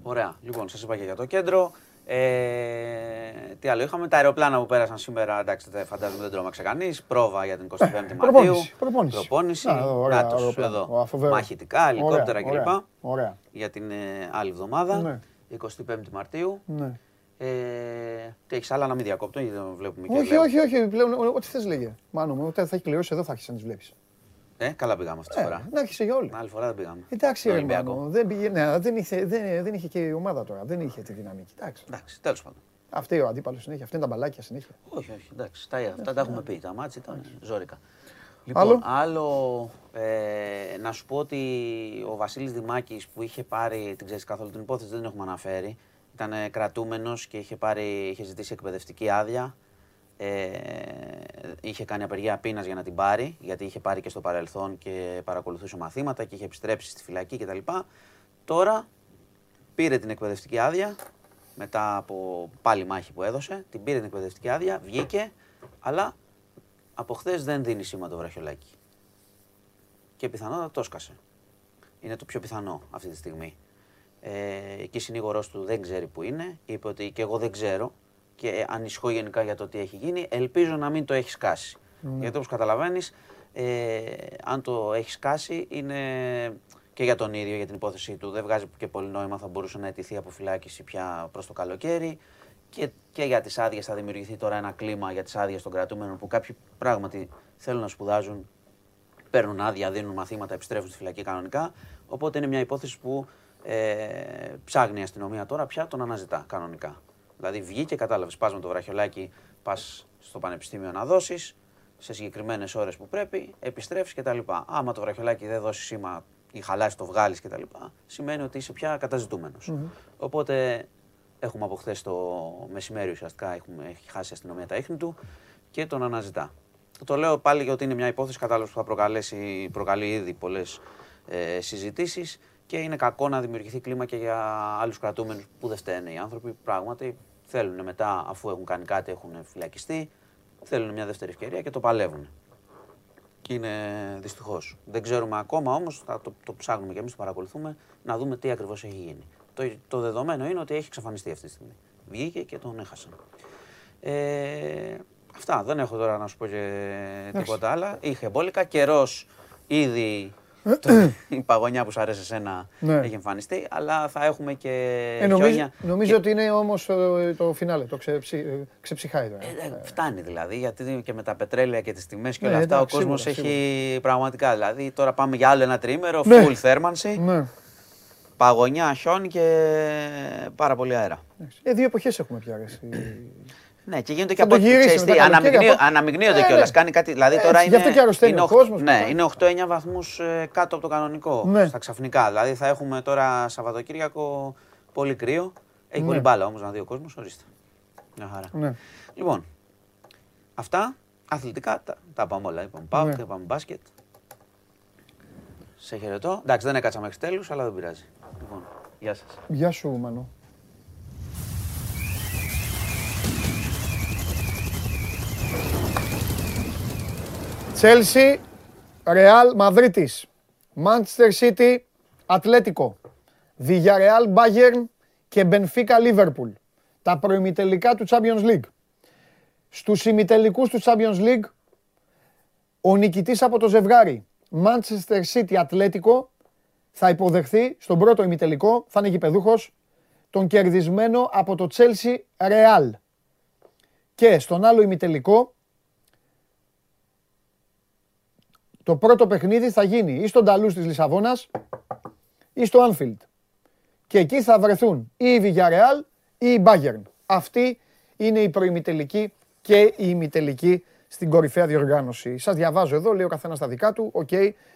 Ωραία. Λοιπόν, σας είπα και για το κέντρο. Ε, τι άλλο είχαμε, τα αεροπλάνα που πέρασαν σήμερα, εντάξει, δεν φαντάζομαι δεν τρόμαξε κανείς. Πρόβα για την 25η Μαρτίου. προπόνηση, προπόνηση. Προπόνηση. Α, ωραία, Νάτος, αεροπλάνο. εδώ. Α, φοβερό. Μαχητικά, ελικόπτερα Ωραία, κλπ. ωραία, Ωραία. Για την ε, άλλη εβδομάδα, Ναι. 25η Μαρτίου. Ναι. Ε, τι έχεις άλλα να μην διακόπτω, γιατί δεν βλέπουμε και Όχι, βλέπω. όχι, όχι. Πλέον, ό- ό,τι θες λέγε. Μάνο μου, όταν θα έχει κληρώσει εδώ θα έχεις να τις βλέπεις. Ε, καλά πήγαμε αυτή τη Ε, φορά. να άρχισε για όλοι. Την άλλη φορά δεν πήγαμε. Εντάξει, Στον ρε Ολυμπιακό. Μάνο, δεν, πήγε, ναι, δεν, είχε, δεν, δεν είχε και η ομάδα τώρα. Δεν είχε τη δυναμική. Εντάξει. Εντάξει, τέλος πάντων. Αυτή ο αντίπαλος συνέχεια. Αυτή είναι τα μπαλάκια συνέχεια. Όχι, όχι, εντάξει. Τα, αυτά τα έχουμε πει. Τα μάτια ήταν ζώρικα. Λοιπόν, Άλλο; άλλο, ε, να σου πω ότι ο Βασίλης Δημάκης που είχε πάρει, την ξέρεις καθόλου την υπόθεση, δεν την έχουμε αναφέρει. Ήταν κρατούμενος και είχε, πάρει, είχε ζητήσει εκπαιδευτική άδεια. Ε, είχε κάνει απεργία πείνας για να την πάρει, γιατί είχε πάρει και στο παρελθόν και παρακολουθούσε μαθήματα και είχε επιστρέψει στη φυλακή κτλ. Τώρα πήρε την εκπαιδευτική άδεια μετά από πάλι μάχη που έδωσε. Την πήρε την εκπαιδευτική άδεια, βγήκε, αλλά από χθες δεν δίνει σήμα το βραχιολάκι. Και πιθανότατα το έσκασε. Είναι το πιο πιθανό αυτή τη στιγμή. Ε, εκεί συνήγορός του δεν ξέρει που είναι. Είπε ότι και εγώ δεν ξέρω και ανησυχώ γενικά για το τι έχει γίνει. Ελπίζω να μην το έχεις σκάσει. Γιατί όπως καταλαβαίνεις, ε, αν το έχεις σκάσει είναι και για τον ίδιο, για την υπόθεσή του. Δεν βγάζει και πολύ νόημα, θα μπορούσε να αιτηθεί αποφυλάκηση πια προς το καλοκαίρι. Και, και για τις άδειες θα δημιουργηθεί τώρα ένα κλίμα για τις άδειες των κρατούμενων που κάποιοι πράγματι θέλουν να σπουδάζουν, παίρνουν άδεια, δίνουν μαθήματα, επιστρέφουν στη φυλακή κανονικά. Οπότε είναι μια υπόθεση που ε, ψάχνει η αστυνομία τώρα πια τον αναζητά κανονικά. Δηλαδή βγήκε, κατάλαβες, πας με το βραχιολάκι, πας στο πανεπιστήμιο να δώσεις σε συγκεκριμένες ώρες που πρέπει, επιστρέφεις κτλ. Άμα το βραχιολάκι δεν δώσει σήμα ή χαλάσει το βγάλεις κτλ., σημαίνει ότι είσαι πια καταζητούμενος. Οπότε έχουμε από χθες το μεσημέρι ουσιαστικά έχουμε, έχει χάσει η αστυνομία τα ίχνη του και τον αναζητά. Το λέω πάλι γιατί είναι μια υπόθεση κατάλαβες που θα προκαλέσει, προκαλεί ήδη πολλές ε, συζητήσεις και είναι κακό να δημιουργηθεί κλίμα και για άλλους κρατούμενους που δεν φταίνε. Οι άνθρωποι πράγματι θέλουν μετά, αφού έχουν κάνει κάτι, έχουν φυλακιστεί, θέλουν μια δεύτερη ευκαιρία και το παλεύουν. Και είναι δυστυχώς. Δεν ξέρουμε ακόμα όμως, θα το, το ψάχνουμε και εμείς, το παρακολουθούμε, να δούμε τι ακριβώς έχει γίνει. Το, το δεδομένο είναι ότι έχει εξαφανιστεί αυτή τη στιγμή. Βγήκε και τον έχασαν. Ε, αυτά. Δεν έχω τώρα να σου πω και τίποτα άλλα. Είχε μπόλικα. Καιρός ήδη η παγωνιά που σου αρέσει εσένα Ναι. έχει εμφανιστεί, αλλά θα έχουμε και Ε, νομίζω χιόνια. νομίζω ότι είναι όμως το φινάλε. Το ξεψι, ε, ξεψυχάει τώρα. Ε, ε, φτάνει δηλαδή, γιατί και με τα πετρέλαια και τις τιμές και Ναι, όλα αυτά εντάξει, ο κόσμος σίγουρα, έχει πραγματικά. Δηλαδή τώρα πάμε για άλλο ένα τρίμερο, Ναι. full θέρμανση, Ναι. παγωνιά, χιόνι και πάρα πολύ αέρα. Ε, δύο εποχές έχουμε πια. Ρε, εσύ. Ναι, και γίνονται και Θα από το γυρίσουμε ξέρεις τα τι, καλοκαίρια, αναμειγνύω- από- αναμειγνύονται Ε, κιόλας. ναι. Κάνει κάτι, δηλαδή Έτσι, τώρα γι' είναι, αυτό και αρρωσταίνει είναι ο οχ- κόσμος, Ναι, καλά. είναι 8-9 βαθμούς ε, κάτω από το κανονικό, Ναι. στα ξαφνικά. Δηλαδή θα έχουμε τώρα Σαββατοκύριακο πολύ κρύο. Έχει Ναι. πολύ μπάλα όμως να δει ο κόσμος, ορίστε. Μια χαρά. Ναι. Λοιπόν, αυτά αθλητικά τα, τα πάμε όλα. Είπαμε πάω Ναι. και είπαμε μπάσκετ. Σε χαιρετώ. Εντάξει, δεν έκατσα μέχρι τέλους, αλλά δεν πειράζει. Λοιπόν, γεια σας. Γεια σου, Μανώ. Τσέλσι, Ρεάλ Μαδρίτης, Manchester City, Ατλέτικο, Villarreal Bayern και Benfica Liverpool. Τα προημιτελικά του Champions League. Στους ημιτελικούς του Champions League, ο νικητής από το ζευγάρι Manchester City Ατλέτικο θα υποδεχθεί στον πρώτο ημιτελικό, θα είναι γηπεδούχος, τον κερδισμένο από το Chelsea Real. Και στον άλλο ημιτελικό, το πρώτο παιχνίδι θα γίνει ή στο Ντα Λουζ της Λισαβόνας ή στο Anfield. Και εκεί θα βρεθούν ή η Villarreal ή η Bayern. Αυτή είναι η προημιτελική και η ημιτελική στην κορυφαία διοργάνωση. Σας διαβάζω εδώ, λέει ο καθένας τα δικά του. Οκ,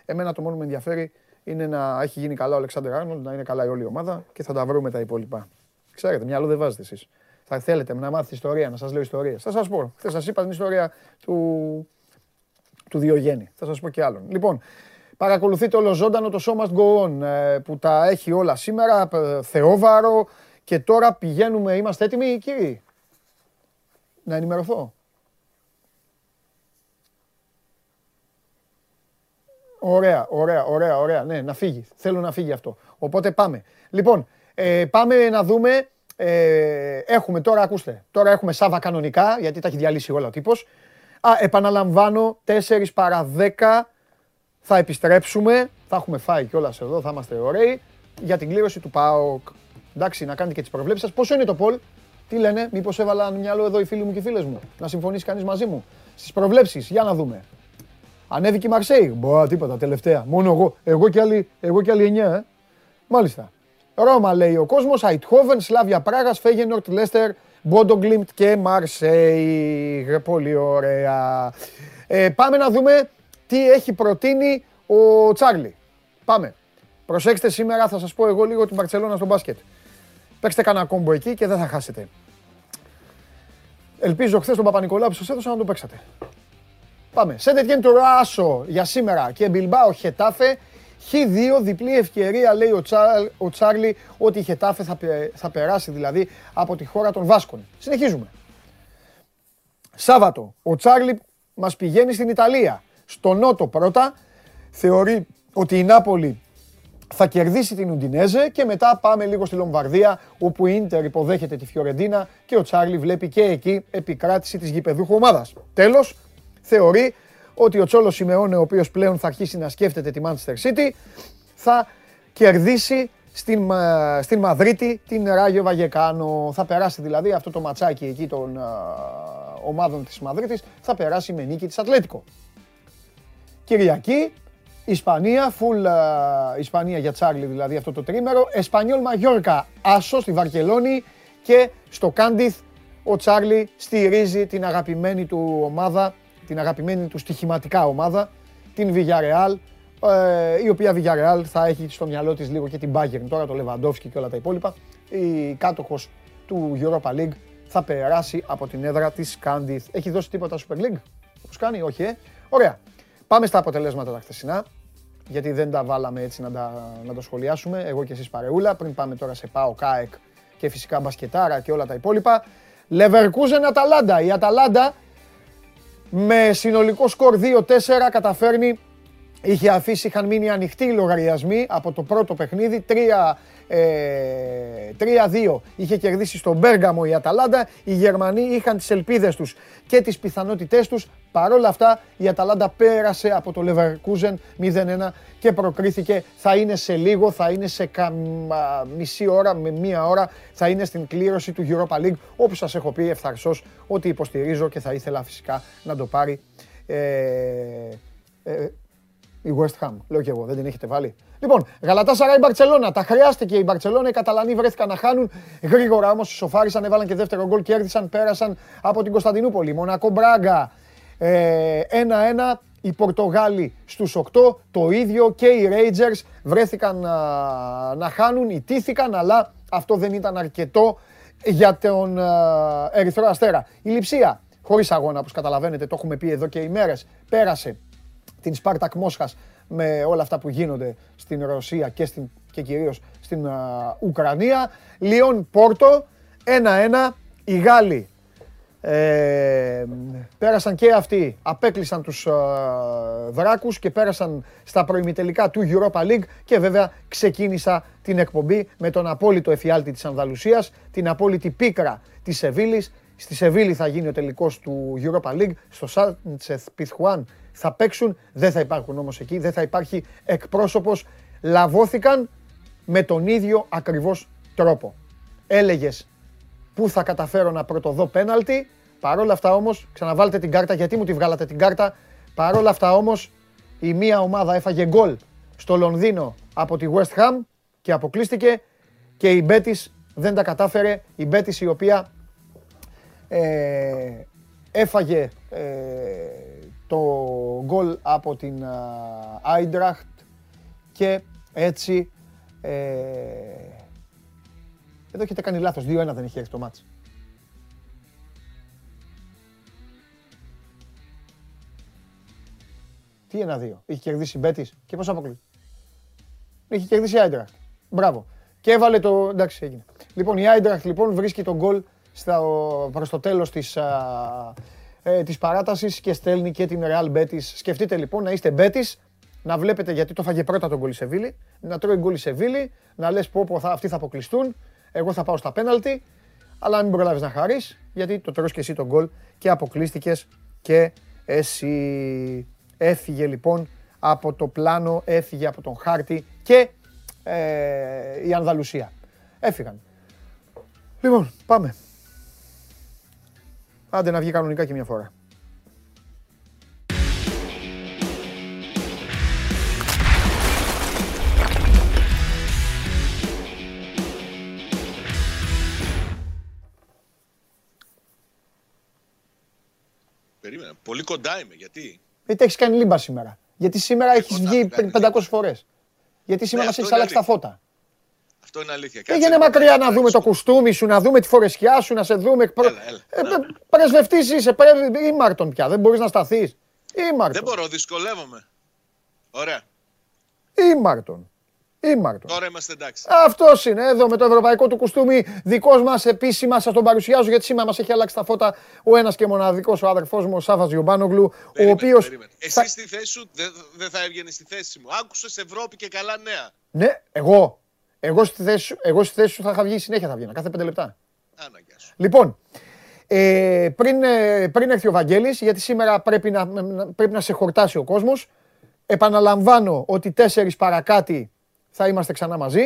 εμένα το μόνο που με ενδιαφέρει είναι να έχει γίνει καλά ο Αλεξάντερ Άρνολντ, να είναι καλά η όλη η ομάδα και θα τα βρούμε τα υπόλοιπα. Ξέρετε, μυαλό δεν βάζετε εσείς. Θα θέλετε να μάθετε ιστορία, να σας λέω ιστορίες. Θα σας πω. Χθες σας είπα την ιστορία του, του Διογέννη. Θα σας πω και άλλον. Λοιπόν, παρακολουθείτε όλο ζωντανό το Show Must Go On ε, που τα έχει όλα σήμερα, ε, θεόβαρο και τώρα πηγαίνουμε, είμαστε έτοιμοι κύριοι; Να ενημερωθώ. Ωραία, ωραία, ωραία, ωραία. Ναι, να φύγει. Θέλω να φύγει αυτό. Οπότε πάμε. Λοιπόν, ε, πάμε να δούμε. Ε, έχουμε τώρα, ακούστε, τώρα έχουμε Σάβα κανονικά, γιατί τα έχει διαλύσει όλα ο τύπος. Α, επαναλαμβάνω, 4 παρα 10 θα επιστρέψουμε. Θα έχουμε φάει κιόλας εδώ, θα είμαστε ωραίοι. Για την κλήρωση του ΠΑΟΚ. Εντάξει, να κάνετε και τις προβλέψεις σας. Πόσο είναι το Πολ, τι λένε, μήπως έβαλαν μυαλό εδώ οι φίλοι μου και οι φίλες μου; Να συμφωνήσει κανείς μαζί μου; Στις προβλέψεις, για να δούμε. Ανέβηκε η Μαρσέη; Μπα, τίποτα, τελευταία. Μόνο εγώ. Εγώ και άλλοι, εγώ και άλλοι 9, ε. Μάλιστα. Ρώμα λέει ο κόσμος, Αιτχόβεν, Σλάβια Πράγας, Φέγενορτ, Λέστερ, Μπόντο Γκλιμτ και Μαρσέη. Πολύ ωραία. Ε, πάμε να δούμε τι έχει προτείνει ο Τσάρλι. Πάμε. Προσέξτε σήμερα, θα σας πω εγώ λίγο την Μπαρτσελώνα στο μπάσκετ. Παίξτε κανένα combo εκεί και δεν θα χάσετε. Ελπίζω χθες τον Παπανικολάου που σας έδωσα να το παίξατε. Πάμε. Σεντ Ετιέν Τρουά άσο για σήμερα και Μπιλμπάο Χετάφε. Χ2, διπλή ευκαιρία λέει ο, Τσάρ, ο Τσάρλι ότι η Χετάφε θα, πε- θα περάσει δηλαδή από τη χώρα των Βάσκων. Συνεχίζουμε. Σάββατο, ο Τσάρλι μας πηγαίνει στην Ιταλία. Στο Νότο πρώτα, θεωρεί ότι η Νάπολη θα κερδίσει την Ουντινέζε και μετά πάμε λίγο στη Λομβαρδία όπου η Ίντερ υποδέχεται τη Φιωρεντίνα και ο Τσάρλι βλέπει και εκεί επικράτηση της γηπεδούχου ομάδας. Τέλος, θεωρεί ότι ο Τσόλος Σιμεώνε, ο οποίος πλέον θα αρχίσει να σκέφτεται τη Manchester City, θα κερδίσει στην, Μα- στην Μαδρίτη την Ράγιο Βαγεκάνο. Θα περάσει δηλαδή αυτό το ματσάκι εκεί των α, ομάδων της Μαδρίτης, θα περάσει με νίκη της Ατλέτικο. Κυριακή, Ισπανία, full α, Ισπανία για Τσάρλι δηλαδή αυτό το τρίμερο. Εσπανιόλ Μαγιόρκα, Άσος στη Βαρκελόνη και στο Κάντιθ ο Τσάρλι στηρίζει την αγαπημένη του ομάδα, την αγαπημένη του στοιχηματικά ομάδα, την Villarreal, ε, η οποία Villarreal θα έχει στο μυαλό της λίγο και την Bayern, τώρα το Lewandowski και όλα τα υπόλοιπα. Η κάτοχος του Europa League θα περάσει από την έδρα της Κάντιθ. Έχει δώσει τίποτα Super League, όπως κάνει, όχι ε. Ωραία. Πάμε στα αποτελέσματα τα χθεσινά, γιατί δεν τα βάλαμε έτσι να τα, να τα σχολιάσουμε, εγώ και εσείς παρεούλα, πριν πάμε τώρα σε ΠΑΟ, ΚΑΕΚ και φυσικά μπασκετάρα και όλα τα υπόλοιπα. Leverkusen Αταλάντα. Η Αταλάντα με συνολικό σκορ 2-4 καταφέρνει Είχε αφήσει, είχαν μείνει ανοιχτοί οι λογαριασμοί από το πρώτο παιχνίδι. 3-2 ε, είχε κερδίσει στον Μπέργαμο η Αταλάντα. Οι Γερμανοί είχαν τις ελπίδες τους και τις πιθανότητές τους. Παρ' όλα αυτά η Αταλάντα πέρασε από το Leverkusen 0-1 και προκρίθηκε. Θα είναι σε λίγο, θα είναι σε κα... μισή ώρα με μία ώρα. Θα είναι στην κλήρωση του Europa League όπου σας έχω πει ευθαρσώς ότι υποστηρίζω και θα ήθελα φυσικά να το πάρει ε, ε, η West Ham. Λέω και εγώ, δεν την έχετε βάλει. Λοιπόν, Γαλατά Σαρά η Μπαρσελόνα. Τα χρειάστηκε η Μπαρσελόνα. Οι Καταλανοί βρέθηκαν να χάνουν. Γρήγορα όμως σοφάρισαν, έβαλαν και δεύτερο γκολ, κέρδισαν, πέρασαν από την Κωνσταντινούπολη. Μονακό Μπράγκα 1-1. Ε, οι Πορτογάλοι στους 8, το ίδιο και οι Rangers βρέθηκαν να, να χάνουν, ιτήθηκαν, αλλά αυτό δεν ήταν αρκετό για τον Ερυθρό Αστέρα. Η Λιψία, χωρίς αγώνα, όπως καταλαβαίνετε, το έχουμε πει εδώ και ημέρες, πέρασε την Σπάρτακ Μόσχας με όλα αυτά που γίνονται στην Ρωσία και, στην, και κυρίως στην Ουκρανία. Λιόν Πόρτο, 1-1. Οι Γάλλοι ε, πέρασαν και αυτοί, απέκλεισαν τους ε, δράκους και πέρασαν στα προημιτελικά του Europa League και βέβαια ξεκίνησα την εκπομπή με τον απόλυτο εφιάλτη της Ανδαλουσίας, την απόλυτη πίκρα της Σεβίλης. Στη Σεβίλη θα γίνει ο τελικός του Europa League, στο Σάντσεθ Πιθουάν θα παίξουν, δεν θα υπάρχουν όμως εκεί, δεν θα υπάρχει εκπρόσωπος. Λαβώθηκαν με τον ίδιο ακριβώς τρόπο. Έλεγες πού θα καταφέρω να πρωτοδώ πέναλτι, παρόλα αυτά όμως, ξαναβάλτε την κάρτα, γιατί μου τη βγάλατε την κάρτα, παρόλα αυτά όμως η μία ομάδα έφαγε γκολ στο Λονδίνο από τη West Ham και αποκλείστηκε και η Μπέτης δεν τα κατάφερε, η Μπέτης η οποία ε, έφαγε ε, το γκολ από την Άιντραχτ και έτσι ε, εδώ έχετε κάνει λάθος, 2-1 δεν έχει έρθει το μάτς. Τι ένα-δύο. Είχε κερδίσει η Μπέτης και πώς αποκλεί. Είχε κερδίσει η Άιντραχτ. Μπράβο. Και έβαλε το... Εντάξει, έγινε. Λοιπόν, η Άιντραχτ λοιπόν βρίσκει τον γκολ προς το τέλος της, ε, της παράτασης και στέλνει και την Real Betis. Σκεφτείτε λοιπόν να είστε Betis, να βλέπετε γιατί το φάγε πρώτα τον γκολ Σεβίλη, να τρώει γκολ Σεβίλη, να λες πω, πω θα, αυτοί θα αποκλειστούν, εγώ θα πάω στα πέναλτι, αλλά μην προλάβεις να χαρείς, γιατί το τρως και εσύ τον γκολ και αποκλείστηκες και εσύ. Έφυγε λοιπόν από το πλάνο, έφυγε από τον χάρτη και ε, η Ανδαλουσία. Έφυγαν. Λοιπόν, πάμε. Άντε να βγει κανονικά και μια φορά. Περίμενα. Πολύ κοντά είμαι. Γιατί; Γιατί έχεις κάνει λίμπα σήμερα; Γιατί σήμερα έχεις βγει 500 φορές; Γιατί σήμερα ναι, μας έχεις αλλάξει τα φώτα; Αυτό είναι αλήθεια. Πήγαινε μακριά να δούμε το κουστούμι σου, να δούμε τη φορεσιά σου, να σε δούμε. Έλα, έλα, ε, Πρεσβευτής είσαι, ή Μάρτον πια. Δεν μπορείς να σταθείς. Δεν μπορώ, δυσκολεύομαι. Ωραία. Ή Μάρτον. Τώρα είμαστε εντάξει. Αυτός είναι εδώ με το ευρωπαϊκό του κουστούμι. Δικός μας επίσημα σας τον παρουσιάζω γιατί σήμερα μας έχει αλλάξει τα φώτα ο ένας και μοναδικός ο αδερφός μου, ο Σάβα Γιουμπάνογλου. Ο οποίος. Εσύ θα... στη θέση σου δεν δε θα έβγαινες στη θέση μου. Άκουσες Ευρώπη και καλά νέα. Ναι, εγώ. Εγώ στη θέση σου, εγώ στη θέση σου θα είχα βγει συνέχεια θα βγαίνα, κάθε πέντε λεπτά. σου. Λοιπόν, ε, πριν, ε, πριν έρθει ο Βαγγέλης, γιατί σήμερα πρέπει να, πρέπει να σε χορτάσει ο κόσμος, επαναλαμβάνω ότι τέσσερις παρακάτι θα είμαστε ξανά μαζί.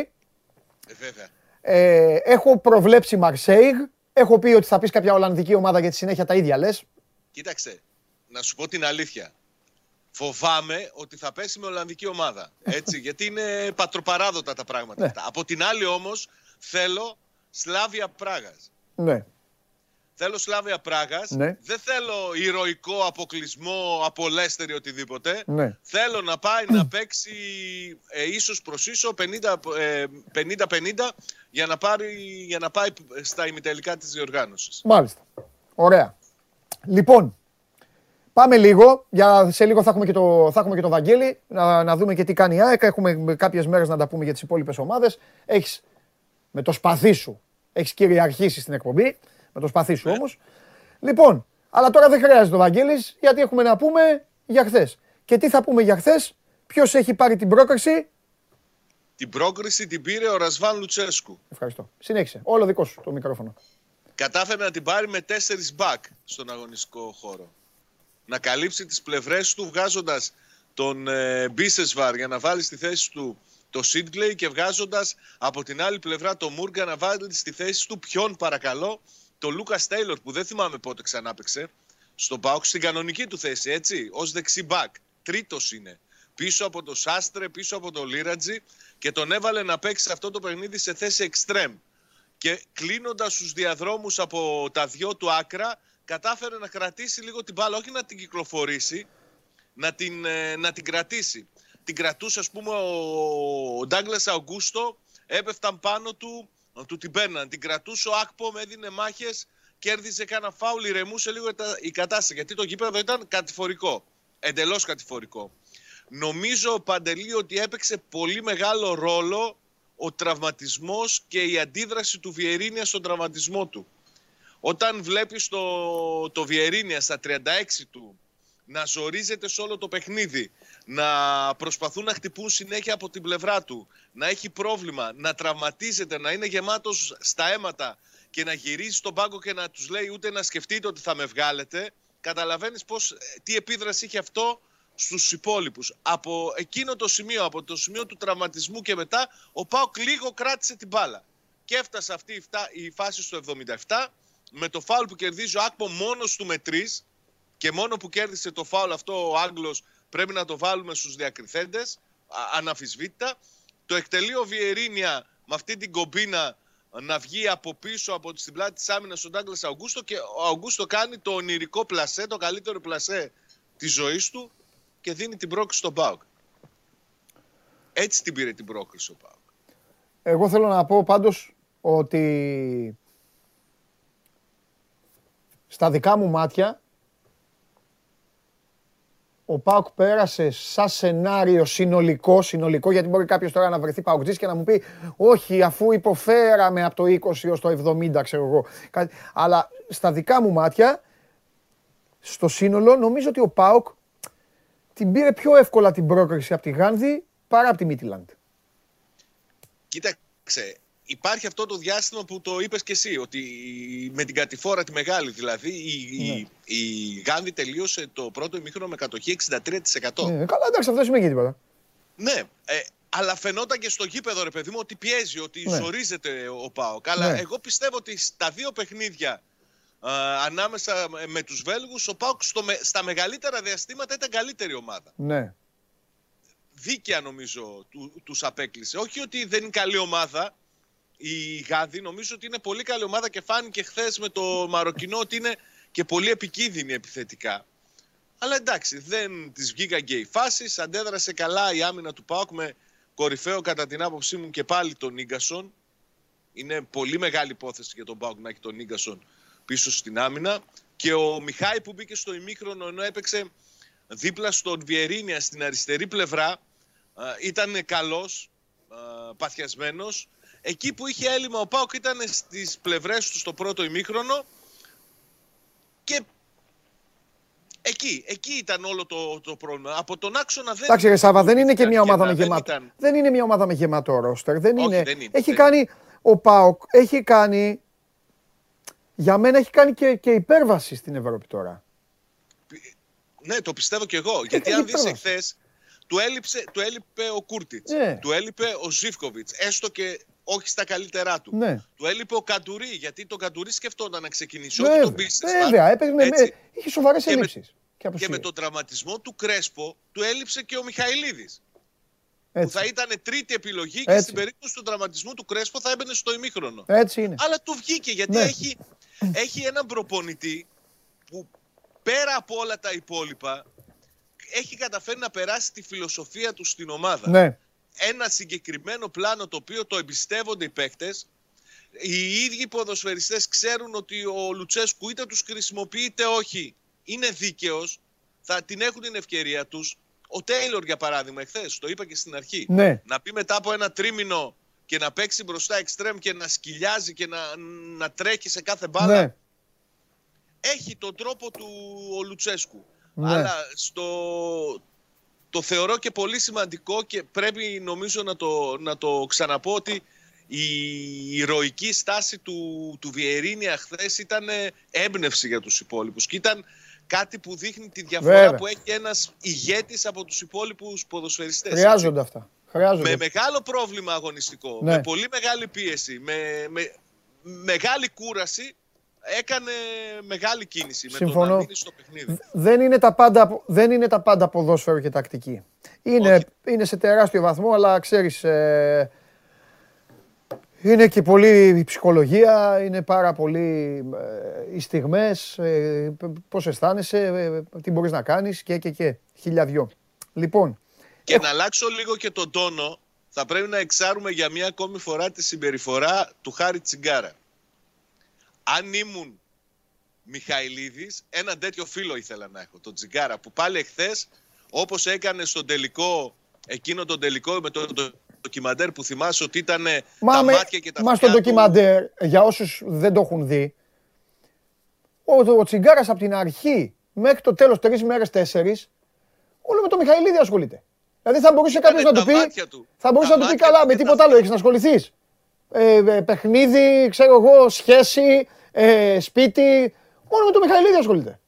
Ε, βέβαια. Ε, έχω προβλέψει Μαρσέιγ, έχω πει ότι θα πεις κάποια Ολλανδική ομάδα γιατί συνέχεια τα ίδια λες. Κοίταξε, να σου πω την αλήθεια. Φοβάμαι ότι θα πέσει με Ολλανδική ομάδα. Έτσι, γιατί είναι πατροπαράδοτα τα πράγματα. Ναι. Από την άλλη όμως θέλω Σλάβια Πράγας. Ναι. Θέλω Σλάβια Πράγας. Ναι. Δεν θέλω ηρωικό αποκλεισμό από Λέστερ ή οτιδήποτε. Ναι. Θέλω να πάει να παίξει ε, ίσως προς ίσο 50-50 για, να για να πάει στα ημιτελικά της διοργάνωσης. Μάλιστα. Ωραία. Λοιπόν, Πάμε λίγο, για, σε λίγο θα έχουμε και το, θα έχουμε και το Βαγγέλη, να, να δούμε και τι κάνει η ΑΕΚ. Έχουμε κάποιες μέρες να τα πούμε για τις υπόλοιπες ομάδες. Έχεις με το σπαθί σου, έχεις κυριαρχήσει στην εκπομπή, με το σπαθί σου ναι. όμως. Λοιπόν, αλλά τώρα δεν χρειάζεται ο Βαγγέλης, γιατί έχουμε να πούμε για χθες. Και τι θα πούμε για χθες, Ποιος έχει πάρει την πρόκριση; Την πρόκριση την πήρε ο Ρασβάν Λουτσέσκου. Ευχαριστώ. Συνέχισε. Όλο δικό σου το μικρόφωνο. Κατάφερε να την πάρει με τέσσερις μπακ στον αγωνιστικό χώρο. Να καλύψει τις πλευρές του βγάζοντας τον ε, Μπίσεσβαρ για να βάλει στη θέση του το Σίτγκλεϊ και βγάζοντας από την άλλη πλευρά το Μούργα να βάλει στη θέση του ποιον παρακαλώ το Λούκας Τέιλορ που δεν θυμάμαι πότε ξανά παίξε στον Πάουκ στην κανονική του θέση έτσι ως δεξί μπακ. Τρίτος είναι πίσω από το Σάστρε, πίσω από το Λίρατζι και τον έβαλε να παίξει αυτό το παιχνίδι σε θέση εξτρέμ. Και κλείνοντας τους διαδρόμους από τα δυο του άκρα, κατάφερε να κρατήσει λίγο την μπάλα, όχι να την κυκλοφορήσει, να την, ε, να την κρατήσει. Την κρατούσε, ας πούμε, ο Ντάγκλας Αουγκούστο, έπεφταν πάνω του, του την παίρναν. Την κρατούσε ο Άκπομ, έδινε μάχες, κέρδιζε κάνα φάουλ, ηρεμούσε λίγο η κατάσταση. Γιατί το γήπεδο ήταν κατηφορικό. Εντελώς κατηφορικό. Νομίζω, Παντελή, ότι έπαιξε πολύ μεγάλο ρόλο ο τραυματισμός και η αντίδραση του Βιερίνια στον τραυματισμό του. Όταν βλέπεις το, το Βιερίνια στα 36 του να ζορίζεται σε όλο το παιχνίδι, να προσπαθούν να χτυπούν συνέχεια από την πλευρά του, να έχει πρόβλημα, να τραυματίζεται, να είναι γεμάτος στα αίματα και να γυρίζει στον πάγκο και να τους λέει ούτε να σκεφτείτε ότι θα με βγάλετε, καταλαβαίνεις πώς, τι επίδραση είχε αυτό στους υπόλοιπους. Από εκείνο το σημείο, από το σημείο του τραυματισμού και μετά, ο Πάοκ λίγο κράτησε την μπάλα. Και έφτασε αυτή η φάση στο 77 με το φάουλ που κερδίζει ο Άκπο μόνος του με τρει και μόνο που κέρδισε το φάουλ αυτό ο Άγγλος πρέπει να το βάλουμε στους διακριθέντες, αναφυσβήτητα. Το εκτελεί ο Βιερίνια με αυτή την κομπίνα να βγει από πίσω από την πλάτη της άμυνας στον Ντάγκλας Αουγκούστο και ο Αουγκούστο κάνει το ονειρικό πλασέ, το καλύτερο πλασέ της ζωής του και δίνει την πρόκληση στον Πάουκ. Έτσι την πήρε την πρόκληση ο Πάουκ. Εγώ θέλω να πω πάντως ότι στα δικά μου μάτια ο Πάουκ πέρασε σαν σενάριο συνολικό, συνολικό, γιατί μπορεί κάποιος τώρα να βρεθεί Παουκτζής και να μου πει όχι αφού υποφέραμε από το 20 ως το 70 ξέρω εγώ. Αλλά στα δικά μου μάτια, στο σύνολο, νομίζω ότι ο Πάουκ την πήρε πιο εύκολα την πρόκριση από τη Γάνδη παρά από τη Μίτιλαντ. Κοίταξε, υπάρχει αυτό το διάστημα που το είπες και εσύ, ότι με την κατηφόρα τη μεγάλη δηλαδή, η, ναι. η, η Γάνδη τελείωσε το πρώτο ημίχρονο με κατοχή 63%. Ναι, καλά, εντάξει, αυτό σημαίνει τίποτα. Ναι, ε, αλλά φαινόταν και στο γήπεδο, ρε παιδί μου, ότι πιέζει, ότι ναι. ζορίζεται ο Πάοκ. Αλλά ναι. εγώ πιστεύω ότι στα δύο παιχνίδια ανάμεσα με τους Βέλγους ο Πάουκ στα μεγαλύτερα διαστήματα ήταν καλύτερη ομάδα. Ναι. Δίκαια νομίζω του, τους απέκλεισε. Όχι ότι δεν είναι καλή ομάδα η Γάδη, νομίζω ότι είναι πολύ καλή ομάδα και φάνηκε χθες με το Μαροκινό ότι είναι και πολύ επικίνδυνη επιθετικά. Αλλά εντάξει, δεν τις βγήκαν και οι φάσεις, αντέδρασε καλά η άμυνα του Πάουκ με κορυφαίο κατά την άποψή μου και πάλι τον Νίγκασον. Είναι πολύ μεγάλη υπόθεση για τον Πάουκ να έχει τον Νίγκασον πίσω στην άμυνα. Και ο Μιχάη που μπήκε στο ημίχρονο ενώ έπαιξε δίπλα στον Βιερίνια στην αριστερή πλευρά ήταν καλός, παθιασμένος. Εκεί που είχε έλλειμμα ο Πάοκ ήταν στις πλευρές του στο πρώτο ημίχρονο και εκεί, εκεί ήταν όλο το, το πρόβλημα. Από τον άξονα δεν. Εντάξει, Σάβα, δεν είναι και μια ομάδα με γεμάτο. Δεν, είναι μια ομάδα με γεμάτο ρόστερ. Δεν, είναι. δεν είναι. Έχει κάνει. Ο Πάοκ έχει κάνει για μένα έχει κάνει και, και υπέρβαση στην Ευρώπη τώρα. Ναι, το πιστεύω κι εγώ. γιατί αν δεις εχθές, του, του έλειπε ο Κούρτιτς, ναι. του έλειπε ο Ζήφκοβιτς, έστω και όχι στα καλύτερά του. Ναι. Του έλειπε ο Καντουρί, γιατί το Καντουρί σκεφτόταν να ξεκινήσει, όχι τον πίστευα. Βέβαια, έπαιζε με, είχε σοβαρές ελλείψεις. Και, και, με τον τραυματισμό του Κρέσπο, του έλειψε και ο Μιχαηλίδης. Που θα ήταν τρίτη επιλογή και στην περίπτωση του τραυματισμού του Κρέσπο θα έμπαινε στο ημίχρονο. Έτσι είναι. Αλλά του βγήκε γιατί ναι. έχει έχει έναν προπονητή που πέρα από όλα τα υπόλοιπα έχει καταφέρει να περάσει τη φιλοσοφία του στην ομάδα. Ναι. Ένα συγκεκριμένο πλάνο το οποίο το εμπιστεύονται οι παίκτες. Οι ίδιοι ποδοσφαιριστές ξέρουν ότι ο Λουτσέσκου είτε τους χρησιμοποιεί είτε όχι είναι δίκαιος, θα την έχουν την ευκαιρία τους. Ο Τέιλορ για παράδειγμα εχθές, το είπα και στην αρχή, ναι. να πει μετά από ένα τρίμηνο και να παίξει μπροστά εξτρέμ και να σκυλιάζει και να, να τρέχει σε κάθε μπάλα. Ναι. Έχει τον τρόπο του ο Λουτσέσκου. Ναι. Αλλά στο το θεωρώ και πολύ σημαντικό και πρέπει νομίζω να το, να το ξαναπώ ότι η ηρωική στάση του, του Βιερίνια χθες ήταν έμπνευση για τους υπόλοιπους και ήταν κάτι που δείχνει τη διαφορά που έχει ένας ηγέτης από τους υπόλοιπους ποδοσφαιριστές. Χρειάζονται αυτά. Χρειάζονται. Με μεγάλο πρόβλημα αγωνιστικό, ναι. με πολύ μεγάλη πίεση, με, με μεγάλη κούραση έκανε μεγάλη κίνηση Συμφωνώ. με το να μείνει στο παιχνίδι. Δεν είναι τα πάντα, δεν είναι τα πάντα ποδόσφαιρο και τακτική. Είναι, είναι σε τεράστιο βαθμό, αλλά ξέρεις, ε, είναι και πολύ η ψυχολογία, είναι πάρα πολύ ε, οι στιγμές, ε, πώς αισθάνεσαι, ε, τι μπορείς να κάνεις και και και, χίλια Λοιπόν. Και να αλλάξω λίγο και τον τόνο, θα πρέπει να εξάρουμε για μια ακόμη φορά τη συμπεριφορά του Χάρη Τσιγκάρα αν ήμουν Μιχαηλίδης, ένα τέτοιο φίλο ήθελα να έχω, τον Τζιγκάρα, που πάλι εχθές, όπως έκανε στον τελικό, εκείνο τον τελικό με το, το ντοκιμαντέρ που θυμάσαι ότι ήταν τα μάτια και τα Μα στο ντοκιμαντέρ, για όσους δεν το έχουν δει, ο, ο Τσιγκάρας από την αρχή μέχρι το τέλος, τρεις μέρες, τέσσερις, όλο με τον Μιχαηλίδη ασχολείται. Δηλαδή θα μπορούσε κάποιος να του πει. Θα μπορούσε να του πει καλά, με τίποτα άλλο έχεις να ασχοληθείς ε, ε, παιχνίδι, ξέρω εγώ, σχέση, ε, σπίτι. Μόνο με το Μιχαηλίδη ασχολείται.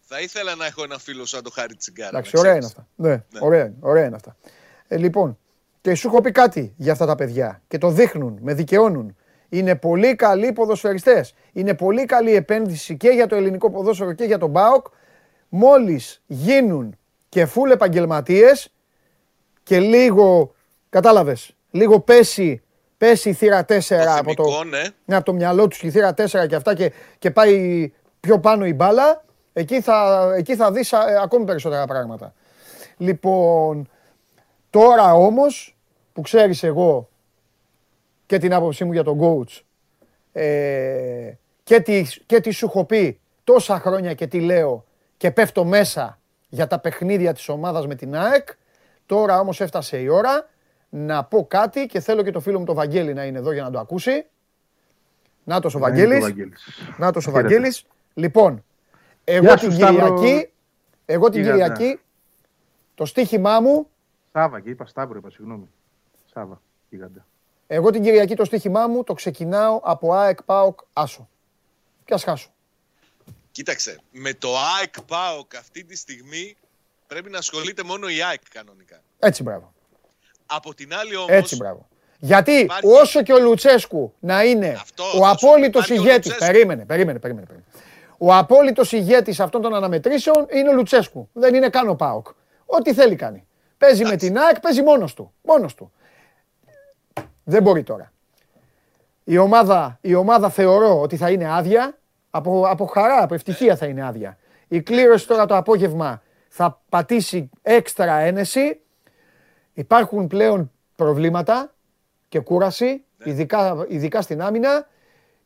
Θα ήθελα να έχω ένα φίλο σαν το Χάρη Τσιγκάρα. Εντάξει, ωραία είναι αυτά. Ναι, ναι. Ωραία, ωραία είναι αυτά. Ε, λοιπόν, και σου έχω πει κάτι για αυτά τα παιδιά και το δείχνουν, με δικαιώνουν. Είναι πολύ καλοί ποδοσφαιριστές. Είναι πολύ καλή επένδυση και για το ελληνικό ποδόσφαιρο και για τον ΠΑΟΚ. Μόλις γίνουν και φούλ επαγγελματίες και λίγο, κατάλαβες, λίγο πέσει πέσει η θύρα 4 από, το, ναι. ναι. από το μυαλό τους η θύρα 4 και αυτά και, και πάει πιο πάνω η μπάλα, εκεί θα, εκεί θα δεις ακόμη περισσότερα πράγματα. Λοιπόν, τώρα όμως που ξέρεις εγώ και την άποψή μου για τον coach ε, και, τι, και τι σου έχω πει τόσα χρόνια και τι λέω και πέφτω μέσα για τα παιχνίδια της ομάδας με την ΑΕΚ, τώρα όμως έφτασε η ώρα να πω κάτι και θέλω και το φίλο μου το Βαγγέλη να είναι εδώ για να το ακούσει. Να το ο Βαγγέλης. Να το ο Βαγγέλης. Λοιπόν, εγώ την Κυριακή, εγώ την Κυριακή, το στίχημά μου... Σάβα και είπα Σταύρο, είπα συγγνώμη. Σάβα, γίγαντα. Εγώ την Κυριακή το στίχημά μου το ξεκινάω από ΑΕΚ ΠΑΟΚ Άσο. Και ας χάσω. Κοίταξε, με το ΑΕΚ ΠΑΟΚ αυτή τη στιγμή πρέπει να ασχολείται μόνο η ΑΕΚ κανονικά. Έτσι μπράβο. Από την άλλη όμως... Έτσι, μπράβο. Γιατί όσο και ο Λουτσέσκου να είναι ο απόλυτος ηγέτη. Περίμενε, περίμενε, περίμενε. Ο απόλυτος ηγέτης αυτών των αναμετρήσεων είναι ο Λουτσέσκου. Δεν είναι καν ο Πάοκ. Ό,τι θέλει κάνει. Παίζει με την ΑΕΚ, παίζει μόνος του. Μόνος του. Δεν μπορεί τώρα. Η ομάδα, η ομάδα θεωρώ ότι θα είναι άδεια. Από, από χαρά, από ευτυχία θα είναι άδεια. Η κλήρωση τώρα το απόγευμα θα πατήσει έξτρα ένεση Υπάρχουν πλέον προβλήματα και κούραση, ναι. ειδικά, ειδικά στην άμυνα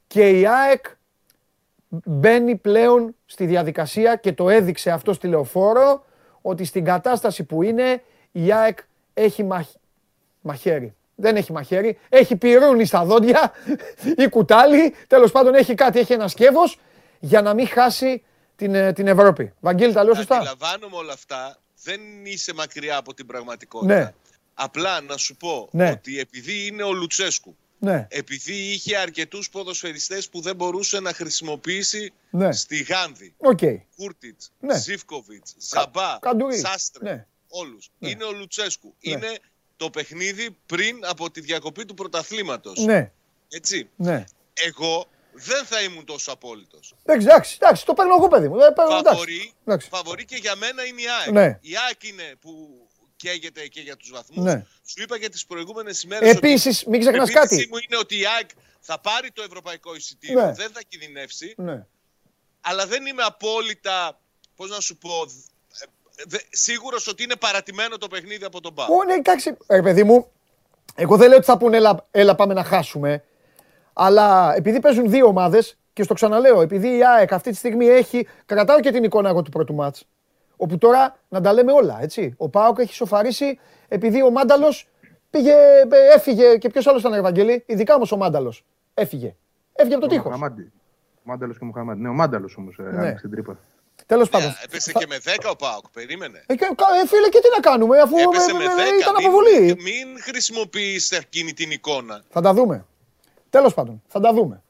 και η ΑΕΚ μπαίνει πλέον στη διαδικασία και το έδειξε αυτό στη λεωφόρο ότι στην κατάσταση που είναι η ΑΕΚ έχει μαχαίρι. Δεν έχει μαχαίρι, έχει πυρούνι στα δόντια ή κουτάλι, τέλος πάντων έχει κάτι, έχει ένα σκεύος για να μην χάσει την, ε, την Ευρώπη. Βαγγέλη, τα λέω σωστά; Αντιλαμβάνομαι όλα αυτά δεν είσαι μακριά από την πραγματικότητα. Ναι. Απλά να σου πω ναι. ότι επειδή είναι ο Λουτσέσκου, ναι. επειδή είχε αρκετούς ποδοσφαιριστές που δεν μπορούσε να χρησιμοποιήσει ναι. στη Γάνδη. Okay. Κούρτιτς, ναι. Ζίβκοβιτ, Ζαμπά, Σάστρε, ναι. όλους. Ναι. Είναι ο Λουτσέσκου. Ναι. Είναι το παιχνίδι πριν από τη διακοπή του πρωταθλήματος. Ναι. Έτσι. Ναι. Εγώ δεν θα ήμουν τόσο απόλυτος. Εντάξει, εντάξει, το παίρνω εγώ, παιδί μου. Φαβορή, φαβορή και για μένα είναι η ΑΕΚ. Ναι. Η ΑΕΚ είναι που καίγεται και για τους βαθμούς. Ναι. Σου είπα και τις προηγούμενες ημέρες. Επίσης, μην ξεχνάς κάτι. Η μου είναι ότι η ΑΕΚ θα πάρει το ευρωπαϊκό εισιτήριο, ναι. δεν θα κινδυνεύσει. Ναι. Αλλά δεν είμαι απόλυτα, πώς να σου πω, σίγουρος ότι είναι παρατημένο το παιχνίδι από τον Πάο. Ναι, εντάξει, ρε παιδί μου, εγώ δεν λέω ότι θα πούνε έλα, έλα πάμε να χάσουμε. Αλλά επειδή παίζουν δύο ομάδες, και στο ξαναλέω, επειδή η ΑΕΚ αυτή τη στιγμή έχει. Κρατάω και την εικόνα εγώ του πρώτου μάτς. Όπου τώρα να τα λέμε όλα, έτσι. Ο Πάοκ έχει σοφαρίσει επειδή ο Μάνταλος πήγε, ε, έφυγε και ποιος άλλος ήταν Ευαγγελί. Ειδικά όμως ο Μάνταλος. Έφυγε. Έφυγε από το τείχος. Ο Μάνταλος και ο Μουχαμάντι. Ναι, ο Μάνταλος όμως ε, ναι. άνοιξε την τρύπα. Τέλος ναι, πάντων. Έπεσε και με 10 ο Πάοκ, περίμενε. Ε, ε, φίλε, και τι να κάνουμε, αφού έπεσε με, 10, ήταν αποβολή. Μην, μην χρησιμοποιείς εκείνη την εικόνα. Θα τα δούμε. Τέλος πάντων, θα τα δούμε.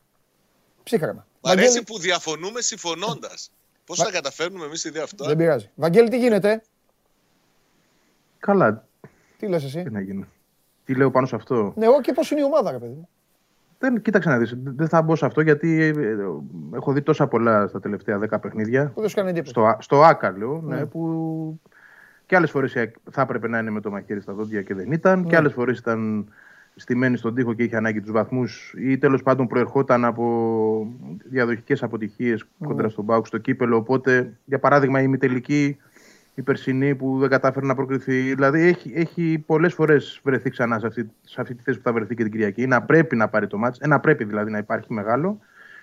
Ψύχρεμα. Μ' αρέσει που διαφωνούμε συμφωνώντας. Πώς θα καταφέρνουμε εμείς ιδέα αυτό. Δεν πειράζει. Βαγγέλη, τι γίνεται; Καλά. Τι λες εσύ; Τι να γίνει. Τι λέω πάνω σε αυτό; Ναι, εγώ και πώς είναι η ομάδα, ρε παιδί μου. Δεν, κοίταξε να δεις, δεν θα μπω σε αυτό γιατί ε, έχω δει τόσα πολλά στα τελευταία δέκα παιχνίδια. Που δεν Στο, στο ΆΚΑ λέω, ναι. ναι, που και άλλες φορές θα έπρεπε να είναι με το μαχαίρι στα δόντια και δεν ήταν. Ναι. Και άλλες φορές ήταν στημένη στον τοίχο και είχε ανάγκη τους βαθμούς ή τέλος πάντων προερχόταν από διαδοχικές αποτυχίες mm. κοντρα στον Πάουκ στο κύπελο. Οπότε, για παράδειγμα, η ημιτελική η περσινή που δεν κατάφερε να προκριθεί. Δηλαδή, έχει, έχει πολλές φορές βρεθεί ξανά σε αυτή, σε αυτή τη θέση που θα βρεθεί και την Κυριακή. Να πρέπει να πάρει το μάτς, ένα πρέπει δηλαδή να υπάρχει μεγάλο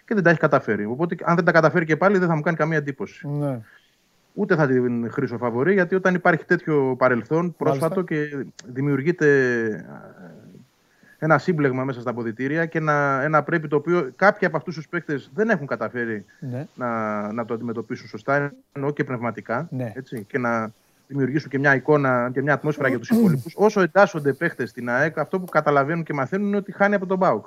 και δεν τα έχει καταφέρει. Οπότε, αν δεν τα καταφέρει και πάλι, δεν θα μου κάνει καμία εντύπωση. Ναι. Ούτε θα την χρήσω φαβορή, γιατί όταν υπάρχει τέτοιο παρελθόν πρόσφατο και δημιουργείται ένα σύμπλεγμα μέσα στα αποδητήρια και ένα, ένα πρέπει το οποίο κάποιοι από αυτούς τους παίκτες δεν έχουν καταφέρει ναι. να, να το αντιμετωπίσουν σωστά, εννοώ και πνευματικά. Ναι. Έτσι, και να δημιουργήσουν και μια εικόνα και μια ατμόσφαιρα για τους υπόλοιπους. Όσο εντάσσονται παίχτε στην ΑΕΚ, αυτό που καταλαβαίνουν και μαθαίνουν είναι ότι χάνει από τον Μπάουκ.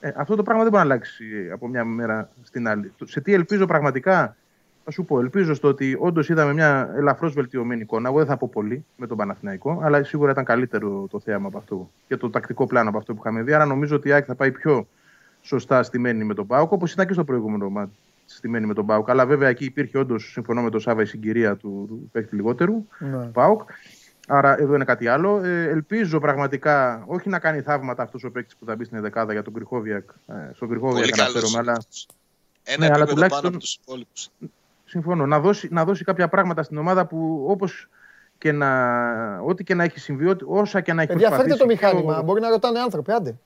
Ε, αυτό το πράγμα δεν μπορεί να αλλάξει από μια μέρα στην άλλη. Σε τι ελπίζω πραγματικά; Θα σου πω, ελπίζω στο ότι όντως είδαμε μια ελαφρώς βελτιωμένη εικόνα. Εγώ δεν θα πω πολύ με τον Παναθηναϊκό, αλλά σίγουρα ήταν καλύτερο το θέαμα από αυτό και το τακτικό πλάνο από αυτό που είχαμε δει. Άρα νομίζω ότι η ΑΕΚ θα πάει πιο σωστά στημένη με τον Πάουκ, όπως ήταν και στο προηγούμενο μάτι στημένη με τον Πάουκ. Αλλά βέβαια εκεί υπήρχε όντως, συμφωνώ με τον Σάβα, η συγκυρία του, του παίκτη λιγότερου, ναι. Πάουκ. Άρα εδώ είναι κάτι άλλο. Ε, ελπίζω πραγματικά όχι να κάνει θαύματα αυτός ο παίκτης που θα μπει στην δεκάδα για τον Κρυχόβιακ. Ε, στον Κρυχόβιακ αναφέρομαι, αλλά. Ένα ναι, επίπεδο πάνω από τους υπόλοιπους. Συμφωνώ. Να δώσει, να δώσει κάποια πράγματα στην ομάδα που όπως και να. Ό,τι και να έχει συμβεί, όσα και να έχει Παιδιά, προσπαθήσει. το μηχάνημα. Ο... Μπορεί να ρωτάνε άνθρωποι, άντε.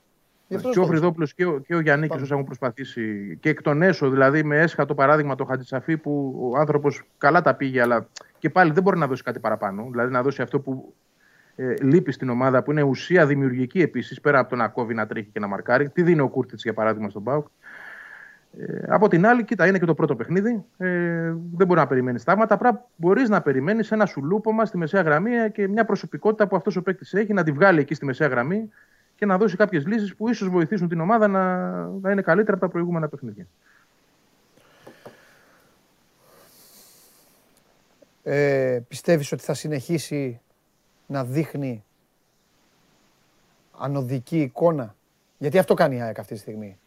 Και ο Φρυδόπουλο και ο, και ο Γιάννη, όσα έχουν προσπαθήσει. Και εκ των έσω, δηλαδή με έσχατο παράδειγμα το Χατζησαφή που ο άνθρωπος καλά τα πήγε, αλλά και πάλι δεν μπορεί να δώσει κάτι παραπάνω. Δηλαδή να δώσει αυτό που ε, λείπει στην ομάδα, που είναι ουσία δημιουργική επίσης, πέρα από το να κόβει, να τρέχει και να μαρκάρει. Τι δίνει ο Κούρτιτς για παράδειγμα στον Μπάουκ. Ε, από την άλλη, κοίτα, είναι και το πρώτο παιχνίδι. Ε, δεν μπορεί να περιμένεις θαύματα. Απλά μπορείς να περιμένεις ένα σουλούπομα στη μεσαία γραμμή και μια προσωπικότητα που αυτός ο παίκτης έχει, να τη βγάλει εκεί στη μεσαία γραμμή και να δώσει κάποιες λύσεις που ίσως βοηθήσουν την ομάδα να, να είναι καλύτερα από τα προηγούμενα παιχνίδια. Ε, πιστεύεις ότι θα συνεχίσει να δείχνει ανωδική εικόνα; Γιατί αυτό κάνει η ΑΕΚ αυτή τη στιγμή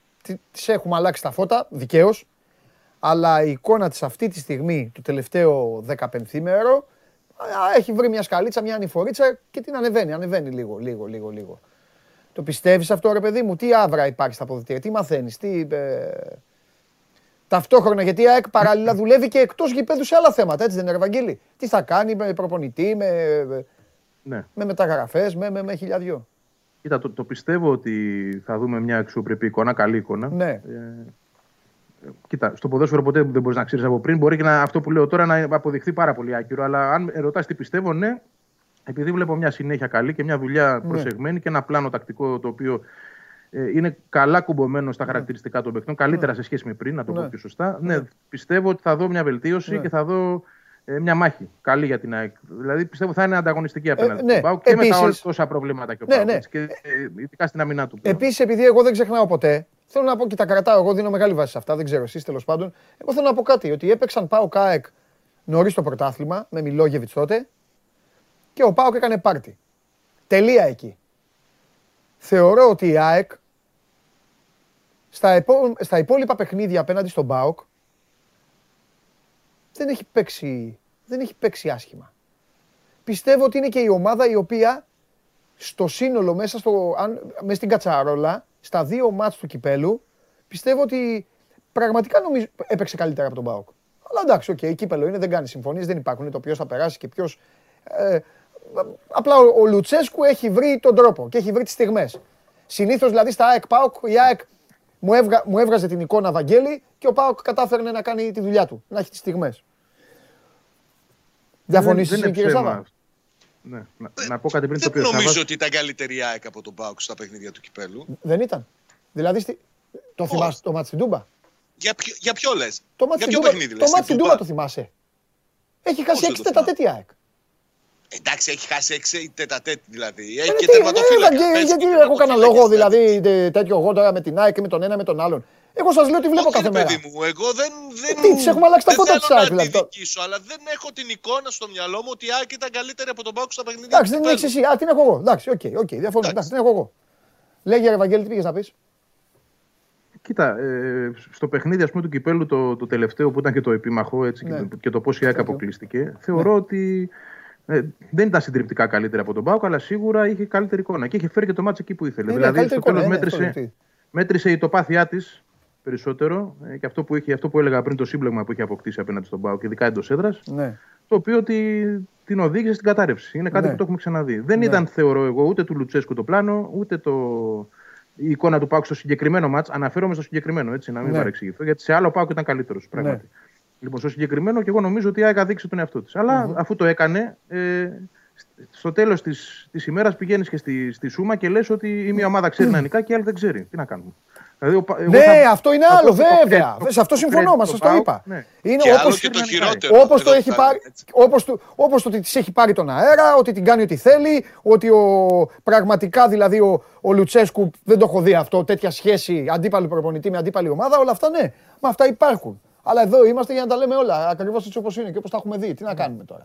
τις έχουμε αλλάξει τα φώτα, δικαίως. Αλλά η εικόνα της αυτή τη στιγμή, το τελευταίο 15 μέρο, έχει βρει μια σκαλίτσα, μια ανηφορίτσα και την ανεβαίνει, ανεβαίνει λίγο, λίγο, λίγο, λίγο. Το πιστεύεις αυτό ρε παιδί μου, τι άβρα υπάρχει στα αποδητήρια, τι μαθαίνεις, τι... Ε... Ταυτόχρονα, γιατί η ΑΕΚ παράλληλα δουλεύει και εκτός γηπέδου σε άλλα θέματα, έτσι δεν είναι Ευαγγέλη. Τι θα κάνει με προπονητή, με, ναι. με μεταγραφές, με, με, με χιλιαδιό. Κοίτα, το, το πιστεύω ότι θα δούμε μια αξιοπρεπή εικόνα, καλή εικόνα. Ναι. Ε, κοίτα, στο ποδόσφαιρο ποτέ δεν μπορείς να ξέρεις από πριν. Μπορεί και να, αυτό που λέω τώρα να αποδειχθεί πάρα πολύ άκυρο. Αλλά αν ρωτάς τι πιστεύω, ναι, επειδή βλέπω μια συνέχεια καλή και μια δουλειά ναι. προσεγμένη και ένα πλάνο τακτικό το οποίο ε, είναι καλά κουμπωμένο στα ναι. χαρακτηριστικά των παιχτών, καλύτερα ναι. σε σχέση με πριν, να το πω πιο σωστά. Ναι, πιστεύω ότι θα δω μια βελτίωση και θα δω ε, μια μάχη καλή για την ΑΕΚ. Δηλαδή πιστεύω θα είναι ανταγωνιστική ε, απέναντι ε, ναι. στον Πάουκ και Επίσης... μετά τόσα προβλήματα και ο ναι, ναι. Και ε, ειδικά στην αμυνά του. Επίσης, επειδή εγώ δεν ξεχνάω ποτέ, θέλω να πω και τα κρατάω. Εγώ δίνω μεγάλη βάση σε αυτά. Δεν ξέρω εσείς τέλος πάντων. Εγώ θέλω να πω κάτι. Ότι έπαιξαν Πάουκ ΑΕΚ νωρίς το πρωτάθλημα με Μιλόγεβιτς τότε και ο Πάουκ έκανε πάρτι. Τελεία εκεί. Θεωρώ ότι η ΑΕΚ στα, στα υπόλοιπα παιχνίδια απέναντι στον Πάουκ δεν έχει παίξει, δεν έχει παίξει άσχημα. Πιστεύω ότι είναι και η ομάδα η οποία στο σύνολο μέσα, στο, αν, μέσα στην κατσαρόλα, στα δύο ματς του κυπέλου, πιστεύω ότι πραγματικά νομίζω έπαιξε καλύτερα από τον ΠΑΟΚ. Αλλά εντάξει, OK, okay, κύπελο είναι, δεν κάνει συμφωνίες, δεν υπάρχουν το ποιος θα περάσει και ποιος. Ε, απλά ο, ο, Λουτσέσκου έχει βρει τον τρόπο και έχει βρει τις στιγμές. Συνήθως δηλαδή στα ΑΕΚ ΠΑΟΚ, η ΑΕΚ μου, έβγα, μου έβγαζε την εικόνα Βαγγέλη και ο ΠΑΟΚ κατάφερε να κάνει τη δουλειά του, να έχει τις στιγμές. Διαφωνήσει, κύριε Σάβα; Ναι. Να, να πω κάτι πριν δεν το οποίο νομίζω ότι ήταν καλύτερη η ΑΕΚ από τον Πάουκ στα παιχνίδια του Κυπέλου. Δεν ήταν. Δηλαδή, στη... το θυμάσαι το μάτι στην Τούμπα; Για, ποιο, για ποιο λες; Το μάτι στην Τούμπα το, μάτι Τούμπα; Το θυμάσαι. Έχει χάσει 6 τετατέτη ΑΕΚ. Εντάξει, έχει χάσει 6 τετατέτη δηλαδή. Έχει και τερματοφύλακα. Γιατί έχω κανένα λόγο δηλαδή τέτοιο εγώ τώρα με την ΑΕΚ και με τον ένα με τον άλλον. Εγώ σας λέω τι βλέπω κάθε μέρα. Παιδί μου, εγώ δεν. δεν τι, τις έχουμε αλλάξει τα φώτα της ΑΕΚ δηλαδή. Δεν αλλά δεν έχω την εικόνα στο μυαλό μου ότι η ΑΕΚ ήταν καλύτερη από τον ΠΑΟΚ στα παιχνίδια. Εντάξει, δεν έχεις εσύ. Α, την έχω εγώ. Εντάξει, OK, OK, διαφωνώ. Εντάξει, την έχω εγώ. Λέγε, Βαγγέλη, τι πήγες να πεις; Κοίτα, ε, στο παιχνίδι ας πούμε, του κυπέλου το, το τελευταίο που ήταν και το επίμαχο έτσι, ναι. και, και, το πώς η ΑΕΚ αποκλείστηκε, θεωρώ ναι. ότι ε, δεν ήταν συντριπτικά καλύτερη από τον Πάουκ, αλλά σίγουρα είχε καλύτερη εικόνα και είχε φέρει και το μάτσο εκεί που ήθελε. Είναι δηλαδή, στο τέλος μέτρησε, μέτρησε η τοπάθειά της περισσότερο ε, και αυτό που, είχε, αυτό που έλεγα πριν το σύμπλεγμα που είχε αποκτήσει απέναντι στον Πάουκ, ειδικά εντός έδρας. Ναι. Το οποίο τη, την οδήγησε στην κατάρρευση. Είναι κάτι ναι. που το έχουμε ξαναδεί. Δεν ναι. ήταν, θεωρώ εγώ, ούτε του Λουτσέσκου το πλάνο, ούτε το, η εικόνα του Πάουκ στο συγκεκριμένο μάτς. Αναφέρομαι στο συγκεκριμένο, έτσι, να μην ναι. παρεξηγηθώ, γιατί σε άλλο Πάουκ ήταν καλύτερος. Ναι. Λοιπόν, στο συγκεκριμένο και εγώ νομίζω ότι η ΑΕΚ δείξει τον εαυτό της. Αλλά mm-hmm. αφού το έκανε, ε, στο τέλος της της ημέρας πηγαίνεις και στη, στη Σούμα και λες ότι η μία ομάδα ξέρει να νικά και η άλλη δεν ξέρει. Τι να κάνουμε. Δηλαδή, ναι, θα... αυτό είναι άλλο, βέβαια. Σε αυτό συμφωνώ, μας σα το είπα. Ναι. Είναι και όπως, και το χειρότερο. Όπως το, έχει πάρει, όπως το, όπως το ότι της έχει πάρει τον αέρα, ότι την κάνει ό,τι θέλει, ότι ο, πραγματικά δηλαδή ο, ο Λουτσέσκου, δεν το έχω δει αυτό, τέτοια σχέση αντίπαλου προπονητή με αντίπαλη ομάδα, όλα αυτά ναι, μα αυτά υπάρχουν. Αλλά εδώ είμαστε για να τα λέμε όλα, ακριβώς έτσι όπως είναι και όπως τα έχουμε δει. Τι να κάνουμε τώρα.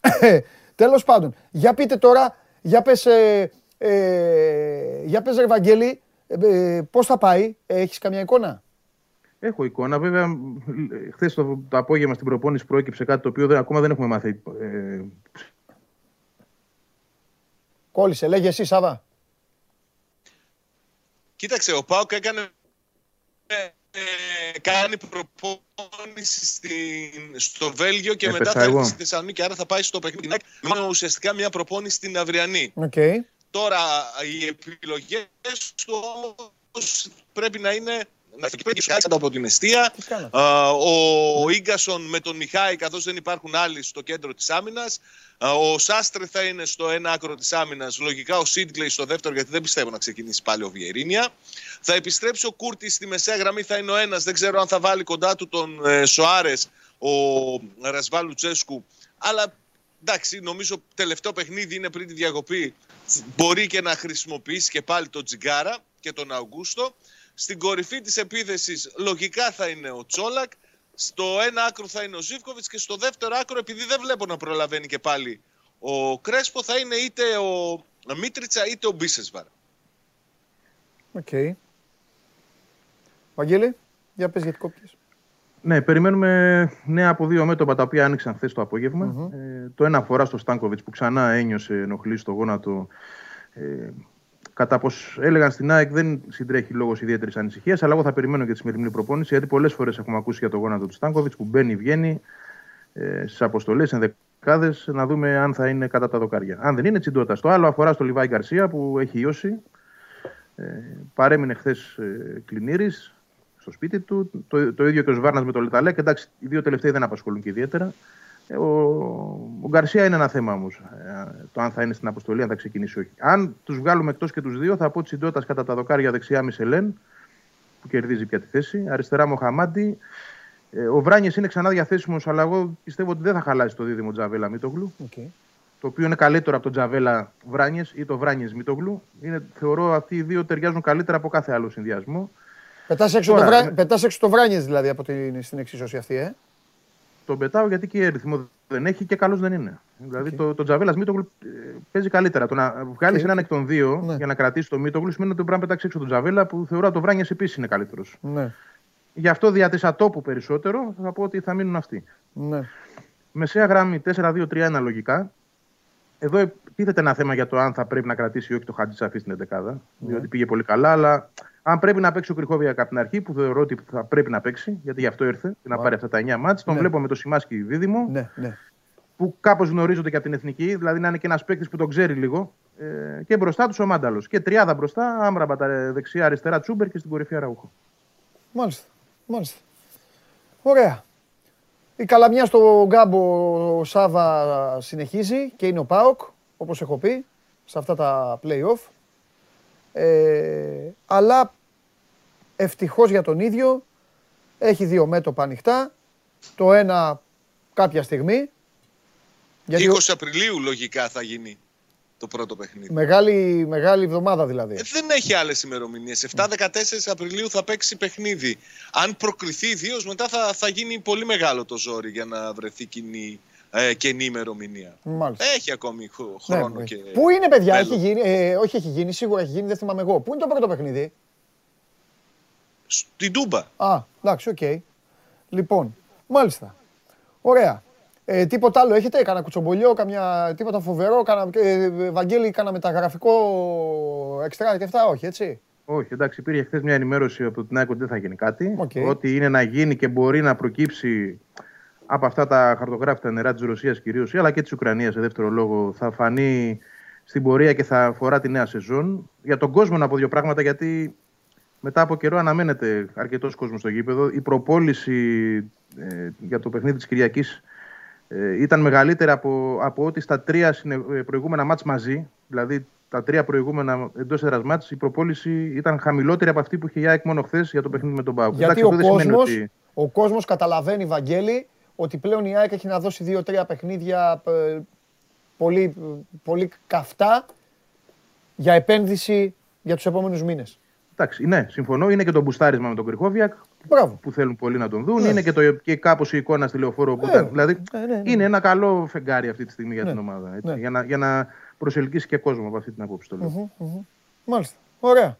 Τέλος πάντων, για πείτε τώρα, για πες, ε, ε, για πες Ευαγγέλη, ε, πώς θα πάει, έχεις καμιά εικόνα; Έχω εικόνα. Βέβαια, χθες το, το απόγευμα στην προπόνηση προέκυψε κάτι το οποίο δεν, ακόμα δεν έχουμε μάθει. Ε... Κόλλησε, λέγε εσύ Σάβα. Κοίταξε, ο Πάοκ έκανε ε, κάνει προπόνηση στην, στο Βέλγιο και μετά θα έρθει στη Θεσσαλονίκη. Άρα θα πάει στο παιχνίδι. Με ουσιαστικά μια προπόνηση στην αυριανή. Okay. Τώρα οι επιλογές του όμως πρέπει να είναι να κάτω από την αιστεία. Ο γκασον με τον Μιχάη, καθώς δεν υπάρχουν άλλοι στο κέντρο της άμυνας. Ο Σάστρε θα είναι στο ένα άκρο της άμυνας. Λογικά ο Σίτγκλεϊ στο δεύτερο, γιατί δεν πιστεύω να ξεκινήσει πάλι ο Βιερίνια. Θα επιστρέψει ο Κούρτης στη μεσαία γραμμή, θα είναι ο ένας. Δεν ξέρω αν θα βάλει κοντά του τον ε, Σοάρες, ο Ρασβάλου Τσέσκου. Αλλά εντάξει, νομίζω τελευταίο παιχνίδι είναι πριν τη διακοπή. Μπορεί και να χρησιμοποιήσει και πάλι τον Τζιγκάρα και τον Αουγκούστο. Στην κορυφή της επίθεσης λογικά θα είναι ο Τσόλακ. Στο ένα άκρο θα είναι ο Ζίβκοβιτς και στο δεύτερο άκρο, επειδή δεν βλέπω να προλαβαίνει και πάλι ο Κρέσπο, θα είναι είτε ο Μίτριτσα είτε ο Μπίσεσβαρ. OK. Okay. Βαγγέλη, για πες γιατί κόπηκες. Ναι, περιμένουμε νέα από δύο μέτωπα τα οποία άνοιξαν χθες το απόγευμα. Ε, το ένα αφορά στο Στάνκοβιτς που ξανά ένιωσε ενοχλήσεις στο γόνατο. Ε, κατά πώς έλεγαν στην ΑΕΚ δεν συντρέχει λόγος ιδιαίτερης ανησυχίας, αλλά εγώ θα περιμένω και τη σημερινή προπόνηση γιατί πολλές φορές έχουμε ακούσει για το γόνατο του Στάνκοβιτς που μπαίνει, βγαίνει ε, στις αποστολές, ενδεκάδες, να δούμε αν θα είναι κατά τα δοκάρια. Αν δεν είναι, Τσιντώτας. Το άλλο αφορά στο Λιβάι Γκαρσία που έχει ίωση. Ε, παρέμεινε χθες ε, κλινήρη στο σπίτι του. Το, το ίδιο και ο Σβάρνας με το Λεταλέκ. Εντάξει, οι δύο τελευταίοι δεν απασχολούν και ιδιαίτερα. Ε, ο, ο Γκαρσία είναι ένα θέμα όμως. Ε, το αν θα είναι στην αποστολή, αν θα ξεκινήσει όχι. Αν τους βγάλουμε εκτός και τους δύο, θα πω της συντότητα κατά τα δοκάρια δεξιά Μισελέν, που κερδίζει πια τη θέση. Αριστερά Μοχαμάντι. Ε, ο Βράνιες είναι ξανά διαθέσιμος, αλλά εγώ πιστεύω ότι δεν θα χαλάσει το δίδυμο Τζαβέλα Μίτογλου. Okay. Το οποίο είναι καλύτερο από τον Τζαβέλα Βράνιες ή το Βράνιες Μίτογλου. Είναι, θεωρώ αυτοί οι δύο ταιριάζουν καλύτερα από κάθε άλλο συνδυασμό. Πετάς έξω, το βρά... έξω το Βράνιες δηλαδή από την, στην εξίσωση αυτή, ε. Τον πετάω γιατί και ρυθμό δεν έχει και καλός δεν είναι. Δηλαδή το, το Τζαβέλας Μίτογλου ε, παίζει καλύτερα. Το να βγάλεις έναν εκ των δύο ναι. για να κρατήσει το Μίτογλου σημαίνει ότι πρέπει να πετάξεις έξω τον Τζαβέλα που θεωρώ ότι το Βράνιες επίσης είναι καλύτερος. Ναι. Γι' αυτό δια της ατόπου περισσότερο θα πω ότι θα μείνουν αυτοί. Ναι. Μεσαία γραμμή 4-2-3-1 λογικά. Εδώ τίθεται ένα θέμα για το αν θα πρέπει να κρατήσει ή όχι το Χατζησαφή στην 11 ναι. Διότι πήγε πολύ καλά, αλλά αν πρέπει να παίξει ο Κρυχόβια από την αρχή, που θεωρώ ότι θα πρέπει να παίξει, γιατί γι' αυτό ήρθε να πάρει αυτά τα 9 μάτς, τον ναι. βλέπω με το Σιμάσκι δίδυμο. Ναι, ναι. Που κάπως γνωρίζονται και από την εθνική, δηλαδή να είναι και ένας παίκτης που τον ξέρει λίγο. Ε, και μπροστά τους ο Μάνταλος. Και τριάδα μπροστά, άμραμπα τα δεξιά, αριστερά Τσούμπερ και στην κορυφή Αραούχο. Μάλιστα. Μάλιστα. Ωραία. Η καλαμιά στο Γκάμπο Σάβα συνεχίζει και είναι ο Πάοκ, όπως έχω πει, σε αυτά τα play-off. Ε, αλλά ευτυχώς για τον ίδιο έχει δύο μέτωπα ανοιχτά. Το ένα κάποια στιγμή. 20 Απριλίου λογικά θα γίνει το πρώτο παιχνίδι. Μεγάλη, μεγάλη εβδομάδα δηλαδή. Ε, δεν έχει άλλες ημερομηνίες. 7-14 Απριλίου θα παίξει παιχνίδι. Αν προκριθεί ιδίως, μετά θα, θα γίνει πολύ μεγάλο το ζόρι για να βρεθεί κοινή, ε, κενή ημερομηνία. Μάλιστα. Έχει ακόμη χρόνο Ναι, και. Πού είναι, παιδιά, έχει γίνει, ε, όχι έχει γίνει, σίγουρα έχει γίνει, δεν θυμάμαι εγώ. Πού είναι το πρώτο παιχνίδι; Στην Τούμπα. Α, εντάξει, οκ. Λοιπόν, μάλιστα. Ωραία. Ε, τίποτα άλλο έχετε, κανένα κουτσομπολιό, καμιά, τίποτα φοβερό, κανένα, ε, Βαγγέλη, κανένα μεταγραφικό εξτρά και αυτά, όχι, έτσι; Όχι, εντάξει, υπήρχε χθες μια ενημέρωση από την ΑΕΚ ότι δεν θα γίνει κάτι. Οκ. Ότι είναι να γίνει και μπορεί να προκύψει από αυτά τα αχαρτογράφητα νερά της Ρωσίας κυρίως, αλλά και της Ουκρανίας σε δεύτερο λόγο, θα φανεί στην πορεία και θα αφορά τη νέα σεζόν. Για τον κόσμο να πω δύο πράγματα, γιατί μετά από καιρό αναμένεται αρκετός κόσμος στο γήπεδο. Η προπώληση ε, για το παιχνίδι της Κυριακής ε, ήταν μεγαλύτερη από, από ό,τι στα τρία συνε- ε, προηγούμενα ματς μαζί. Δηλαδή τα τρία προηγούμενα εντός έδρας ματς, η προπώληση ήταν χαμηλότερη από αυτή που είχε η ΑΕΚ μόνο χθες για το παιχνίδι με τον ΠΑΟΚ. Γιατί Εντάξει, ο αυτό δεν σημαίνει κόσμος, ότι- ο κόσμος καταλαβαίνει, Βαγγέλη, ότι πλέον η ΑΕΚ έχει να δώσει δύο-τρία παιχνίδια ε, πολύ, πολύ καυτά για επένδυση για τους επόμενους μήνες. Εντάξει, ναι, συμφωνώ. Είναι και το μπουστάρισμα με τον Κρυχόβιακ Μπράβο. που θέλουν πολλοί να τον δουν. Ναι. Είναι και, το, και κάπως η εικόνα στη λεωφόρο που Ε, ήταν. Δηλαδή ε, ναι, ναι. είναι ένα καλό φεγγάρι αυτή τη στιγμή για Ναι. την ομάδα. Έτσι, Ναι. για, να, για να προσελκύσει και κόσμο από αυτή την απόψη το λέω. Μμμ, μμμ. Μάλιστα. Ωραία.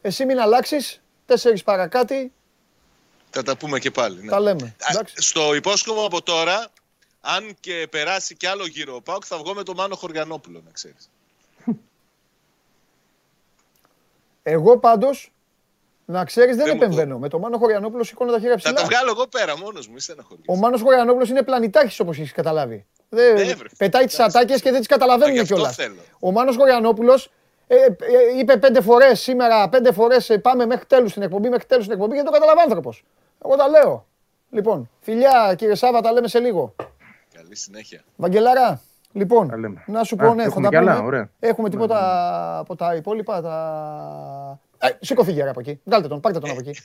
Εσύ μην αλλάξεις. Τέσσερις παρακάτι. Θα τα πούμε και πάλι. ναι. Τα λέμε. Α, Εντάξει. Στο υπόσχομαι από τώρα, αν και περάσει κι άλλο γύρο ο Πάουκ, θα βγω με τον Μάνο Χωριανόπουλο, να ξέρεις. Εγώ πάντως, να ξέρεις δεν Δεν μου επεμβαίνω. Με τον Μάνο Χωριανόπουλο σηκώνω τα χέρια Θα ψηλά. τα βγάλω εγώ πέρα μόνος μου, είσαι Ο Μάνος Χωριανόπουλος είναι πλανητάρχης όπως έχεις καταλάβει. Δεν, Ναι, βρε. πετάει τις ατάκες και δεν τις Γι' καταλαβαίνουν αυτό κιόλας. θέλω. Ο Μάνος Χωριανόπουλος ε, ε, ε, είπε πέντε φορές σήμερα, πέντε φορές ε, πάμε μέχρι τέλους στην εκπομπή, μέχρι τέλους στην εκπομπή γιατί το καταλαβαίνει άνθρωπος. Εγώ τα λέω. Λοιπόν, φιλιά κύριε Σάβα, τα λέμε σε λίγο. Καλή συνέχεια. Βαγγελάρα, λοιπόν, Τα λέμε. να σου Α, πω, ναι, θα έχουμε τα κι άλλα, πούμε. ωραία. Έχουμε τίποτα από τα υπόλοιπα, τα... Ε, σήκω φύγε ρε από εκεί. Βγάλτε τον, πάρτε τον από εκεί.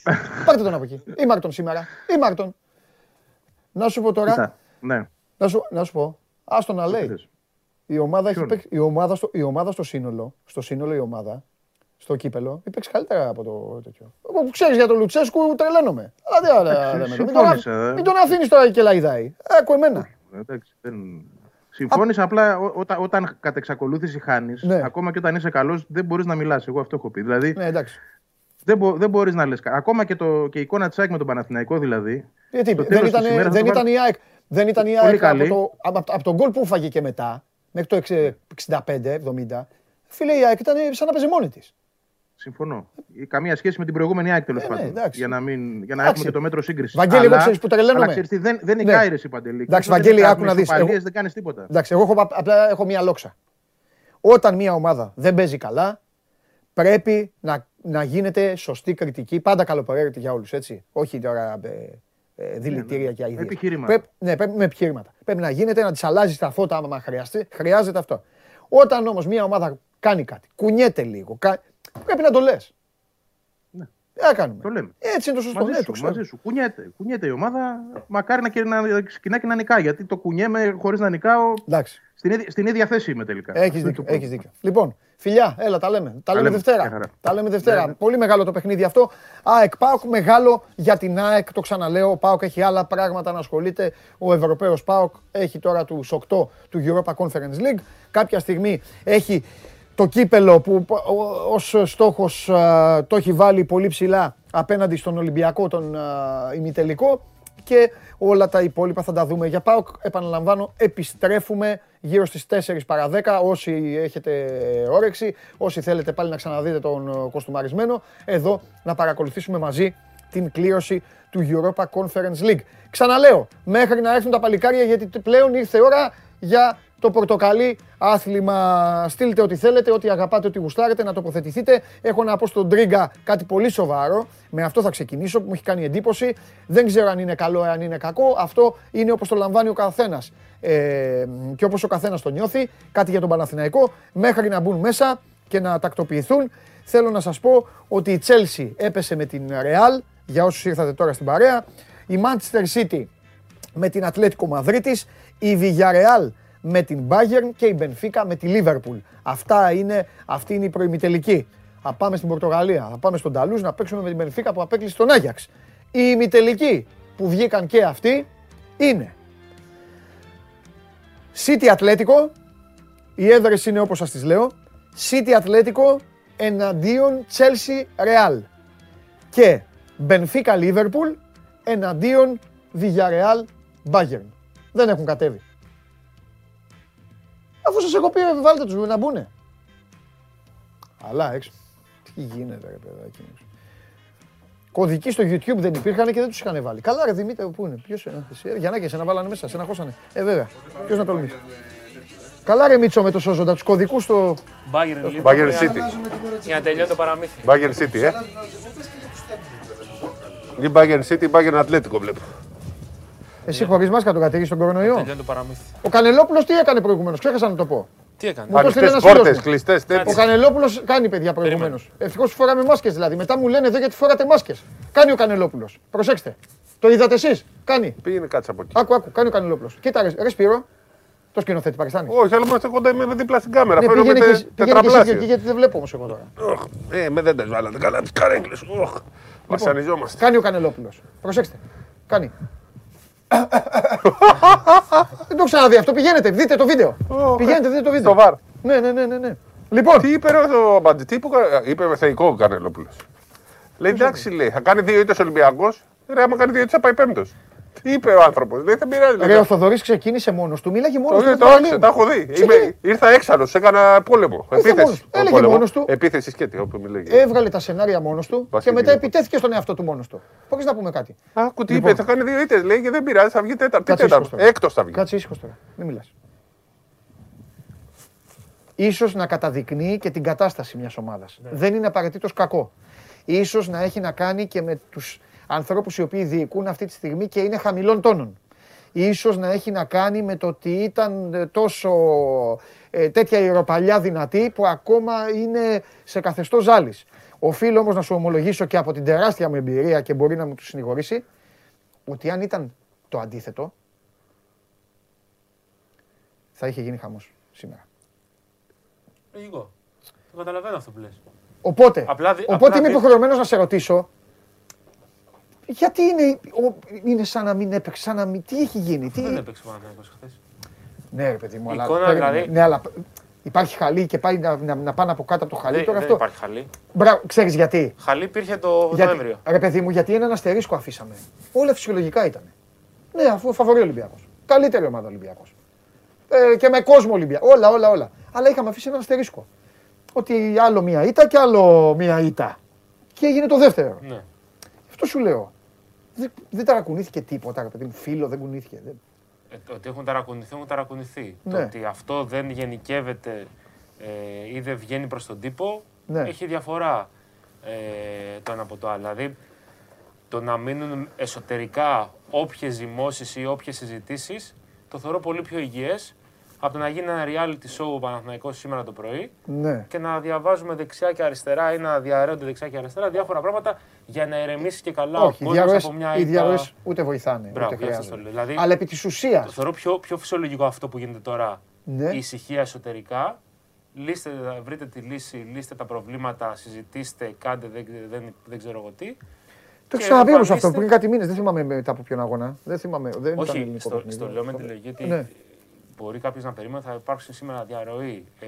πάρτε τον από εκεί. Ή Μάρτον σήμερα. Ή Μάρτον. Να σου πω τώρα, Κοίτα, Ναι, να σου, να σου πω, άστο να λέει. θες. Η ομάδα, έχει Ποιον; παίξει, η, ομάδα στο, η ομάδα στο σύνολο, στο σύνολο η ομάδα, στο κύπελο, έχει παίξει καλύτερα από το τέτοιο. Εγώ που ξέρεις για τον Λουτσέσκου τρελαίνομαι. Αλλά δεν Εντάξει, δεν με το- μην τον, συμφώνησα, αφ- ε. μην τον αφήνεις τώρα και λαϊδάει. Άκου εμένα. εντάξει, δεν... Συμφώνησα απλά ό- όταν, όταν κατ' εξακολούθηση χάνεις, Ναι. ακόμα και όταν είσαι καλός, δεν μπορείς να μιλάς. Εγώ αυτό έχω πει. Δηλαδή, Ναι, εντάξει. δεν, μπο, δεν μπορείς να λες. Ακόμα και, το, και η εικόνα της ΑΕΚ με τον Παναθηναϊκό δηλαδή. Γιατί στο δεν τέλος ήταν, της ημέρας δεν θα ήταν η ΑΕΚ, δεν ήταν η Πολύ ΑΕΚ από, καλή. το, από, από τον γκολ που φάγε και μετά, μέχρι το 65-70, φίλε η ΑΕΚ ήταν σαν να παίζει μόνη της. Συμφωνώ. Ε, Καμία σχέση με την προηγούμενη ΑΕΚ τέλος Ε, ναι, πάντων. εντάξει. για να, μην, για να Εντάξει. έχουμε και το μέτρο σύγκρισης. Βαγγέλη, εγώ ξέρεις που τρελαίνομαι. Αλλά ξέρεις τι, δεν, δεν είναι Ναι. ναι. η Παντελή. Εντάξει, Όσο δεν Βαγγέλη, είναι άκου να δεις. ισοπαλίες, Εγώ- Δεν κάνεις τίποτα. Εντάξει, εγώ έχω, πα- απλά έχω μία λόξα. Όταν μία ομάδα δεν παίζει καλά, πρέπει να, να γίνεται σωστή κριτική. Πάντα καλοπεραίρετη για όλους, έτσι. Όχι τώρα ε, ε, δηλητήρια και αηδίες. Επιχειρήματα. Πρέπει, ναι, πρέπει με επιχειρήματα. Πρέπει να γίνεται να τις αλλάζεις τα φώτα άμα χρειαστεί. Χρειάζεται αυτό. Όταν όμως μία ομάδα κάνει κάτι, κουνιέται λίγο, κα- πρέπει να το λες. Ναι. Τι να κάνουμε; Το λέμε. Έτσι είναι το σωστό. Μαζί Ναι, σου, το ξέρω. μαζί σου. Κουνιέται. Κουνιέται η ομάδα. Μακάρι να, και να ξεκινά και να νικάει. Γιατί το κουνιέμαι χωρίς να νικάω. Εντάξει. Στην ίδια, στην ίδια θέση είμαι τελικά. Έχεις Αυτό είναι δίκιο, το έχεις πρόβλημα. δίκιο. Λοιπόν, φιλιά, έλα, τα λέμε. Τα λέμε λέμε, Δευτέρα. μια χαρά. Τα λέμε Δευτέρα. Ναι, ναι. Πολύ μεγάλο το παιχνίδι αυτό. ΑΕΚ ΠΑΟΚ, μεγάλο για την ΑΕΚ, το ξαναλέω. Ο ΠΑΟΚ έχει άλλα πράγματα να ασχολείται. Ο Ευρωπαίος ΠΑΟΚ έχει τώρα τους 8 του Europa Conference League. Κάποια στιγμή έχει το κύπελο που ω- ως στόχος α, το έχει βάλει πολύ ψηλά απέναντι στον Ολυμπιακό, τον α, ημιτελικό και όλα τα υπόλοιπα θα τα δούμε. Για ΠΑΟΚ, επαναλαμβάνω, επιστρέφουμε γύρω στις 4 παρα 10. Όσοι έχετε όρεξη, όσοι θέλετε πάλι να ξαναδείτε τον ε, κοστούμαρισμένο, εδώ να παρακολουθήσουμε μαζί την κλήρωση του Europa Conference League. Ξαναλέω, μέχρι να έρθουν τα παλικάρια γιατί πλέον ήρθε η ώρα για το πορτοκαλί άθλημα. Στείλτε ό,τι θέλετε, ό,τι αγαπάτε, ό,τι γουστάρετε, να τοποθετηθείτε. Έχω να πω στον Τρίγκα κάτι πολύ σοβαρό. Με αυτό θα ξεκινήσω που μου έχει κάνει εντύπωση. Δεν ξέρω αν είναι καλό ή αν είναι κακό. Αυτό είναι όπως το λαμβάνει ο καθένας. Ε, και όπως ο καθένας το νιώθει. Κάτι για τον Παναθηναϊκό. Μέχρι να μπουν μέσα και να τακτοποιηθούν. Θέλω να σας πω ότι η Chelsea έπεσε με την Real για όσους ήρθατε τώρα στην παρέα. Η Manchester City με την Ατλέτικο Μαδρίτης, η Villarreal με την Bayern και η Benfica με τη Liverpool. Αυτά είναι, αυτή είναι η προημιτελική. Θα πάμε στην Πορτογαλία, θα πάμε στον Ταλούς να παίξουμε με την Benfica που απέκλεισε τον Άγιαξ. Η ημιτελική που βγήκαν και αυτοί είναι City Ατλέτικο, οι έδρες είναι όπως σας τις λέω, City Ατλέτικο εναντίον Chelsea Real και Benfica Liverpool εναντίον Villarreal Bayern. Δεν έχουν κατέβει. Αφού σας έχω πει βάλτε τους να μπουνε. Αλλά έξω. Τι γίνεται ρε παιδάκι μου. Κωδικοί στο YouTube δεν υπήρχαν και δεν τους είχαν βάλει. Καλά ρε Δημήτρη, πού είναι, ποιος είναι, εσύ, Γιαννάκη, σε να βάλανε μέσα, σε να χώσανε. Ε βέβαια, ποιος να τολμήσει; Καλά ρε Μίτσο με το σώζοντα, τους κωδικούς στο... Bayern City. Για να τελειώνει το παραμύθι. Bayern City, ε. Ή Bayern City, Bayern Atletico βλέπω. Εσύ χωρί μάσκα τον κατήγει στον κορονοϊό. Τελειώνει το παραμύθι. Ο Κανελόπουλος τι έκανε προηγουμένως, ξέχασα να το πω. Τι έκανε; Μου το στείλε Ανοιχτές ένας πόρτες, φίλος μου. κλειστές, τέτοιες. Ο Κανελόπουλος κάνει παιδιά προηγουμένως. Ευτυχώς φοράμε μάσκες δηλαδή. Μετά μου λένε εδώ γιατί φοράτε μάσκες. Κάνει ο Κανελόπουλος. Προσέξτε. Το είδατε εσείς; Κάνει. Πήγαινε κάτσε από εκεί. Άκου, άκου, κάνει ο Κανελόπουλος. Κοίτα, ρε, ρε Σπύρο. Το σκηνοθέτη Πακιστάνη. Όχι, αλλά είμαστε κοντά, είμαι δίπλα στην κάμερα. Ναι, Φαίνομαι πήγαινε και εσύ- πήγαινε και εσύ τετραπλάσιο. εκεί, γιατί δεν βλέπω όμως εγώ τώρα. Οχ, Ε, με δεν τα βάλατε καλά, τις καρέγκλες. Οχ, βασανιζόμαστε. Κάνει ο Κανελόπουλος. Προσέξτε. Κάνει. Δεν το έχω ξαναδεί αυτό. Πηγαίνετε, δείτε το βίντεο. Πηγαίνετε, δείτε το βίντεο. Στο βαρ. Ναι, ναι, ναι, ναι. ναι. Λοιπόν, Τι είπε ρε, ο Μπαντζη, τι που κα- είπε με θεϊκό ο Κανελόπουλος. Λέει εντάξει, λέει, θα κάνει δύο ήττες Ολυμπιακός. Ρε, άμα κάνει δύο ήττες θα πάει πέμπτος. Τι είπε ο άνθρωπος, δεν θα πειράζει. λέει. ρε, ο Θοδωρής ξεκίνησε μόνος του. Μίλαγε μόνος Το, του. το, άκουσα, τα έχω δει. Είμαι, ήρθα έξαλλος, έκανα πόλεμο. μόνος Επίθεση. του. Έλεγε μόνος του. Επίθεση σκέτη, όπου μιλάει. Έβγαλε τα σενάρια μόνος του και Βασίλη. μετά επιτέθηκε στον εαυτό του μόνος του. Μπορεί να πούμε κάτι; Άκου τι Λοιπόν. είπε, θα κάνει δύο ήττες. Λέει και δεν πειράζει, θα βγει τέταρτο. Κάτσε ήσυχος τέταρτο. τώρα. Έκτος θα βγει. Κάτσε ήσυχος τώρα. Μην μιλάς. Ίσως να καταδεικνύει και την κατάσταση μιας ομάδας. Δεν είναι απαραίτητος κακό. Ίσως να έχει να κάνει και με τους ανθρώπους οι οποίοι διοικούν αυτή τη στιγμή και είναι χαμηλών τόνων. Ίσως να έχει να κάνει με το ότι ήταν ε, τόσο ε, τέτοια ιεροπαλιά δυνατή που ακόμα είναι σε καθεστώς ζάλης. Οφείλω όμως να σου ομολογήσω και από την τεράστια μου εμπειρία και μπορεί να μου του συνηγορήσει ότι αν ήταν το αντίθετο θα είχε γίνει χαμός σήμερα. Λογικό. Το καταλαβαίνω αυτό που λες. Οπότε, Απλά δι- οπότε απλά είμαι δι- υποχρεωμένος να σε ρωτήσω γιατί είναι, ο- είναι σαν να μην έπαιξε, σαν να μην... Τι έχει γίνει, τι... Δεν έπαιξε ο Παναθηναϊκός χθες. Ναι ρε παιδί μου, Η αλλά... εικόνα, περίμενε. δηλαδή- Ναι, αλλά υπάρχει χαλί και πάει να, να, να πάνε από κάτω από το χαλί. Δεν, Τώρα δεν αυτό... υπάρχει χαλή. Μπράβο, ξέρεις γιατί. Χαλή υπήρχε το γιατί. Νοέμβριο. Ρε παιδί μου, γιατί έναν αστερίσκο αφήσαμε. Όλα φυσιολογικά ήταν. Ναι, αφού φαβορεί Ολυμπιακός. Καλύτερη ομάδα Ολυμπιακός. Ε, και με κόσμο Ολυμπιακό. Όλα, όλα, όλα. Αλλά είχαμε αφήσει έναν αστερίσκο. Ότι άλλο μία ήττα και άλλο μία ήττα. Και έγινε το δεύτερο. Ναι. Αυτό σου λέω. Δεν, δεν ταρακουνήθηκε τίποτα, ρε παιδί μου. Φίλο δεν κουνήθηκε. Δεν... Ε, το ότι έχουν ταρακουνηθεί, έχουν ταρακουνηθεί. Ναι. Το ότι αυτό δεν γενικεύεται ε, ή δεν βγαίνει προς τον τύπο, Ναι. έχει διαφορά ε, το ένα από το άλλο. Δηλαδή, το να μείνουν εσωτερικά όποιες ζυμώσεις ή όποιες συζητήσεις, το θεωρώ πολύ πιο υγιές από το να γίνει ένα reality show ο Παναθηναϊκός σήμερα το πρωί Ναι. και να διαβάζουμε δεξιά και αριστερά ή να διαρρέονται δεξιά και αριστερά διάφορα πράγματα για να ηρεμήσει και καλά Όχι, οι ο κόσμος διαρροές, από μια οι ήττα- διαρροές ούτε βοηθάνε, Μπράβο, ούτε γι' αυτό το χρειάζονται. λέω. Δηλαδή, Αλλά επί της ουσίας, το θεωρώ πιο, πιο φυσιολογικό αυτό που γίνεται τώρα. Ναι. Η ησυχία εσωτερικά. Λύστε, βρείτε τη λύση, λύστε τα προβλήματα, συζητήστε, κάντε δεν, δεν, δεν ξέρω εγώ τι. το και έχω ξαναπεί όμως αυτό εμφανίστε- πριν κάτι μήνες. Δεν θυμάμαι μετά από ποιον αγώνα. Δεν θυμάμαι. Δεν ήταν Όχι, ελληνικό στο, παιχνίδι. στο λέω με τη λογική ότι Ναι. Μπορεί κάποιος να περιμένει ότι θα υπάρξει σήμερα διαρροή. Ε,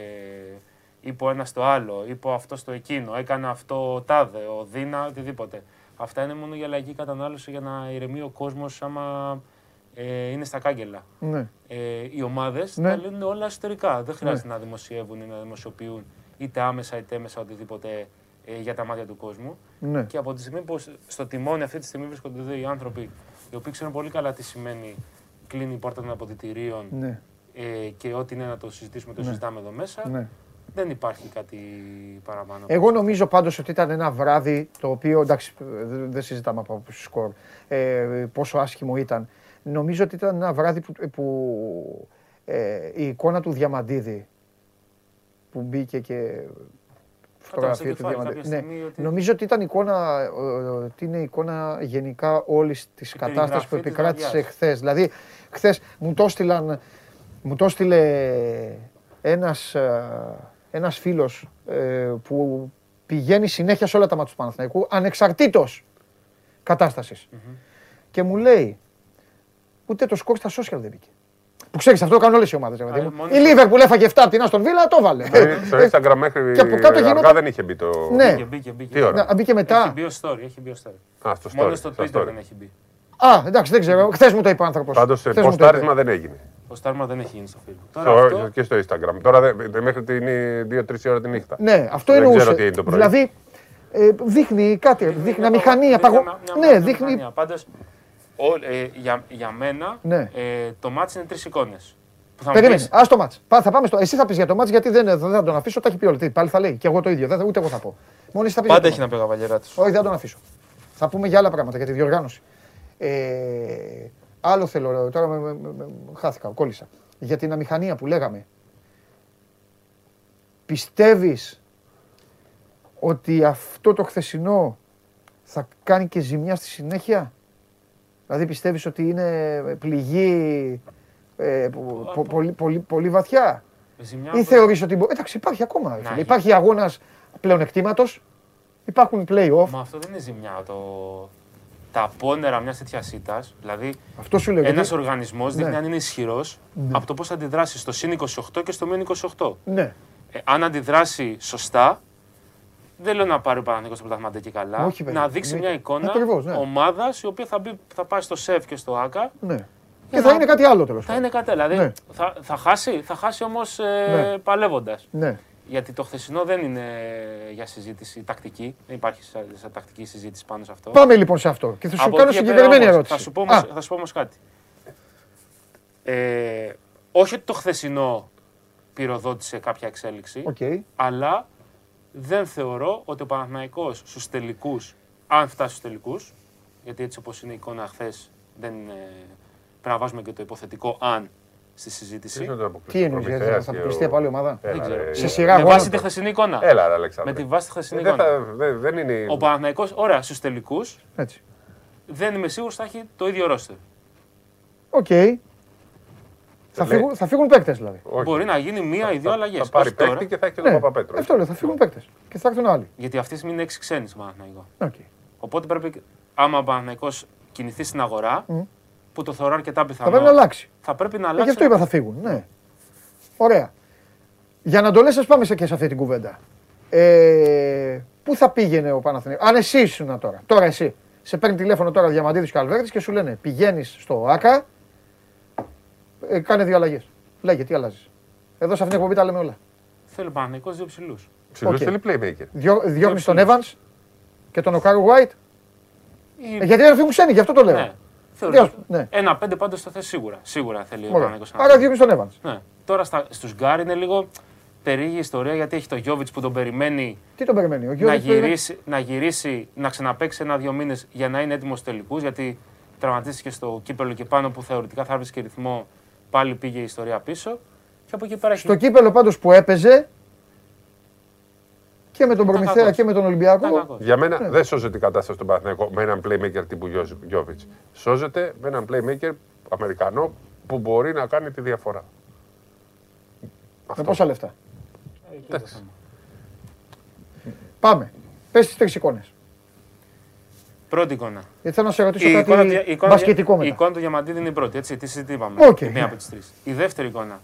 είπε ο ένα στο άλλο, είπε ο αυτό στο εκείνο, έκανε αυτό ο τάδε, ο Δίνα, οτιδήποτε. Αυτά είναι μόνο για λαϊκή κατανάλωση για να ηρεμεί ο κόσμος άμα ε, είναι στα κάγκελα. Ναι. Ε, οι ομάδες Ναι. τα λένε όλα εσωτερικά. Δεν χρειάζεται να δημοσιεύουν ή να δημοσιοποιούν είτε άμεσα είτε έμεσα οτιδήποτε ε, για τα μάτια του κόσμου. Ναι. Και από τη στιγμή που στο τιμόνι αυτή τη στιγμή βρίσκονται εδώ οι άνθρωποι οι οποίοι ξέρουν πολύ καλά τι σημαίνει κλείνει η πόρτα των αποδητηρίων Ναι. Ε, και ό,τι είναι να το συζητήσουμε, το Ναι. συζητάμε εδώ μέσα. Ναι. Δεν υπάρχει κάτι παραπάνω. Εγώ νομίζω πάντως ότι ήταν ένα βράδυ το οποίο, εντάξει, δεν δεν συζητάμε από σκορ, ε, πόσο άσχημο ήταν. Νομίζω ότι ήταν ένα βράδυ που, που ε, η εικόνα του Διαμαντίδη που μπήκε και φωτογραφία του κεφάλι Διαμαντέ. κάποια Ναι. στιγμή ότι- Νομίζω ότι ήταν εικόνα, ε, ότι είναι εικόνα γενικά όλης της κατάστασης που περιγραφής της επικράτησε βραδιάς. χθες. Δηλαδή, χθες μου το έστειλαν, μου το έστειλε ένας, ε, ένας φίλος ε, που πηγαίνει συνέχεια σε όλα τα μάτια του Παναθηναϊκού, ανεξαρτήτως κατάστασης. Και μου λέει, ούτε το σκορ στα social δεν μπήκε. Που ξέρεις, αυτό το κάνουν όλες οι ομάδες. Α, μόνο- Η Λίβερπουλ έφαγε 7 από την Αστον Βίλα, το βάλε. Δηλαδή, Στο Instagram μέχρι Και από κάτω αργά γινόταν- δεν είχε μπει το. Ναι. Μπήκε, μπήκε, μπήκε. Τι ώρα; Να, μπήκε μετά. Έχει μπει ως story, έχει μπει ως story. Α, στο story. Μόνος στο στο Twitter story. δεν έχει μπει. Α, εντάξει, δεν ξέρω. Χθες μου το είπε ο άνθρωπος. Πάντως ποστάρισμα δεν έγινε. Το στάρμα δεν έχει γίνει στο Facebook. Τώρα Στο- αυτό, Και στο Instagram. Τώρα δεν- μέχρι την 2-3 ώρα τη νύχτα. Ναι, αυτό Δεν εννοούσε. ξέρω τι είναι το πρωί. Δηλαδή, ε, δείχνει κάτι, δείχνει μια μηχανή. δείχνει απαγω- μια- μια- Ναι, μια δείχνει. μηχανία. Πάντως, ό- ε, για, για μένα, Ναι. ε, το μάτς είναι τρεις εικόνες. Που θα μου Περίμενε. πεις, Α το μάτς. Πά- Θα πάμε στο... Εσύ θα πεις για το μάτς γιατί δεν, δεν θα τον αφήσω. Τα έχει πει όλη. Τι, Πάλι θα λέει. Και εγώ το ίδιο. Δεν, θα- ούτε εγώ θα πω. Μόνο εσύ θα πεις. Πάντα έχει να πει ο Καβαλιεράτης. Όχι, δεν θα τον αφήσω. Θα πούμε για άλλα πράγματα για τη διοργάνωση. Ε, άλλο θέλω. Τώρα με, με- με- με- χάθηκα, κόλλησα. Για την αμηχανία που λέγαμε. Πιστεύεις ότι αυτό το χθεσινό θα κάνει και ζημιά στη συνέχεια; Δηλαδή πιστεύεις ότι είναι πληγή ε, πο- πο- πολύ, πολύ, πολύ βαθιά; Ζημιά Ή από- θεωρείς ότι. μπο- Εντάξει, υπάρχει ακόμα. ρε φίλε. γίνει. Υπάρχει αγώνας πλεονεκτήματος. Υπάρχουν play-off. Μα αυτό δεν είναι ζημιά. Το... Τα πόνερα μιας τέτοιας ήττας, δηλαδή Αυτό σου λέω. ένας γιατί- οργανισμός δείχνει Ναι. αν είναι ισχυρός Ναι. από το πώς θα αντιδράσει στο συν 28 και στο μείον 28. Ναι. Ε, αν αντιδράσει σωστά, δεν λέω να πάρει ο Παναθηναϊκός το πρωτάθλημα και καλά. Όχι, βέβαια. να δείξει Ναι. μια εικόνα Ακριβώς, ναι. ομάδας η οποία θα, μπει, θα πάει στο ΣΕΦ και στο ΑΚΑ. ναι. για Και θα να- είναι κάτι άλλο τέλος Θα είναι κάτι άλλο. Δηλαδή Ναι. θα, θα χάσει, θα χάσει όμως ε, Ναι. παλεύοντας. Ναι. Γιατί το χθεσινό δεν είναι για συζήτηση τακτική. Δεν υπάρχει σαν, σαν τακτική συζήτηση πάνω σε αυτό. Πάμε λοιπόν σε αυτό. Και θα σου Από κάνω εκεί και πέρα συγκεκριμένη όμως, ερώτηση. Θα σου πω όμως, Α, θα σου πω όμως κάτι. Ε, όχι ότι το χθεσινό πυροδότησε κάποια εξέλιξη, οκ. αλλά δεν θεωρώ ότι ο Παναθηναϊκός στους τελικούς, αν φτάσει στους τελικούς, γιατί έτσι όπως είναι η εικόνα χθες, δεν είναι, πρέπει να βάζουμε και το υποθετικό αν στη συζήτηση. Ποιος να το αποκλείσει, Τι εννοείς, Προμηθέας γιατί θα και αποκλειστεί ο- από άλλη ομάδα; Έλα, Δεν ξέρω. ρε. Σε σειρά με αγώνων. βάση τη χθεσινή εικόνα. Έλα, ρε, Αλέξανδρε. Με τη βάση τη χθεσινή Ε, Δεν, εικόνα. θα, δεν, δεν είναι. Ο Παναθηναϊκός, ωραία, στους τελικούς, Έτσι. δεν είμαι σίγουρος θα έχει το ίδιο ρόστερ. Οκ. Θα Λέει- φύγουν, θα φύγουν παίκτες δηλαδή. Όχι. Μπορεί να γίνει μία ή δύο Θα- αλλαγές. Θα πάρει παίκτη και θα έχει και τον Ναι, Παπαπέτρου. αυτό λέω, θα φύγουν παίκτες. Και θα έρθουν άλλοι. Γιατί αυτή τη στιγμή είναι έξι ξένοι στο Παναθηναϊκό. Οκ. Οπότε πρέπει, άμα ο Παναθηναϊκός κινηθεί στην αγορά, Μμ. Που το θεωρώ αρκετά Θα πιθανό. πρέπει να αλλάξει. θα πρέπει να Ε, αλλάξει. Γι' αυτό είπα θα φύγουν. Ναι. Ωραία. Για να το λες, ας πάμε σε και σε αυτή την κουβέντα. Ε, πού θα πήγαινε ο Παναθηναϊκός; Αν εσύ ήσουν τώρα, τώρα εσύ, σε παίρνει τηλέφωνο τώρα Διαμαντίδης και Αλβέρτης και σου λένε πηγαίνεις στο ΟΑΚΑ, ε, κάνε δύο αλλαγές. Λέγε, τι αλλάζεις. Εδώ σε αυτήν την εκπομπή τα λέμε όλα. Θέλει ο Παναθηναϊκός δύο ψηλούς. Ψηλούς Οκ. θέλει playmaker. Διώ, διώχνεις τον ψηλούς. Evans και τον Οκάρο White. Ε, γιατί δεν φύγουν ξένοι, γι' αυτό το λέω. Ναι. Θεωρώ Διώ- ότι ναι. Ένα πέντε πάντως το θες σίγουρα. Σίγουρα θέλει ο Ωραία. Παναθηναϊκός να Άρα διώχνεις τον Evans. Ναι. Τώρα στα, στους γκαρντ είναι λίγο περίεργη ιστορία γιατί έχει το Γιόβιτς που τον περιμένει Τι τον περιμένει, ο να Γιώργος περιμένει- γυρίσει, να γυρίσει, να ξαναπαίξει ένα-δύο μήνες για να είναι έτοιμος στους τελικούς. Γιατί τραυματίστηκε στο κύπελο και πάνω που θεωρητικά θα έβρισκε ρυθμό, πάλι πήγε η ιστορία πίσω. Και από εκεί πέρα έχει. Στο κύπελο πάντως που έπαιζε και με τον Προμηθέα κακός. και με τον Ήταν Ολυμπιακό. κακός. Για μένα Ναι. δεν σώζεται η κατάσταση στον Παναθηναϊκό με έναν playmaker τύπου Γιώβιτς. Σώζεται με έναν playmaker Αμερικανό που μπορεί να κάνει τη διαφορά. Με πόσα λεφτά; Ε, εκεί είναι το θέμα. Πάμε. Πες τις τρεις εικόνες. Πρώτη εικόνα. Γιατί θέλω να σε ρωτήσω Η κάτι εικόνα, η εικόνα, μπασκετικό η μετά. εικόνα του Διαμαντίδη είναι η πρώτη, έτσι, τι συζητήσαμε. Οκ, η μία ναι. από τις τρεις. Η δεύτερη εικόνα.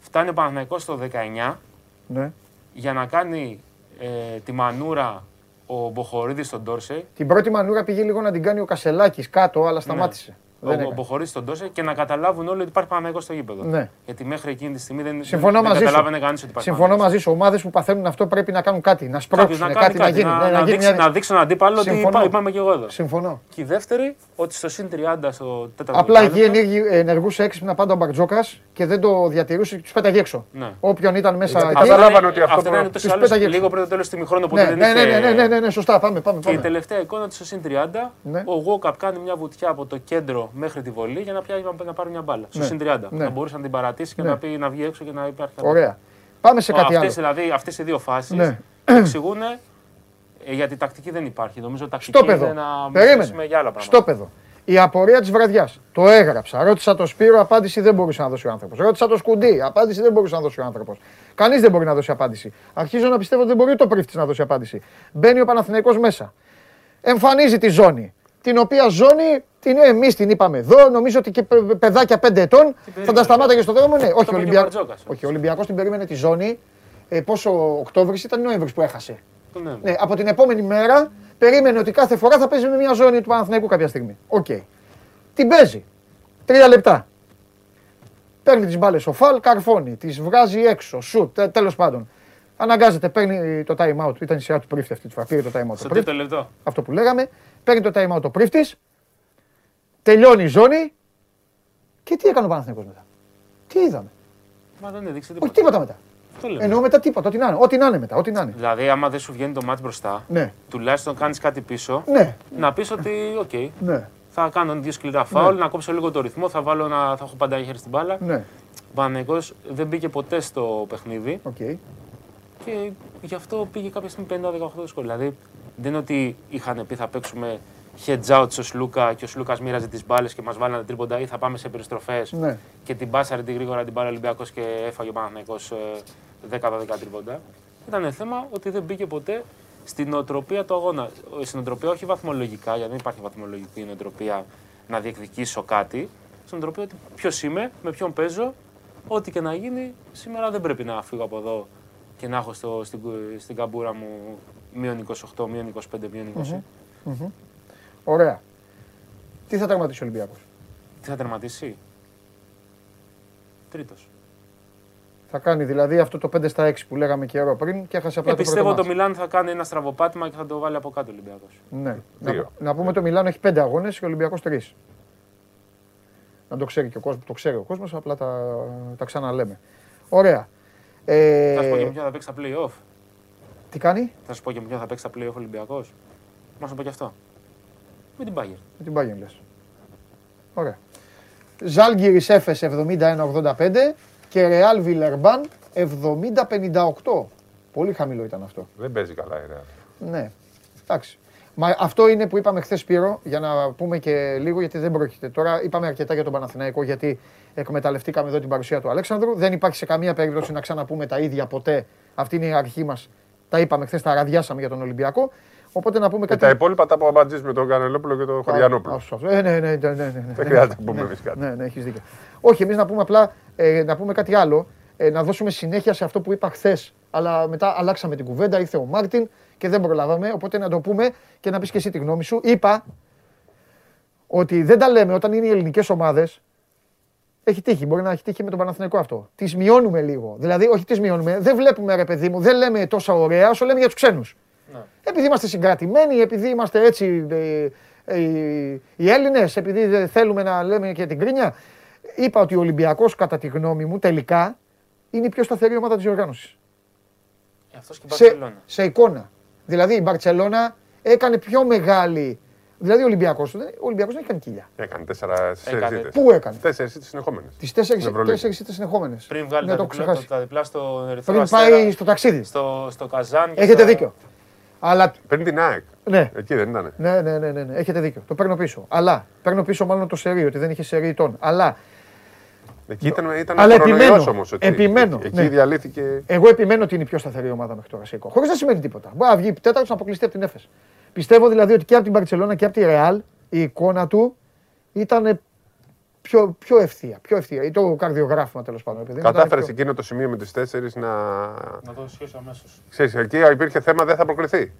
Φτάνει ο Παναθηναϊκός στο 19 Ναι. για να κάνει ε, τη μανούρα ο Μποχωρίδης στον Ντόρσεϊ. Την πρώτη μανούρα πήγε λίγο να την κάνει ο Κασελάκης κάτω, αλλά σταμάτησε. Ο, Δεν ο έκανε. Μποχωρίδης στον Ντόρσεϊ και να καταλάβουν όλοι ότι υπάρχει Παναθηναϊκός στο γήπεδο. Ναι. Γιατί μέχρι εκείνη τη στιγμή δεν, Συμφωνώ δεν, μαζί δεν σου. καταλάβαινε κανείς ότι υπάρχει Συμφωνώ Παναθηναϊκός. μαζί σου. Ομάδες που παθαίνουν αυτό πρέπει να κάνουν κάτι. Να Κάποιος σπρώξουν να κάτι, κάνει να γίνει. να, Ναι, να, γίνει δείξει, μια- να δείξει τον αντίπαλο ότι Συμφωνώ. είπα, είπαμε και εγώ εδώ. Συμφωνώ. Και η δεύτερη, ότι στο συν 30 στο τέταρτο Απλά εκεί δεκάλεπτο- ενέργει- ενεργούσε έξυπνα πάντα ο Μπαρτζόκας και δεν το διατηρούσε και τους πέταγε έξω. Ναι. Όποιον ήταν μέσα Γιατί εκεί. καταλάβανε ότι αυτό Αυτό ήταν προ- ούτως τους ή άλλως πέταγε λίγο πριν το τέλος του ημιχρόνου, οπότε Ναι, δεν ναι, είχε... ναι, ναι, ναι, ναι, ναι, ναι, σωστά. Πάμε, πάμε. Και η πάμε. τελευταία εικόνα του στο συν 30, Ναι. ο Γόκαπ κάνει μια βουτιά από το κέντρο μέχρι τη βολή για να, πιάσει, να πάρει μια μπάλα. Στο Ναι. συν 30. Ναι. Να μπορούσε να την παρατήσει και Ναι. να, πει, να βγει έξω και να υπάρχει. Ωραία. Πάμε σε κάτι Αυτές, άλλο. δηλαδή, αυτές οι δύο φάσεις Ναι. εξηγούν ε, γιατί τακτική δεν υπάρχει. Νομίζω τακτική Στο παιδό. είναι να Περίμενε. μιλήσουμε για άλλα πράγματα. Στο παιδό. Η απορία της βραδιάς. Το έγραψα. Ρώτησα το Σπύρο, απάντηση δεν μπορούσε να δώσει ο άνθρωπος. Ρώτησα το Σκουντί, απάντηση δεν μπορούσε να δώσει ο άνθρωπος. Κανείς δεν μπορεί να δώσει απάντηση. Αρχίζω να πιστεύω ότι δεν μπορεί το πρίφτη να δώσει απάντηση. Μπαίνει ο Παναθηναϊκός μέσα. Εμφανίζει τη ζώνη. Την οποία ζώνη την εμείς την είπαμε εδώ. Νομίζω ότι και παι- παιδάκια 5 ετών θα τα σταμάταγε στο δρόμο. Ναι, όχι, ο είπε και ο Ολυμπιακό. Μπαρτζώκας. Όχι, ο Ολυμπιακός την περίμενε τη ζώνη. Ε, πόσο Οκτώβρης ήταν Νοέμβρης που έχασε. Το ναι. Ναι, από την επόμενη μέρα περίμενε ότι κάθε φορά θα παίζει με μια ζώνη του Παναθηναϊκού κάποια στιγμή. Οκ. Την παίζει. Τρία λεπτά. Παίρνει τις μπάλες ο Φαλ, καρφώνει, τις βγάζει έξω, σουτ, τέλος πάντων. Αναγκάζεται, παίρνει το time out. Ήταν η σειρά του Πρίφτη αυτή τη φορά. Πήρε το time out. Στο το Πρίφτη, τρίτο λεπτό. αυτό που λέγαμε. Παίρνει το time out το Πρίφτης. Τελειώνει η ζώνη. Και τι έκανε ο Παναθηναϊκός μετά; Τι είδαμε; Μα δεν έδειξε Όχι τίποτα. τίποτα μετά. Αυτό λέμε. Εννοώ μετά τίποτα. Ό,τι να είναι. Ό,τι να είναι μετά. Ό,τι να είναι. Δηλαδή, άμα δεν σου βγαίνει κάτι μπροστά, Ναι. τουλάχιστον κάνεις κάτι πίσω, Ναι. να πεις ότι, οκ, Ναι. θα κάνω δύο σκληρά φάουλ, να κόψω λίγο το ρυθμό, θα, βάλω ένα, θα έχω πάντα ένα χέρι στην μπάλα. Ναι. Ο Παναθηναϊκός δεν μπήκε ποτέ στο παιχνίδι Οκ. και γι' αυτό πήγε κάποια στιγμή 50-18 σκορ. Δηλαδή, δεν είναι ότι είχαν πει θα παίξουμε heads out στο Σλούκα και ο Σλούκας μοίραζε τις μπάλες και μας βάλανε τρίποντα ή θα πάμε σε περιστροφές Ναι. και την μπάσαρε την γρήγορα την μπάλα ο Ολυμπιακός και έφαγε ο Παναθηναϊκός ε, 10-12 τρίποντα. Ήταν θέμα ότι δεν μπήκε ποτέ στην νοοτροπία του αγώνα. Ε, Στην νοοτροπία όχι βαθμολογικά, γιατί δεν υπάρχει βαθμολογική νοοτροπία να διεκδικήσω κάτι. Στην νοοτροπία ότι ποιος είμαι, με ποιον παίζω, ό,τι και να γίνει, σήμερα δεν πρέπει να φύγω από εδώ και να έχω στο, στην, κου- στην καμπούρα μου μείον 28, μείον 25, μείον 20. Ωραία. Τι θα τερματίσει ο Ολυμπιακός; Τι θα τερματίσει; Τρίτος. Θα κάνει δηλαδή αυτό το 5 στα 6 που λέγαμε καιρό πριν και έχασε απλά Ε, το πιστεύω πρώτο το μάτς. Μιλάν θα κάνει ένα στραβοπάτημα και θα το βάλει από κάτω ο Ολυμπιακός. Ναι. Δύο. Να, να πούμε το Μιλάνο έχει 5 αγώνες και ο Ολυμπιακός 3. Να το ξέρει και ο κόσμος, το ξέρει ο κόσμος, απλά τα, τα ξαναλέμε. Ωραία. Ε, Θα σου πω και με ποιον θα παίξει τα play-off. τι κάνει; Θα σου πω και με ποιον θα παίξει τα play-off Ολυμπιακός. Μα σου πω και αυτό. Με την Bayern. με την Bayern λες. Ωραία. Ζάλγκυρης Έφες 71-85 και Ρεάλ Βιλερμπάν 70-58. Πολύ χαμηλό ήταν αυτό. Δεν παίζει καλά η Real. Ναι. Εντάξει. Μα αυτό είναι που είπαμε χθες Σπύρο, για να πούμε και λίγο, γιατί δεν πρόκειται. Τώρα είπαμε αρκετά για τον Παναθηναϊκό, γιατί εκμεταλλευτήκαμε εδώ την παρουσία του Αλέξανδρου. Δεν υπάρχει σε καμία περίπτωση να ξαναπούμε τα ίδια ποτέ. Αυτή είναι η αρχή μας. Τα είπαμε χθες, τα ραδιάσαμε για τον Ολυμπιακό. Οπότε να πούμε Και κάτι. τα υπόλοιπα τα απαντήσει με τον Κανελόπουλο και τον Χωριανόπουλο. Α, σωστό. Ε, ναι, ναι, ναι, ναι, ναι, ναι. Δεν χρειάζεται να πούμε εμείς κάτι. Ναι, ναι, έχεις δίκιο. Όχι, εμείς να πούμε απλά ε, να πούμε κάτι άλλο. Ε, να δώσουμε συνέχεια σε αυτό που είπα χθες. Αλλά μετά αλλάξαμε την κουβέντα. Ήρθε ο Μάρτιν και δεν προλάβαμε. Οπότε να το πούμε και να πεις και εσύ τη γνώμη σου. Είπα ότι δεν τα λέμε όταν είναι οι ελληνικές ομάδες. Έχει τύχει, μπορεί να έχει τύχει με τον Παναθηναϊκό αυτό. Τις μειώνουμε λίγο. Δηλαδή, όχι τις μειώνουμε, δεν βλέπουμε ρε παιδί μου, δεν λέμε τόσα ωραία όσο λέμε για τους ξένους. Επειδή είμαστε συγκρατημένοι, επειδή είμαστε έτσι ε, ε, οι- οι Έλληνες, επειδή δεν θέλουμε να λέμε και την κρίνια. Είπα ότι ο Ολυμπιακός, κατά τη γνώμη μου, τελικά είναι η πιο σταθερή ομάδα της διοργάνωσης. Αυτός και η Σε, Μπαρσελόνα. σε εικόνα. Δηλαδή η Μπαρσελόνα έκανε πιο μεγάλη. Δηλαδή ο Ολυμπιακός ο Ολυμπιακός δεν έκανε κοιλιά. Έκανε τέσσερα Έκανε. ήττες. Πού έκανε; Τέσσερις ήττες συνεχόμενες. Τις τέσσερι Στην Ευρωλίγα. ήττε συνεχόμενες. Πριν βγάλει Ναι, τα, το διπλά, ξεχάσει. τα διπλά στο Ερυθρό Πριν Αστέρα, πάει στο ταξίδι. στο, στο Καζάν. και Έχετε στα- δίκιο. Αλλά Πριν την ΑΕΚ. ναι, Εκεί δεν ήταν. ναι, ναι, ναι, ναι, ναι, έχετε δίκιο. Το παίρνω πίσω. Αλλά παίρνω πίσω μάλλον το σερί, ότι δεν είχε σερί ετών. Αλλά Εκεί ήταν, ήταν Αλλά ο κορονοϊός επιμένω, όμως. έτσι. επιμένω, Εκεί ναι. διαλύθηκε. Εγώ επιμένω ότι είναι η πιο σταθερή ομάδα μέχρι τώρα σε εικόνα. Χωρίς να σημαίνει τίποτα. Μπορεί να βγει τέταρτος να αποκλειστεί από την Έφεση. Πιστεύω δηλαδή ότι και από την Παρσελόνα και από τη Ρεάλ η εικόνα του ήταν πιο, πιο ευθεία. Πιο ευθεία. Ή το καρδιογράφημα τέλος πάντων. επειδή ήταν Κατάφερες πιο- εκείνο το σημείο με τις τέσσερις να. Να το σχέσω αμέσως. Ξέρεις, εκεί υπήρχε θέμα δεν θα προκριθεί.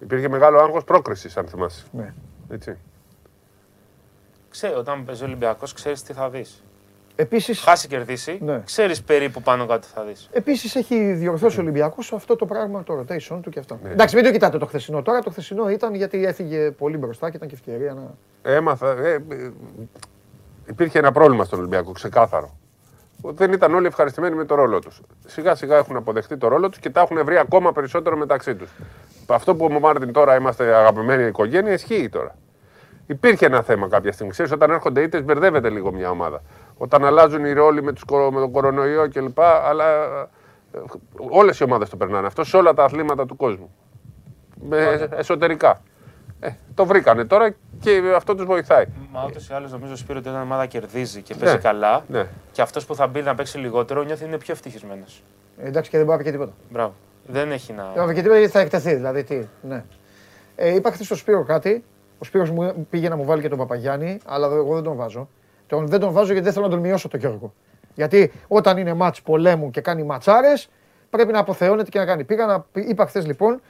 Υπήρχε μεγάλο άγχος πρόκρισης, αν θυμάσαι. Ναι. Έτσι. Ξέρει, όταν παίζει ο Ολυμπιακός, ξέρεις τι θα δεις. Επίσης, Χάσει κερδίσει, Ναι. ξέρεις περίπου πάνω κάτω τι θα δεις. Επίσης έχει διορθώσει ο Ολυμπιακός αυτό το πράγμα, το rotation του και αυτό. Εντάξει, μην το κοιτάτε το χθεσινό τώρα. Το χθεσινό ήταν γιατί έφυγε πολύ μπροστά και ήταν και ευκαιρία να. Έμαθα. Ε, ε, υπήρχε ένα πρόβλημα στον Ολυμπιακό, ξεκάθαρο. Δεν ήταν όλοι ευχαριστημένοι με το ρόλο τους. Σιγά σιγά έχουν αποδεχτεί το ρόλο τους και τα έχουν βρει ακόμα περισσότερο μεταξύ τους. Αυτό που ο Μάρτιν τώρα είμαστε αγαπημένη οικογένεια ισχύει τώρα. Υπήρχε ένα θέμα κάποια στιγμή. Ξέρεις, όταν έρχονται ήττες, μπερδεύεται λίγο μια ομάδα. Όταν αλλάζουν οι ρόλοι με, τους, κορο- με τον κορονοϊό κλπ. Αλλά Όλες οι ομάδες το περνάνε αυτό σε όλα τα αθλήματα του κόσμου. Με, εσωτερικά. Ε, το βρήκανε τώρα και αυτό τους βοηθάει. Μα ούτω ή άλλω νομίζω Σπύρο ότι όταν η ομάδα κερδίζει και παίζει ναι, καλά, ναι. και αυτός που θα μπει να παίξει λιγότερο νιώθει είναι πιο ευτυχισμένος. Ε, εντάξει και δεν μπορεί να πει και τίποτα. Μπράβο. Δεν έχει να. Δεν και τίποτα γιατί θα εκτεθεί. Δηλαδή, τι. Ναι. Ε, είπα χθες στο Σπύρο κάτι. Ο Σπύρος μου πήγε να μου βάλει και τον Παπαγιάννη, αλλά εγώ δεν τον βάζω. Τον, δεν τον βάζω γιατί δεν θέλω να τον μειώσω τον Γιώργο. Γιατί όταν είναι μάτς πολέμου και κάνει ματσάρες, πρέπει να αποθεώνεται και να κάνει. Πήγα να, είπα χθες λοιπόν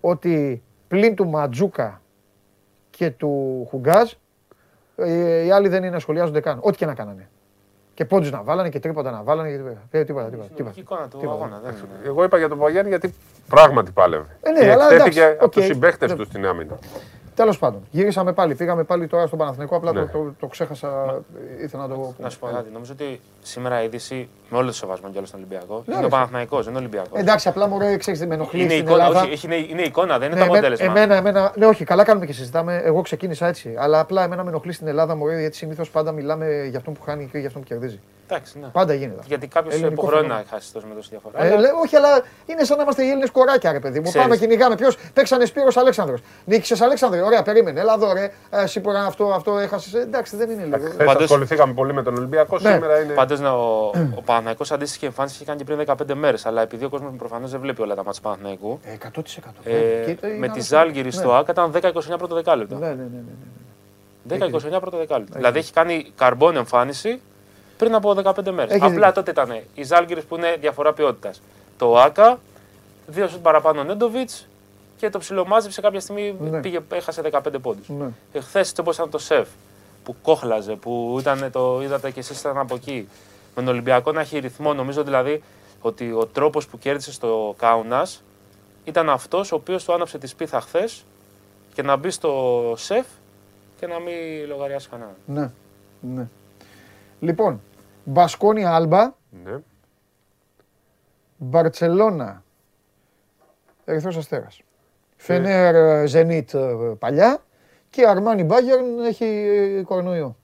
ότι πλην του Ματζούκα και του Χουγκάζ, ε, οι άλλοι δεν είναι να σχολιάζονται καν. Ό,τι και να κάνανε. Και πόντους να βάλανε και τρίποτα να βάλανε. Και τίποτα, τίποτα, τίποτα, τίποτα. του αγώνα, δεν Εγώ είπα για τον Παγιάννη γιατί πράγματι πάλευε. Ε, ναι, αλλά εντάξει, από τους συμπαίχτε τους στην άμυνα. Τέλος πάντων, γύρισαμε πάλι. Πήγαμε πάλι τώρα στον Παναθηνικό. Απλά ναι. το, το, το, ξέχασα. Μα... Ήθελα να το πω. Να σου πω κάτι. Νομίζω ότι σήμερα η είδηση, με όλο το σεβασμό και όλο τον Ολυμπιακό, ναι, είναι ο Παναθηνικό, δεν είναι ο Ολυμπιακός. Εντάξει, απλά μου ξέρεις με ενοχλείς. Είναι, εικόνα, όχι, όχι, είναι, είναι εικόνα, δεν είναι ναι, το αποτέλεσμα. Εμένα, εμένα, ναι, όχι, καλά κάνουμε και συζητάμε. Εγώ ξεκίνησα έτσι. Αλλά απλά εμένα με ενοχλεί στην Ελλάδα μου γιατί συνήθως πάντα μιλάμε για αυτόν που χάνει και για αυτόν που κερδίζει. Εντάξει, ναι. Πάντα γίνεται. Γιατί κάποιος υποχρεώνει να χάσει τόσο με τόση διαφορά. Ε, όχι, αλλά είναι σαν να είμαστε οι Έλληνες κοράκια, ρε παιδί μου. Ξέρεις. Πάμε κυνηγάμε. Ποιος; Παίξανε Σπύρος Αλέξανδρος. Νίκησες Αλέξανδρο. Ωραία, περίμενε. Έλα εδώ, ρε. Ε, εσύ που αυτό, αυτό έχασες. Εντάξει, δεν είναι λίγο. Χθε ασχοληθήκαμε πολύ με τον Ολυμπιακό. Ναι. Σήμερα είναι. Πάντως ναι, ο, ο Παναναϊκό αντίστοιχη εμφάνιση είχε κάνει και πριν 15 μέρες. Αλλά επειδή ο κόσμος προφανώς δεν βλέπει όλα τα μάτια του Παναναϊκού. 100%. Ε, με τη Ζάλγκυρη στο ναι. ΑΚΑ ήταν 10-29 πρώτο δεκάλεπτο. Ναι, ναι, ναι. 10-29 ναι, πρώτο δεκάλεπτο. Δηλαδή έχει κάνει καρμπόν εμφάνιση πριν από 15 μέρες. Απλά τότε ήταν οι Ζάλγκυρες που είναι διαφορά ποιότητας. Το ΑΚΑ, δύο σουτ παραπάνω ο Νέντοβιτς και το ψιλομάζεψε κάποια στιγμή ναι. πήγε, έχασε 15 πόντους. Ναι. Εχθές έτσι όπω ήταν το σεφ που κόχλαζε, που ήταν το, είδατε και εσείς ήταν από εκεί. Με τον Ολυμπιακό να έχει ρυθμό, νομίζω δηλαδή ότι ο τρόπος που κέρδισε στο Κάουνας ήταν αυτός ο οποίος του άναψε τη σπίθα χθες και να μπει στο σεφ και να μην λογαριάσει κανέναν. Ναι, ναι. Λοιπόν, Μπασκόνια Άλμπα. Ναι. Μπαρτσελώνα. Ερυθρός Αστέρας. Φενέρ ε, Ζενίτ ε, παλιά και Αρμάνι Μπάγκερν έχει ε, κορονοϊό.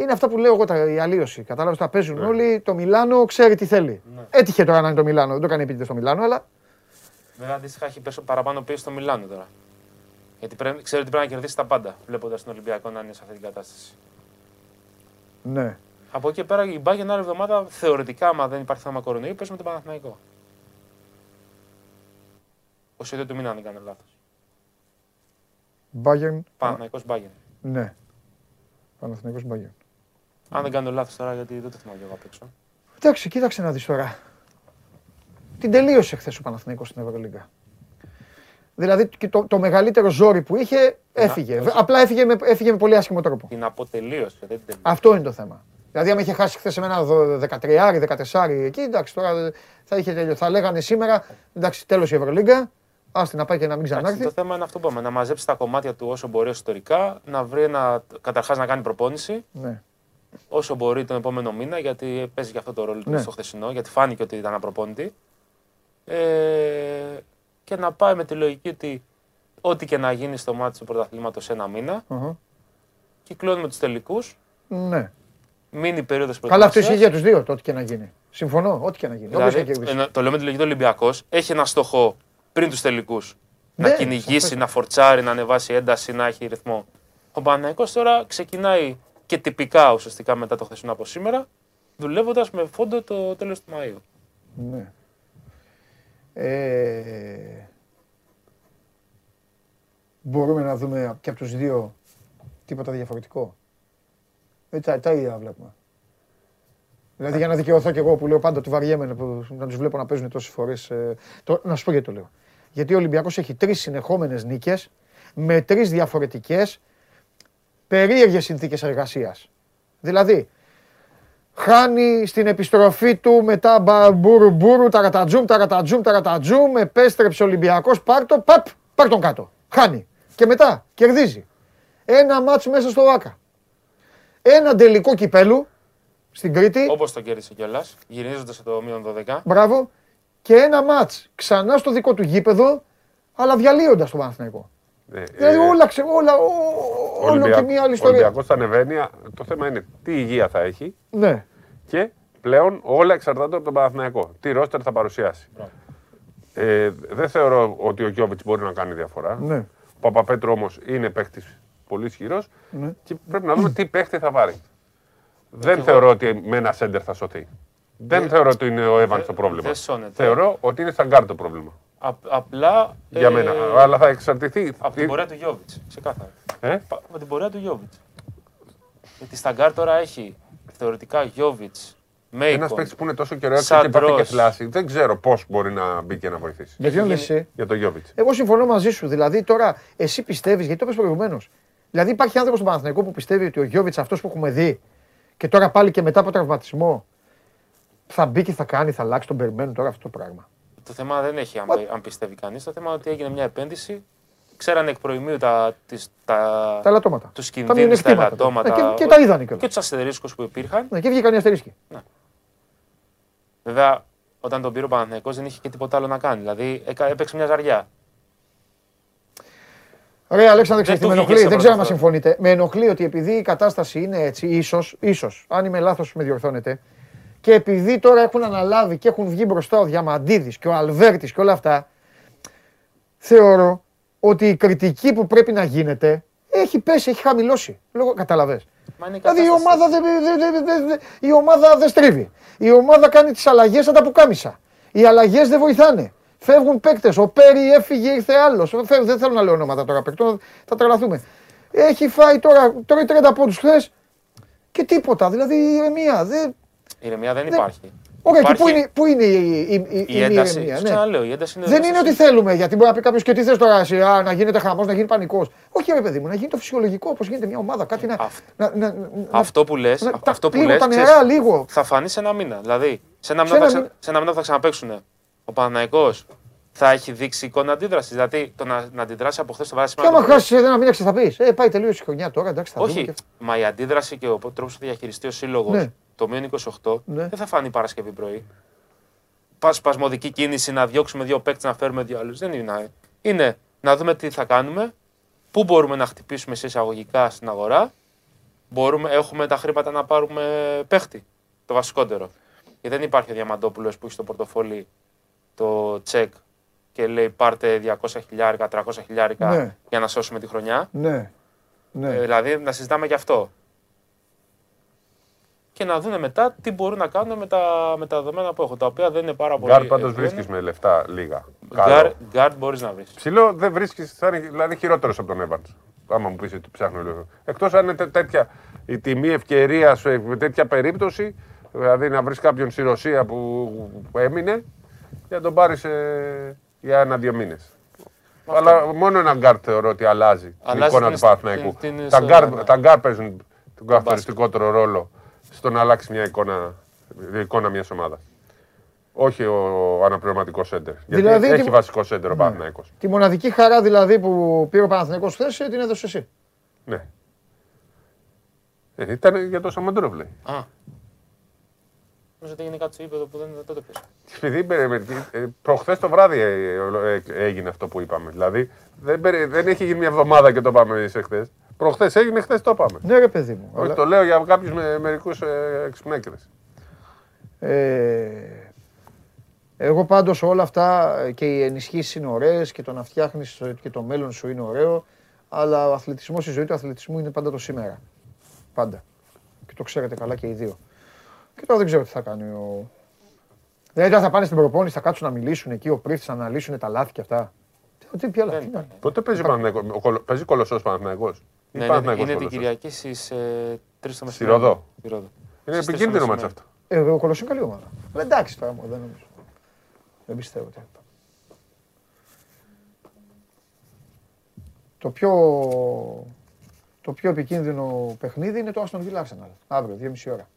Είναι αυτά που λέω εγώ τα, η αλλίωση. Κατάλαβες τα παίζουν ναι. όλοι. Το Μιλάνο ξέρει τι θέλει. Ναι. Έτυχε τώρα να είναι το Μιλάνο. Δεν το κάνει επίτηδες στο Μιλάνο, αλλά. Βέβαια αντίστοιχα έχει παραπάνω πίεση στο Μιλάνο τώρα. Γιατί πρέπει, ξέρει ότι πρέπει να κερδίσει τα πάντα βλέποντας τον Ολυμπιακό να είναι σε αυτή την κατάσταση. Ναι. Από εκεί πέρα η Μπάγκεν άλλη εβδομάδα θεωρητικά, άμα δεν υπάρχει θέμα κορονοϊού, παίζει με τον Παναθηναϊκό. Ο ίδιο του μήνα, αν δεν κάνω λάθος. Μπάγκεν. Παναθηναϊκός Μπάγκεν. Ναι. Παναθηναϊκός Μπάγκεν. Αν δεν κάνω λάθος τώρα, γιατί δεν το θυμάμαι εγώ απ' έξω. Εντάξει, κοίταξε να δεις τώρα. Την τελείωσε χθες ο Παναθηναϊκός στην Ευρωλίγκα. Δηλαδή το, το μεγαλύτερο ζόρι που είχε έφυγε. Απλά έφυγε με, έφυγε με πολύ άσχημο τρόπο. Την αποτελείωσε. Αυτό είναι το θέμα. Δηλαδή, αν είχε χάσει χθες σε μένα 13, 14 εκεί, εντάξει, τώρα θα είχε τελειώσει. Θα λέγανε σήμερα, εντάξει, τέλος η Ευρωλίγκα, άστι να πάει και να μην ξανάρθει. Το θέμα είναι αυτό που είπαμε, να μαζέψει τα κομμάτια του όσο μπορεί εσωτερικά, να βρει ένα, καταρχάς να κάνει προπόνηση, ναι. όσο μπορεί τον επόμενο μήνα, γιατί παίζει και αυτό το ρόλο του ναι. στο χθεσινό, γιατί φάνηκε ότι ήταν απροπόνητη. Ε, και να πάει με τη λογική ότι ό,τι και να γίνει στο μάτι του πρωταθλήματος ένα μήνα, uh-huh. κυκλώνουμε τους τελικούς. Ναι μήνυ περίοδος προετοιμασία. Καλά, αυτό ισχύει για τους δύο, το ό,τι και να γίνει. Συμφωνώ, ό,τι και να γίνει. Δηλαδή, το λέμε τη λογική του Ολυμπιακός έχει ένα στόχο πριν τους τελικούς. να ναι, κυνηγήσει, να φορτσάρει, να ανεβάσει ένταση, να έχει ρυθμό. Ο Παναγικό τώρα ξεκινάει και τυπικά ουσιαστικά μετά το χθεσινό από σήμερα, δουλεύοντας με φόντο το τέλος του Μαΐου. Ναι. Ε... Μπορούμε να δούμε και από τους δύο τίποτα διαφορετικό. Ε, τα, τα ίδια βλέπουμε. Δηλαδή για να δικαιωθώ και εγώ που λέω πάντα ότι βαριέμαι να τους βλέπω να παίζουν τόσες φορές. Ε, να σου πω γιατί το λέω. Γιατί ο Ολυμπιακός έχει τρεις συνεχόμενες νίκες με τρεις διαφορετικές περίεργες συνθήκες εργασίας. Δηλαδή, χάνει στην επιστροφή του μετά μπούρου μπούρου, ταρατατζούμ, ταρατατζούμ, ταρατατζούμ, επέστρεψε ο Ολυμπιακός, πάρ το, παπ, πάρ τον κάτω. Χάνει. Και μετά κερδίζει. Ένα μάτσο μέσα στο ΆΚΑ ένα τελικό κυπέλου στην Κρήτη. Όπως το κέρδισε κιόλας, γυρίζοντας το μείον 12. Μπράβο. Και ένα ματ ξανά στο δικό του γήπεδο, αλλά διαλύοντας το Παναθηναϊκό. Ναι, δηλαδή ε, όλα, ξε, όλα, ό, όλο και μία άλλη ιστορία. Ο Ολυμπιακός θα ανεβαίνει, το θέμα είναι τι υγεία θα έχει ναι. και Πλέον όλα εξαρτάται από τον Παναθηναϊκό. Τι ρόστερ θα παρουσιάσει. Ε, δεν θεωρώ ότι ο Γιώβιτς μπορεί να κάνει διαφορά. Ναι. Ο Παπαπέτρου όμως είναι παίχτη πολύ ισχυρός Ναι. και πρέπει να δούμε τι παίχτη θα πάρει. Δεν θεωρώ ότι με ένα σέντερ θα σωθεί. Δεν θεωρώ ότι είναι ο Εύαν το πρόβλημα. δεν σώνεται. Θεωρώ ότι είναι στα γκαρντ το πρόβλημα. Α, απλά. Για ε, μένα. Αλλά θα εξαρτηθεί. Από την πορεία του Γιόβιτς. Ξεκάθαρα. Ε; Πα- Από την πορεία του Γιόβιτς. Γιατί στα γκαρντ τώρα έχει θεωρητικά Γιόβιτς, Ένας Μέικον. παίκτης που είναι τόσο καιρό έξω και Σαντ-Ρος. υπάρχει και θλάση. Δεν ξέρω πώς μπορεί να μπει και να βοηθήσει. Για ποιον λες εσύ. Για τον Γιόβιτς. Εγώ συμφωνώ μαζί σου. Δηλαδή τώρα εσύ πιστεύεις, γιατί το είπες προηγουμένως. Δηλαδή υπάρχει άνθρωπος στον Παναθηναϊκό που πιστεύει ότι ο Γιώβιτς αυτός που έχουμε δει και τώρα πάλι και μετά από τραυματισμό θα μπει και θα κάνει, θα αλλάξει, τον περιμένουν τώρα αυτό το πράγμα. Το θέμα δεν έχει αν, αν πιστεύει κανείς. Το θέμα είναι ότι έγινε μια επένδυση. Ξέρανε εκ προημίου τα, τις, τα, Τα ελαττώματα. τους Τα κινδύνους, τα μειονεκτήματα. ελαττώματα. Ε, και- και τα είδανε κιόλας. Και τους αστερίσκους που υπήρχαν. Ναι, και βγήκαν οι αστερίσκοι. Βέβαια, όταν τον πήρε ο Παναθηναϊκός δεν είχε και τίποτα άλλο να κάνει. Δηλαδή έκα- έπαιξε μια ζαριά. Ωραία, Αλέξανδρε, ξέρεις τι του με βγήκε ενοχλεί. σε Δεν ξέρω αν πρώτη συμφωνείτε. Με ενοχλεί ότι επειδή η κατάσταση είναι έτσι, ίσως, ίσως, αν είμαι λάθος, με διορθώνετε, και επειδή τώρα έχουν αναλάβει και έχουν βγει μπροστά ο Διαμαντίδης και ο Αλβέρτης και όλα αυτά, θεωρώ ότι η κριτική που πρέπει να γίνεται έχει πέσει, έχει χαμηλώσει. Λόγω, καταλαβες. Μα είναι η Δηλαδή η κατάσταση. ομάδα δεν δε, δε, δε, δε, η ομάδα δεν στρίβει. Η ομάδα κάνει τις αλλαγές σαν τα πουκάμισα. Οι αλλαγές δεν βοηθάνε. Φεύγουν παίκτες. Ο Πέρι έφυγε, ήρθε άλλος. Φεύγουν, δεν θέλω να λέω ονόματα τώρα παίκτων, θα τρελαθούμε. Έχει φάει τώρα, τρώει 30 πόντους χθες και τίποτα. Δηλαδή η ηρεμία. Δεν... Ηρεμία δεν Δεν- υπάρχει. Ωραία, και Υπάρχει πού είναι, πού είναι η, η, η, η, η ένταση. ηρεμία. Σου ναι. ξαναλέω, η ένταση είναι Δεν μέσα είναι στο- ότι θέλουμε, γιατί μπορεί να πει κάποιος και τι θες τώρα, εσύ, α, να γίνεται χαμός, να γίνει πανικός. Όχι, ρε παιδί μου, να γίνει το φυσιολογικό, όπως γίνεται μια ομάδα. Κάτι να. να, να, να Αυτό που λες, να- τα- αυτό που λίγο λες, τα ξέρεις, νερά, λίγο. θα φανείς σε ένα μήνα. Δηλαδή, σε ένα Σε μήνα, ένα θα, ξα- μήνα. σε ένα μήνα θα ξαναπέξουν. Ο Παναναϊκός θα έχει δείξει εικόνα αντίδρασης. Δηλαδή, το να, να αντιδράσει από χθες το βράδυ Και άμα σήμερα. το πρωί. χάσει ένα μήνα, θα πει. Ε, πάει τελείω η χρονιά τώρα, εντάξει, θα δούμε. Όχι, και- μα η αντίδραση και ο τρόπος που θα διαχειριστεί ο σύλλογος Ναι. το μείον 28 Ναι. δεν θα φανεί Παρασκευή πρωί. Πας σπασμωδική κίνηση να διώξουμε δύο παίκτες να φέρουμε δύο άλλους. Δεν είναι. Είναι να δούμε τι θα κάνουμε, πού μπορούμε να χτυπήσουμε σε εισαγωγικά στην αγορά. Μπορούμε, έχουμε τα χρήματα να πάρουμε παίχτη. Το βασικότερο. Γιατί δεν υπάρχει ο Διαμαντόπουλος που έχει στο πορτοφόλι το τσεκ και λέει πάρτε 200 χιλιάρικα, 300 χιλιάρικα Ναι. για να σώσουμε τη χρονιά. Ναι. ναι. Ε, δηλαδή να συζητάμε γι' αυτό. Και να δουν μετά τι μπορούν να κάνουν με τα, με τα δεδομένα που έχω, τα οποία δεν είναι πάρα πολύ. Γκαρντ πάντως ευγενή. βρίσκεις με λεφτά λίγα. Γκαρντ, Καλό. γκαρντ μπορείς να βρεις. Ψηλό δεν βρίσκεις, θα είναι δηλαδή χειρότερος από τον Evans. Άμα μου πεις ότι ψάχνω λίγο. Εκτός αν είναι τέ- τέτοια η τιμή ευκαιρίας με τέτοια περίπτωση, δηλαδή να βρεις κάποιον στη Ρωσία που, που έμεινε και να τον πάρει για ένα-δύο μήνες. Αλλά μόνο ένα γκαρντ θεωρώ ότι αλλάζει, την Αλλάζει εικόνα την- του Παναθηναϊκού. την- την Τα ιστορία, γκαρντ, ναι. τα γκαρντ παίζουν τον καθοριστικότερο ρόλο στο να αλλάξει μια εικόνα, η εικόνα μιας ομάδας. Όχι ο αναπληρωματικός σέντερ. Γιατί Δηλαδή, έχει τι- βασικό σέντερ ο Ναι. Παναθηναϊκός. Τη μοναδική χαρά δηλαδή που πήρε ο Παναθηναϊκός χθες την έδωσε εσύ. Ναι. Ε, ήταν για το Σαμαντρόβ, λέει. Α. Νομίζω ότι έγινε κάτι στο ύπεδο που δεν δεν το πες. Επειδή ε, προχθές το βράδυ ε, ε, ε, έγινε αυτό που είπαμε. Δηλαδή δεν, περι- δεν έχει γίνει μια εβδομάδα και το πάμε σε χθες. Προχθές έγινε, χθες το είπαμε. Ναι, ρε παιδί μου. Όχι, αλλά- το λέω για κάποιους με, μερικούς ε, εξυπνέκρε. Ε, εγώ πάντως όλα αυτά ε, και οι ενισχύσεις είναι ωραίες και το να φτιάχνεις και το μέλλον σου είναι ωραίο. Αλλά ο αθλητισμός, η ζωή του αθλητισμού είναι πάντα το σήμερα. Πάντα. Και το ξέρετε καλά και οι δύο. Και τώρα δεν ξέρω τι θα κάνει ο. Δηλαδή τώρα θα πάνε στην προπόνηση, θα κάτσουν να μιλήσουν εκεί, ο πρίφτη να αναλύσουν τα λάθη και αυτά. Τι, τι, ποια λάθη. τι να- Πότε παίζει, ο Παναθηναϊκός, ο Κολο- παίζει κολοσσός Παναθυναϊκό. Ναι, είναι, είναι την Κυριακή στις 3 το μεσημέρι. Ρόδο. Στη Ρόδο. Είναι Στις τρεις το επικίνδυνο μάτς μεσημέρι. αυτό. Ε, ο Κολοσσός είναι καλή ομάδα. Αλλά εντάξει τώρα μου, δεν νομίζω. Δεν πιστεύω ότι. Το πιο, το πιο επικίνδυνο παιχνίδι είναι το Aston Villa Arsenal. Αύριο, 2,5 ώρα.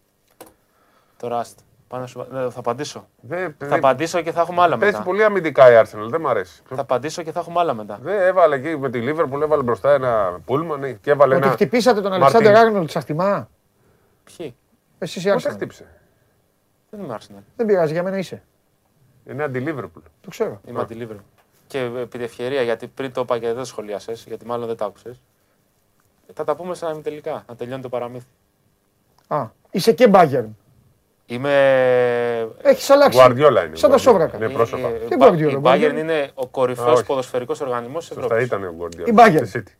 Τώρα άστο. Πάνω σου... ναι, θα απαντήσω. Δεν- Θα δεν- απαντήσω και θα έχουμε άλλα Παίζει μετά. πολύ αμυντικά η Arsenal, δεν μ' αρέσει. Θα απαντήσω και θα έχουμε άλλα μετά. Δεν έβαλε εκεί με τη Liverpool, έβαλε μπροστά ένα πούλμαν και έβαλε Ότι ένα. χτυπήσατε τον Μαρτίν. Αλεξάνδρ Άρνολτ σας χτιμά. Ποιοι; Εσύ η Πότε Arsenal. χτύπησε; Δεν είμαι Arsenal. Δεν πειράζει, για μένα είσαι. Είναι αντι-Liverpool. Το ξέρω. Είμαι αντιλίβρο. Και επί τη ευκαιρία, γιατί πριν το είπα και δεν το σχολίασε, γιατί μάλλον δεν το άκουσες. Θα τα πούμε στα τελικά, να τελειώνει το παραμύθι. Α, είσαι και Bayern. Είμαι. Έχεις αλλάξει. Γουαρδιόλα είναι. Σαν τα σόβρακα. Είναι πρόσωπα. Ε, Τι η Μπα- Guardiola, Η Guardiola. Bayern είναι ο κορυφαίος όχι. ποδοσφαιρικός οργανισμός της Σωστά Ευρώπης. ήταν ο Γκουαρδιόλα. Η Bayern. Στη City.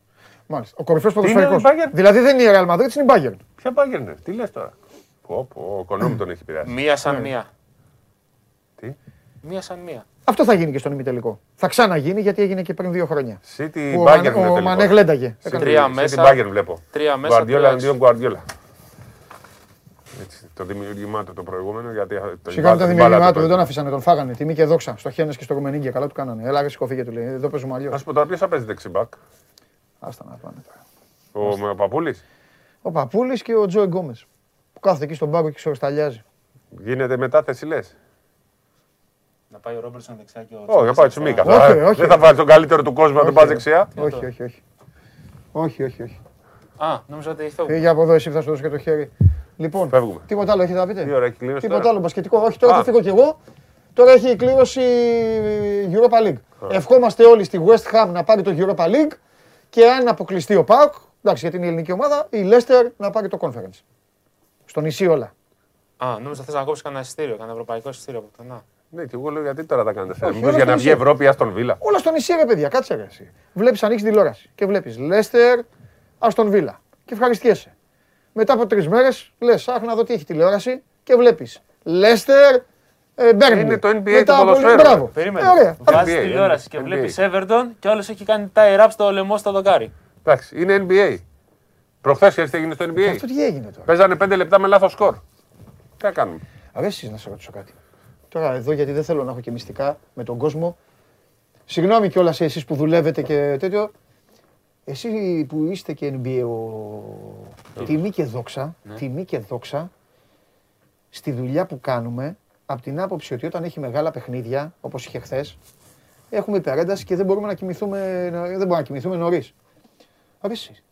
Μάλιστα. Ο κορυφαίος είναι ποδοσφαιρικός. η Bayern? Δηλαδή δεν είναι η Real Madrid, είναι η Bayern. Ποια Bayern, τι λες τώρα. Πω, πω, ο Κονόμου τον έχει επηρεάσει. Μία Ναι. σαν μία. Τι; Μία σαν μία. Αυτό θα γίνει και στον ημιτελικό. Θα ξαναγίνει γιατί έγινε και πριν δύο χρόνια. City Που ο Bayern Μανε- είναι Ο Μανέ τελικός. γλένταγε. City- Τρία City μέσα. Bayern βλέπω. Τρία μέσα. Γκουαρδιόλα τρία αντίον έξω. Γκουαρδιόλα. Έτσι, το δημιουργήμά του το προηγούμενο γιατί. το Σιγά με το την δημιουργήμά μπάλα του, δεν τον παίζει. αφήσανε, τον φάγανε. Τιμή και δόξα. Στο Χένες και στο Ρουμενίγκια. Καλά του κάνανε. Έλα, ρε σηκωφίγε του λέει. Εδώ παίζουμε αλλιώς. Α πούμε τώρα ποιος θα παίζει δεξιμπάκ. Άστα να πάνε τώρα. Ο Παπούλης; Ο Παπούλης και ο Τζόε Γκόμες. Που κάθεται εκεί στον πάγκο και ξεροσταλιάζει. Γίνεται μετάθεση λες; Να πάει ο Ρόμπερτσον δεξιά και ο Όχι, να πάει Τσιμίκας. Όχι, Ε, όχι. Δεν θα βάλει τον καλύτερο του κόσμου να τον Όχι, πα δεξιά. Όχι, όχι, όχι. Όχι, όχι, όχι. Α, νόμιζα ότι φεύγω. Φύγε από εδώ, εσύ θα σου δώσω και το χέρι. Λοιπόν, Φεύγουμε. τίποτα άλλο έχετε να πείτε; Τι ώρα έχει κλήρωση Τίποτα τώρα; άλλο, μπασκετικό. Όχι, τώρα Α. θα φύγω κι εγώ. Τώρα έχει η κλήρωση Europa League. Ευχόμαστε όλοι στη West Ham να πάρει το Europa League και αν αποκλειστεί ο Πάουκ, εντάξει γιατί είναι η ελληνική ομάδα, η Leicester να πάρει το Conference. Στο νησί όλα. Α, νόμιζα θες να κόψεις κανένα εισιτήριο, κανένα ευρωπαϊκό εισιτήριο από πουθενά. Ναι, και εγώ λέω γιατί τώρα τα κάνετε θέμα. Όχι, Μήπως όλα για να στο βγει νησί. Ευρώπη, α τον Βίλα. Όλα στο νησί ρε παιδιά, κάτσε ρε εσύ. Βλέπεις, ανοίξεις τηλεόραση και βλέπεις Leicester, Aston Villa και ευχαριστιέσαι. Μετά από τρεις μέρες λες, αχ να δω τι έχει τηλεόραση και βλέπεις Leicester, ε, Burnley. Είναι το NBA Μετά του από- ποδοσφαίρου. Μπράβο. Περίμενε. Ε, ωραία. Βγάζει NBA, τηλεόραση και NBA. βλέπεις Everton και όλο έχει κάνει tie rap στο λαιμό στο δοκάρι. Εντάξει, είναι NBA. Προχθές ξέρεις τι έγινε στο NBA. Αυτό τι έγινε τώρα; Παίζανε 5 λεπτά με λάθος σκορ. Τι να κάνουμε; Αρέσεις να σε ρωτήσω κάτι. Τώρα εδώ γιατί δεν θέλω να έχω και μυστικά με τον κόσμο. Συγγνώμη κιόλας εσεί που δουλεύετε και τέτοιο. Εσύ που είστε και NBA, ο... τιμή και δόξα, τιμή και δόξα, στη δουλειά που κάνουμε, από την άποψη ότι όταν έχει μεγάλα παιχνίδια, όπως είχε χθες, έχουμε υπερένταση και δεν μπορούμε να κοιμηθούμε, να- δεν μπορούμε να κοιμηθούμε νωρίς. Αρέσει.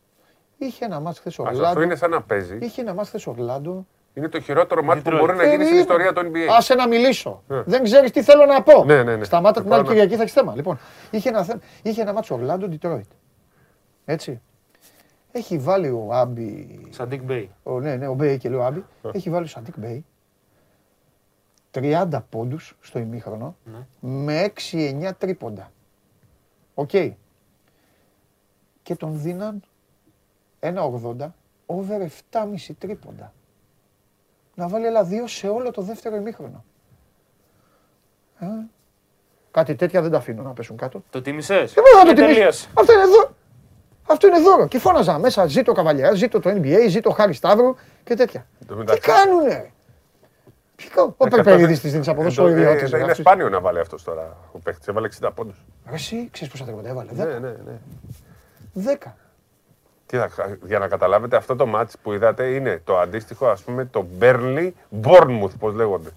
Είχε ένα μάτς χθες ο Ας, αυτό Ορλάντο. είναι σαν να παίζει. Είχε ένα μάτς χθες ο Ορλάντο. Είναι το χειρότερο μάτι που Detroit. μπορεί να γίνει στην Περίμενε. ιστορία του NBA. Άσε να μιλήσω. Ναι. Δεν ξέρεις τι θέλω να πω. Ναι, ναι, ναι. Σταμάτα Θα την άλλη πάω να- Κυριακή, θα έχεις θέμα. Λοιπόν, είχε ένα, θέμα, είχε ένα μάτσο Ορλάντο Ντιτρόιτ. Έτσι. Έχει βάλει ο Άμπι. Σαντίκ Μπέι. Ο, ναι, ναι, ο Μπέι και λέω Άμπι. Έχει βάλει ο Σαντίκ Μπέι 30 πόντους στο ημίχρονο με 6-9 τρίποντα. Οκ. Και τον δίναν 1,80 over 7,5 τρίποντα. Να βάλει άλλα δύο σε όλο το δεύτερο ημίχρονο. Ε, κάτι τέτοια δεν τα αφήνω να πέσουν κάτω. Το τίμησες. Δεν μπορώ να το τιμήσω. τελείωσε. Αυτό είναι δώρο. Αυτό είναι δώρο. Και φώναζα μέσα, ζήτω Καβαλιά, ζήτω το NBA, ζήτω Χάρη Σταύρου και τέτοια. Το Τι μεταξύ- κάνουνε; Τι κάνουν. Ο Ε, Περπερίδης αυτό της δίνεις δεν- από εδώ ε, στο το- ιδιώτης. ε, ρε, Είναι αυτός. σπάνιο να βάλει αυτός τώρα ο παίχτη. Έβαλε 60 πόντους. Ρε, Εσύ ξέρεις πόσα τρίποντα έβαλε. Ναι, 10. ναι, ναι. 10. Τι θα, για να καταλάβετε, αυτό το μάτς που είδατε είναι το αντίστοιχο, ας πούμε, το Burnley Bournemouth, πώς λέγονται.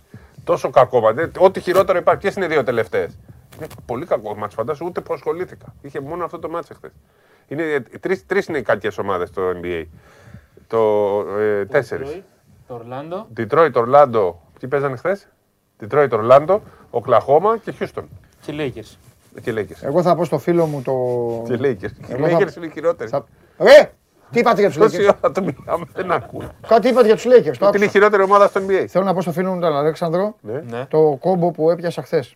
Τόσο κακό μάτς. ε, Ό,τι χειρότερο υπάρχει. Ποιες είναι οι δύο τελευταίες. Είναι πολύ κακό μάτς, φαντάσου, ούτε που ασχολήθηκα. Είχε μόνο αυτό το μάτς εχθές. Είναι, ε, τρεις, τρεις είναι οι κακές ομάδες στο NBA. Το ε, τέσσερις. Το Ορλάντο. Detroit, Orlando, ποιοι παίζανε χθες; Detroit, Orlando, Oklahoma και Houston. Και οι Lakers. Και Lakers. Εγώ θα πω στο φίλο μου το... Και Lakers. Οι Εγώ θα- Lakers είναι οι χειρότεροι. θα- Ρε! Τι είπατε για τους Τόση Lakers; ώρα το μιλάμε, δεν ακούω. Κάτι είπατε για τους Lakers. Το Ότι είναι η άκουσα. χειρότερη ομάδα στο NBA. Θέλω να πω στο φίλο μου τον Αλέξανδρο Ναι. Ναι. το κόμπο που έπιασα χθες.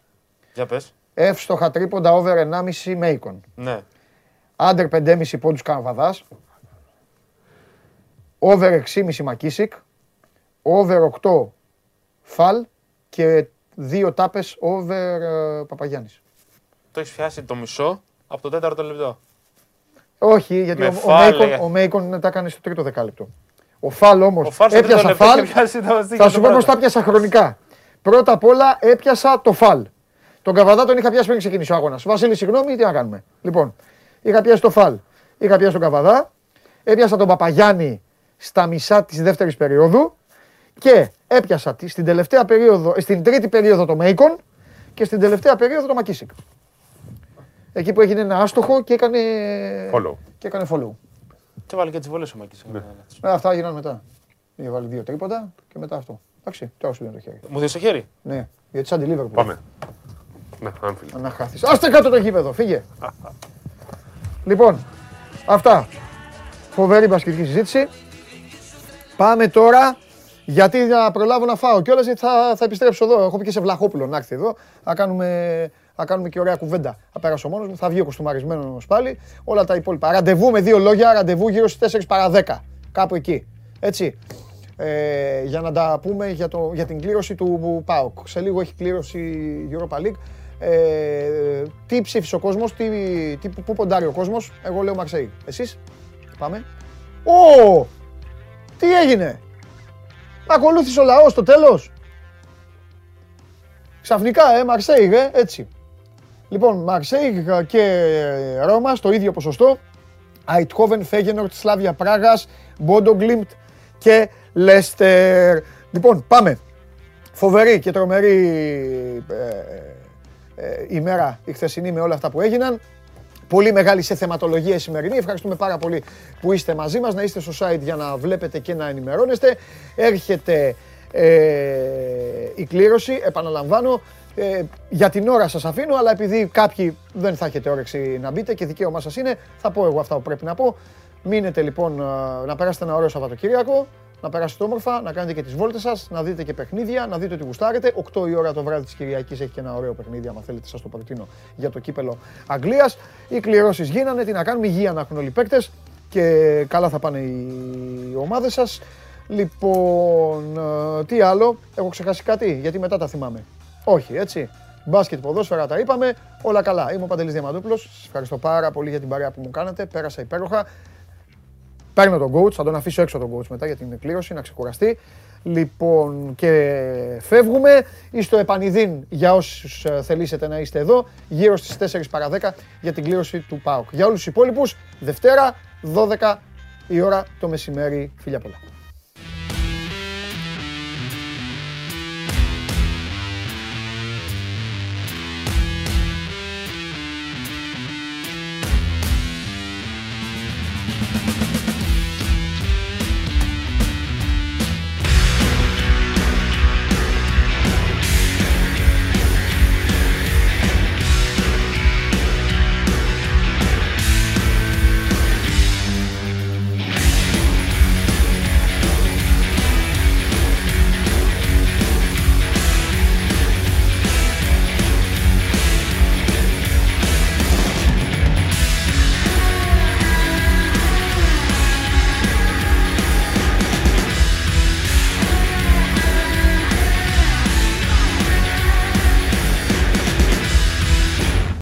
Για πες. Εύστοχα τρίποντα over 1,5 Μέικον. Ναι. Άντερ 5,5 πόντους Καναβαδάς. Over 6,5 Μακίσικ. Over 8 Φαλ. Και δύο τάπες over ε, Παπαγιάννης. Το έχεις πιάσει το μισό από το τέταρτο λεπτό. Όχι, γιατί Με ο, ο, φάλ, Μέικον, ε. ο Μέικον τα έκανε στο τρίτο δεκάλεπτο. Ο Φαλ όμως Ο Φαλ στο τρίτο έπιασα λεπτό Φαλ. είχε πιάσει το στίχημα Θα το σου πω πρώτο. πώς τα πιάσα χρονικά. Πρώτα απ' όλα έπιασα το Φαλ. Τον Καβαδά τον είχα πιάσει πριν ξεκινήσει ο αγώνας. Βασίλη, συγγνώμη, τι να κάνουμε. Λοιπόν, είχα πιάσει το Φαλ. Είχα πιάσει τον Καβαδά. Έπιασα τον Παπαγιάννη στα μισά της δεύτερης περίοδου. Και έπιασα τη- στην, τελευταία περίοδο, ε, στην τρίτη περίοδο το Μέικον και στην τελευταία περίοδο το Μακίσικ. Εκεί που έγινε ένα άστοχο και έκανε, Follow. και έκανε follow. Και βάλει και τις βολές ο Μάκης. Ε, αυτά έγιναν μετά. Είχε βάλει δύο τρίποντα και μετά αυτό. Εντάξει, τώρα σου δίνω το χέρι. Μου δίνεις το χέρι; Ναι, γιατί σαν τη Liverpool. Πάμε. Ναι, Anfield. Να χάθεις. Άστε κάτω το γήπεδο, φύγε. λοιπόν, αυτά. Φοβερή μπασκετική συζήτηση. Πάμε τώρα Γιατί να προλάβω να φάω κιόλας, γιατί θα, θα επιστρέψω εδώ. Έχω πει και σε Βλαχόπουλο να έρθει εδώ. Θα κάνουμε, θα κάνουμε και ωραία κουβέντα. Θα πέρασω μόνος μου, θα βγει ο κοστούμαρισμένος πάλι. Όλα τα υπόλοιπα. Ραντεβού με δύο λόγια, ραντεβού γύρω στις 4 παρα 10. Κάπου εκεί. Έτσι. Ε, για να τα πούμε για, το, για την κλήρωση του ΠΑΟΚ. Σε λίγο έχει κλήρωση Europa League. Ε, τι ψήφισε ο κόσμος, τι, τι, πού ποντάρει ο κόσμος. Εγώ λέω Μαρσέη. Εσείς. Πάμε. Ω! Τι έγινε! Ακολούθησε ο λαός στο τέλος. Ξαφνικά, ε, Μαρσέη, ε, έτσι. Λοιπόν, Μαρσέη και Ρώμα στο ίδιο ποσοστό. Αιτχόβεν, Φέγενορτ, Σλάβια Πράγας, Μπόντογκλιμπτ και Λέστερ. Λοιπόν, πάμε. Φοβερή και τρομερή ε, ε, ημέρα η χθεσινή με όλα αυτά που έγιναν. Πολύ μεγάλη σε θεματολογία η σημερινή. Ευχαριστούμε πάρα πολύ που είστε μαζί μας. Να είστε στο site για να βλέπετε και να ενημερώνεστε. Έρχεται ε, η κλήρωση, επαναλαμβάνω. Ε, για την ώρα σας αφήνω, αλλά επειδή κάποιοι δεν θα έχετε όρεξη να μπείτε και δικαίωμά σας είναι, θα πω εγώ αυτά που πρέπει να πω. Μείνετε λοιπόν ε, να περάσετε ένα ωραίο Σαββατοκύριακο να περάσετε όμορφα, να κάνετε και τις βόλτες σας, να δείτε και παιχνίδια, να δείτε ότι γουστάρετε. 8 η ώρα το βράδυ της Κυριακής έχει και ένα ωραίο παιχνίδι, αν θέλετε, σας το προτείνω για το κύπελο Αγγλίας. Οι κληρώσεις γίνανε, τι να κάνουμε, υγεία να έχουν όλοι οι παίκτες και καλά θα πάνε οι ομάδες σας. Λοιπόν, ε, τι άλλο, έχω ξεχάσει κάτι, γιατί μετά τα θυμάμαι. Όχι, έτσι. Μπάσκετ, ποδόσφαιρα τα είπαμε, όλα καλά. Είμαι ο Παντελής Διαμαντούπλος, σας ευχαριστώ πάρα πολύ για την παρέα που μου κάνατε, πέρασα υπέροχα. Παίρνω τον coach, θα τον αφήσω έξω τον coach μετά για την κλήρωση, να ξεκουραστεί. Λοιπόν, και φεύγουμε. Είστε επανειδήν για όσους ε, θελήσετε να είστε εδώ, γύρω στις 4 παρα 10 για την κλήρωση του ΠΑΟΚ. Για όλους τους υπόλοιπους, Δευτέρα, 12 η ώρα το μεσημέρι. Φιλιά πολλά.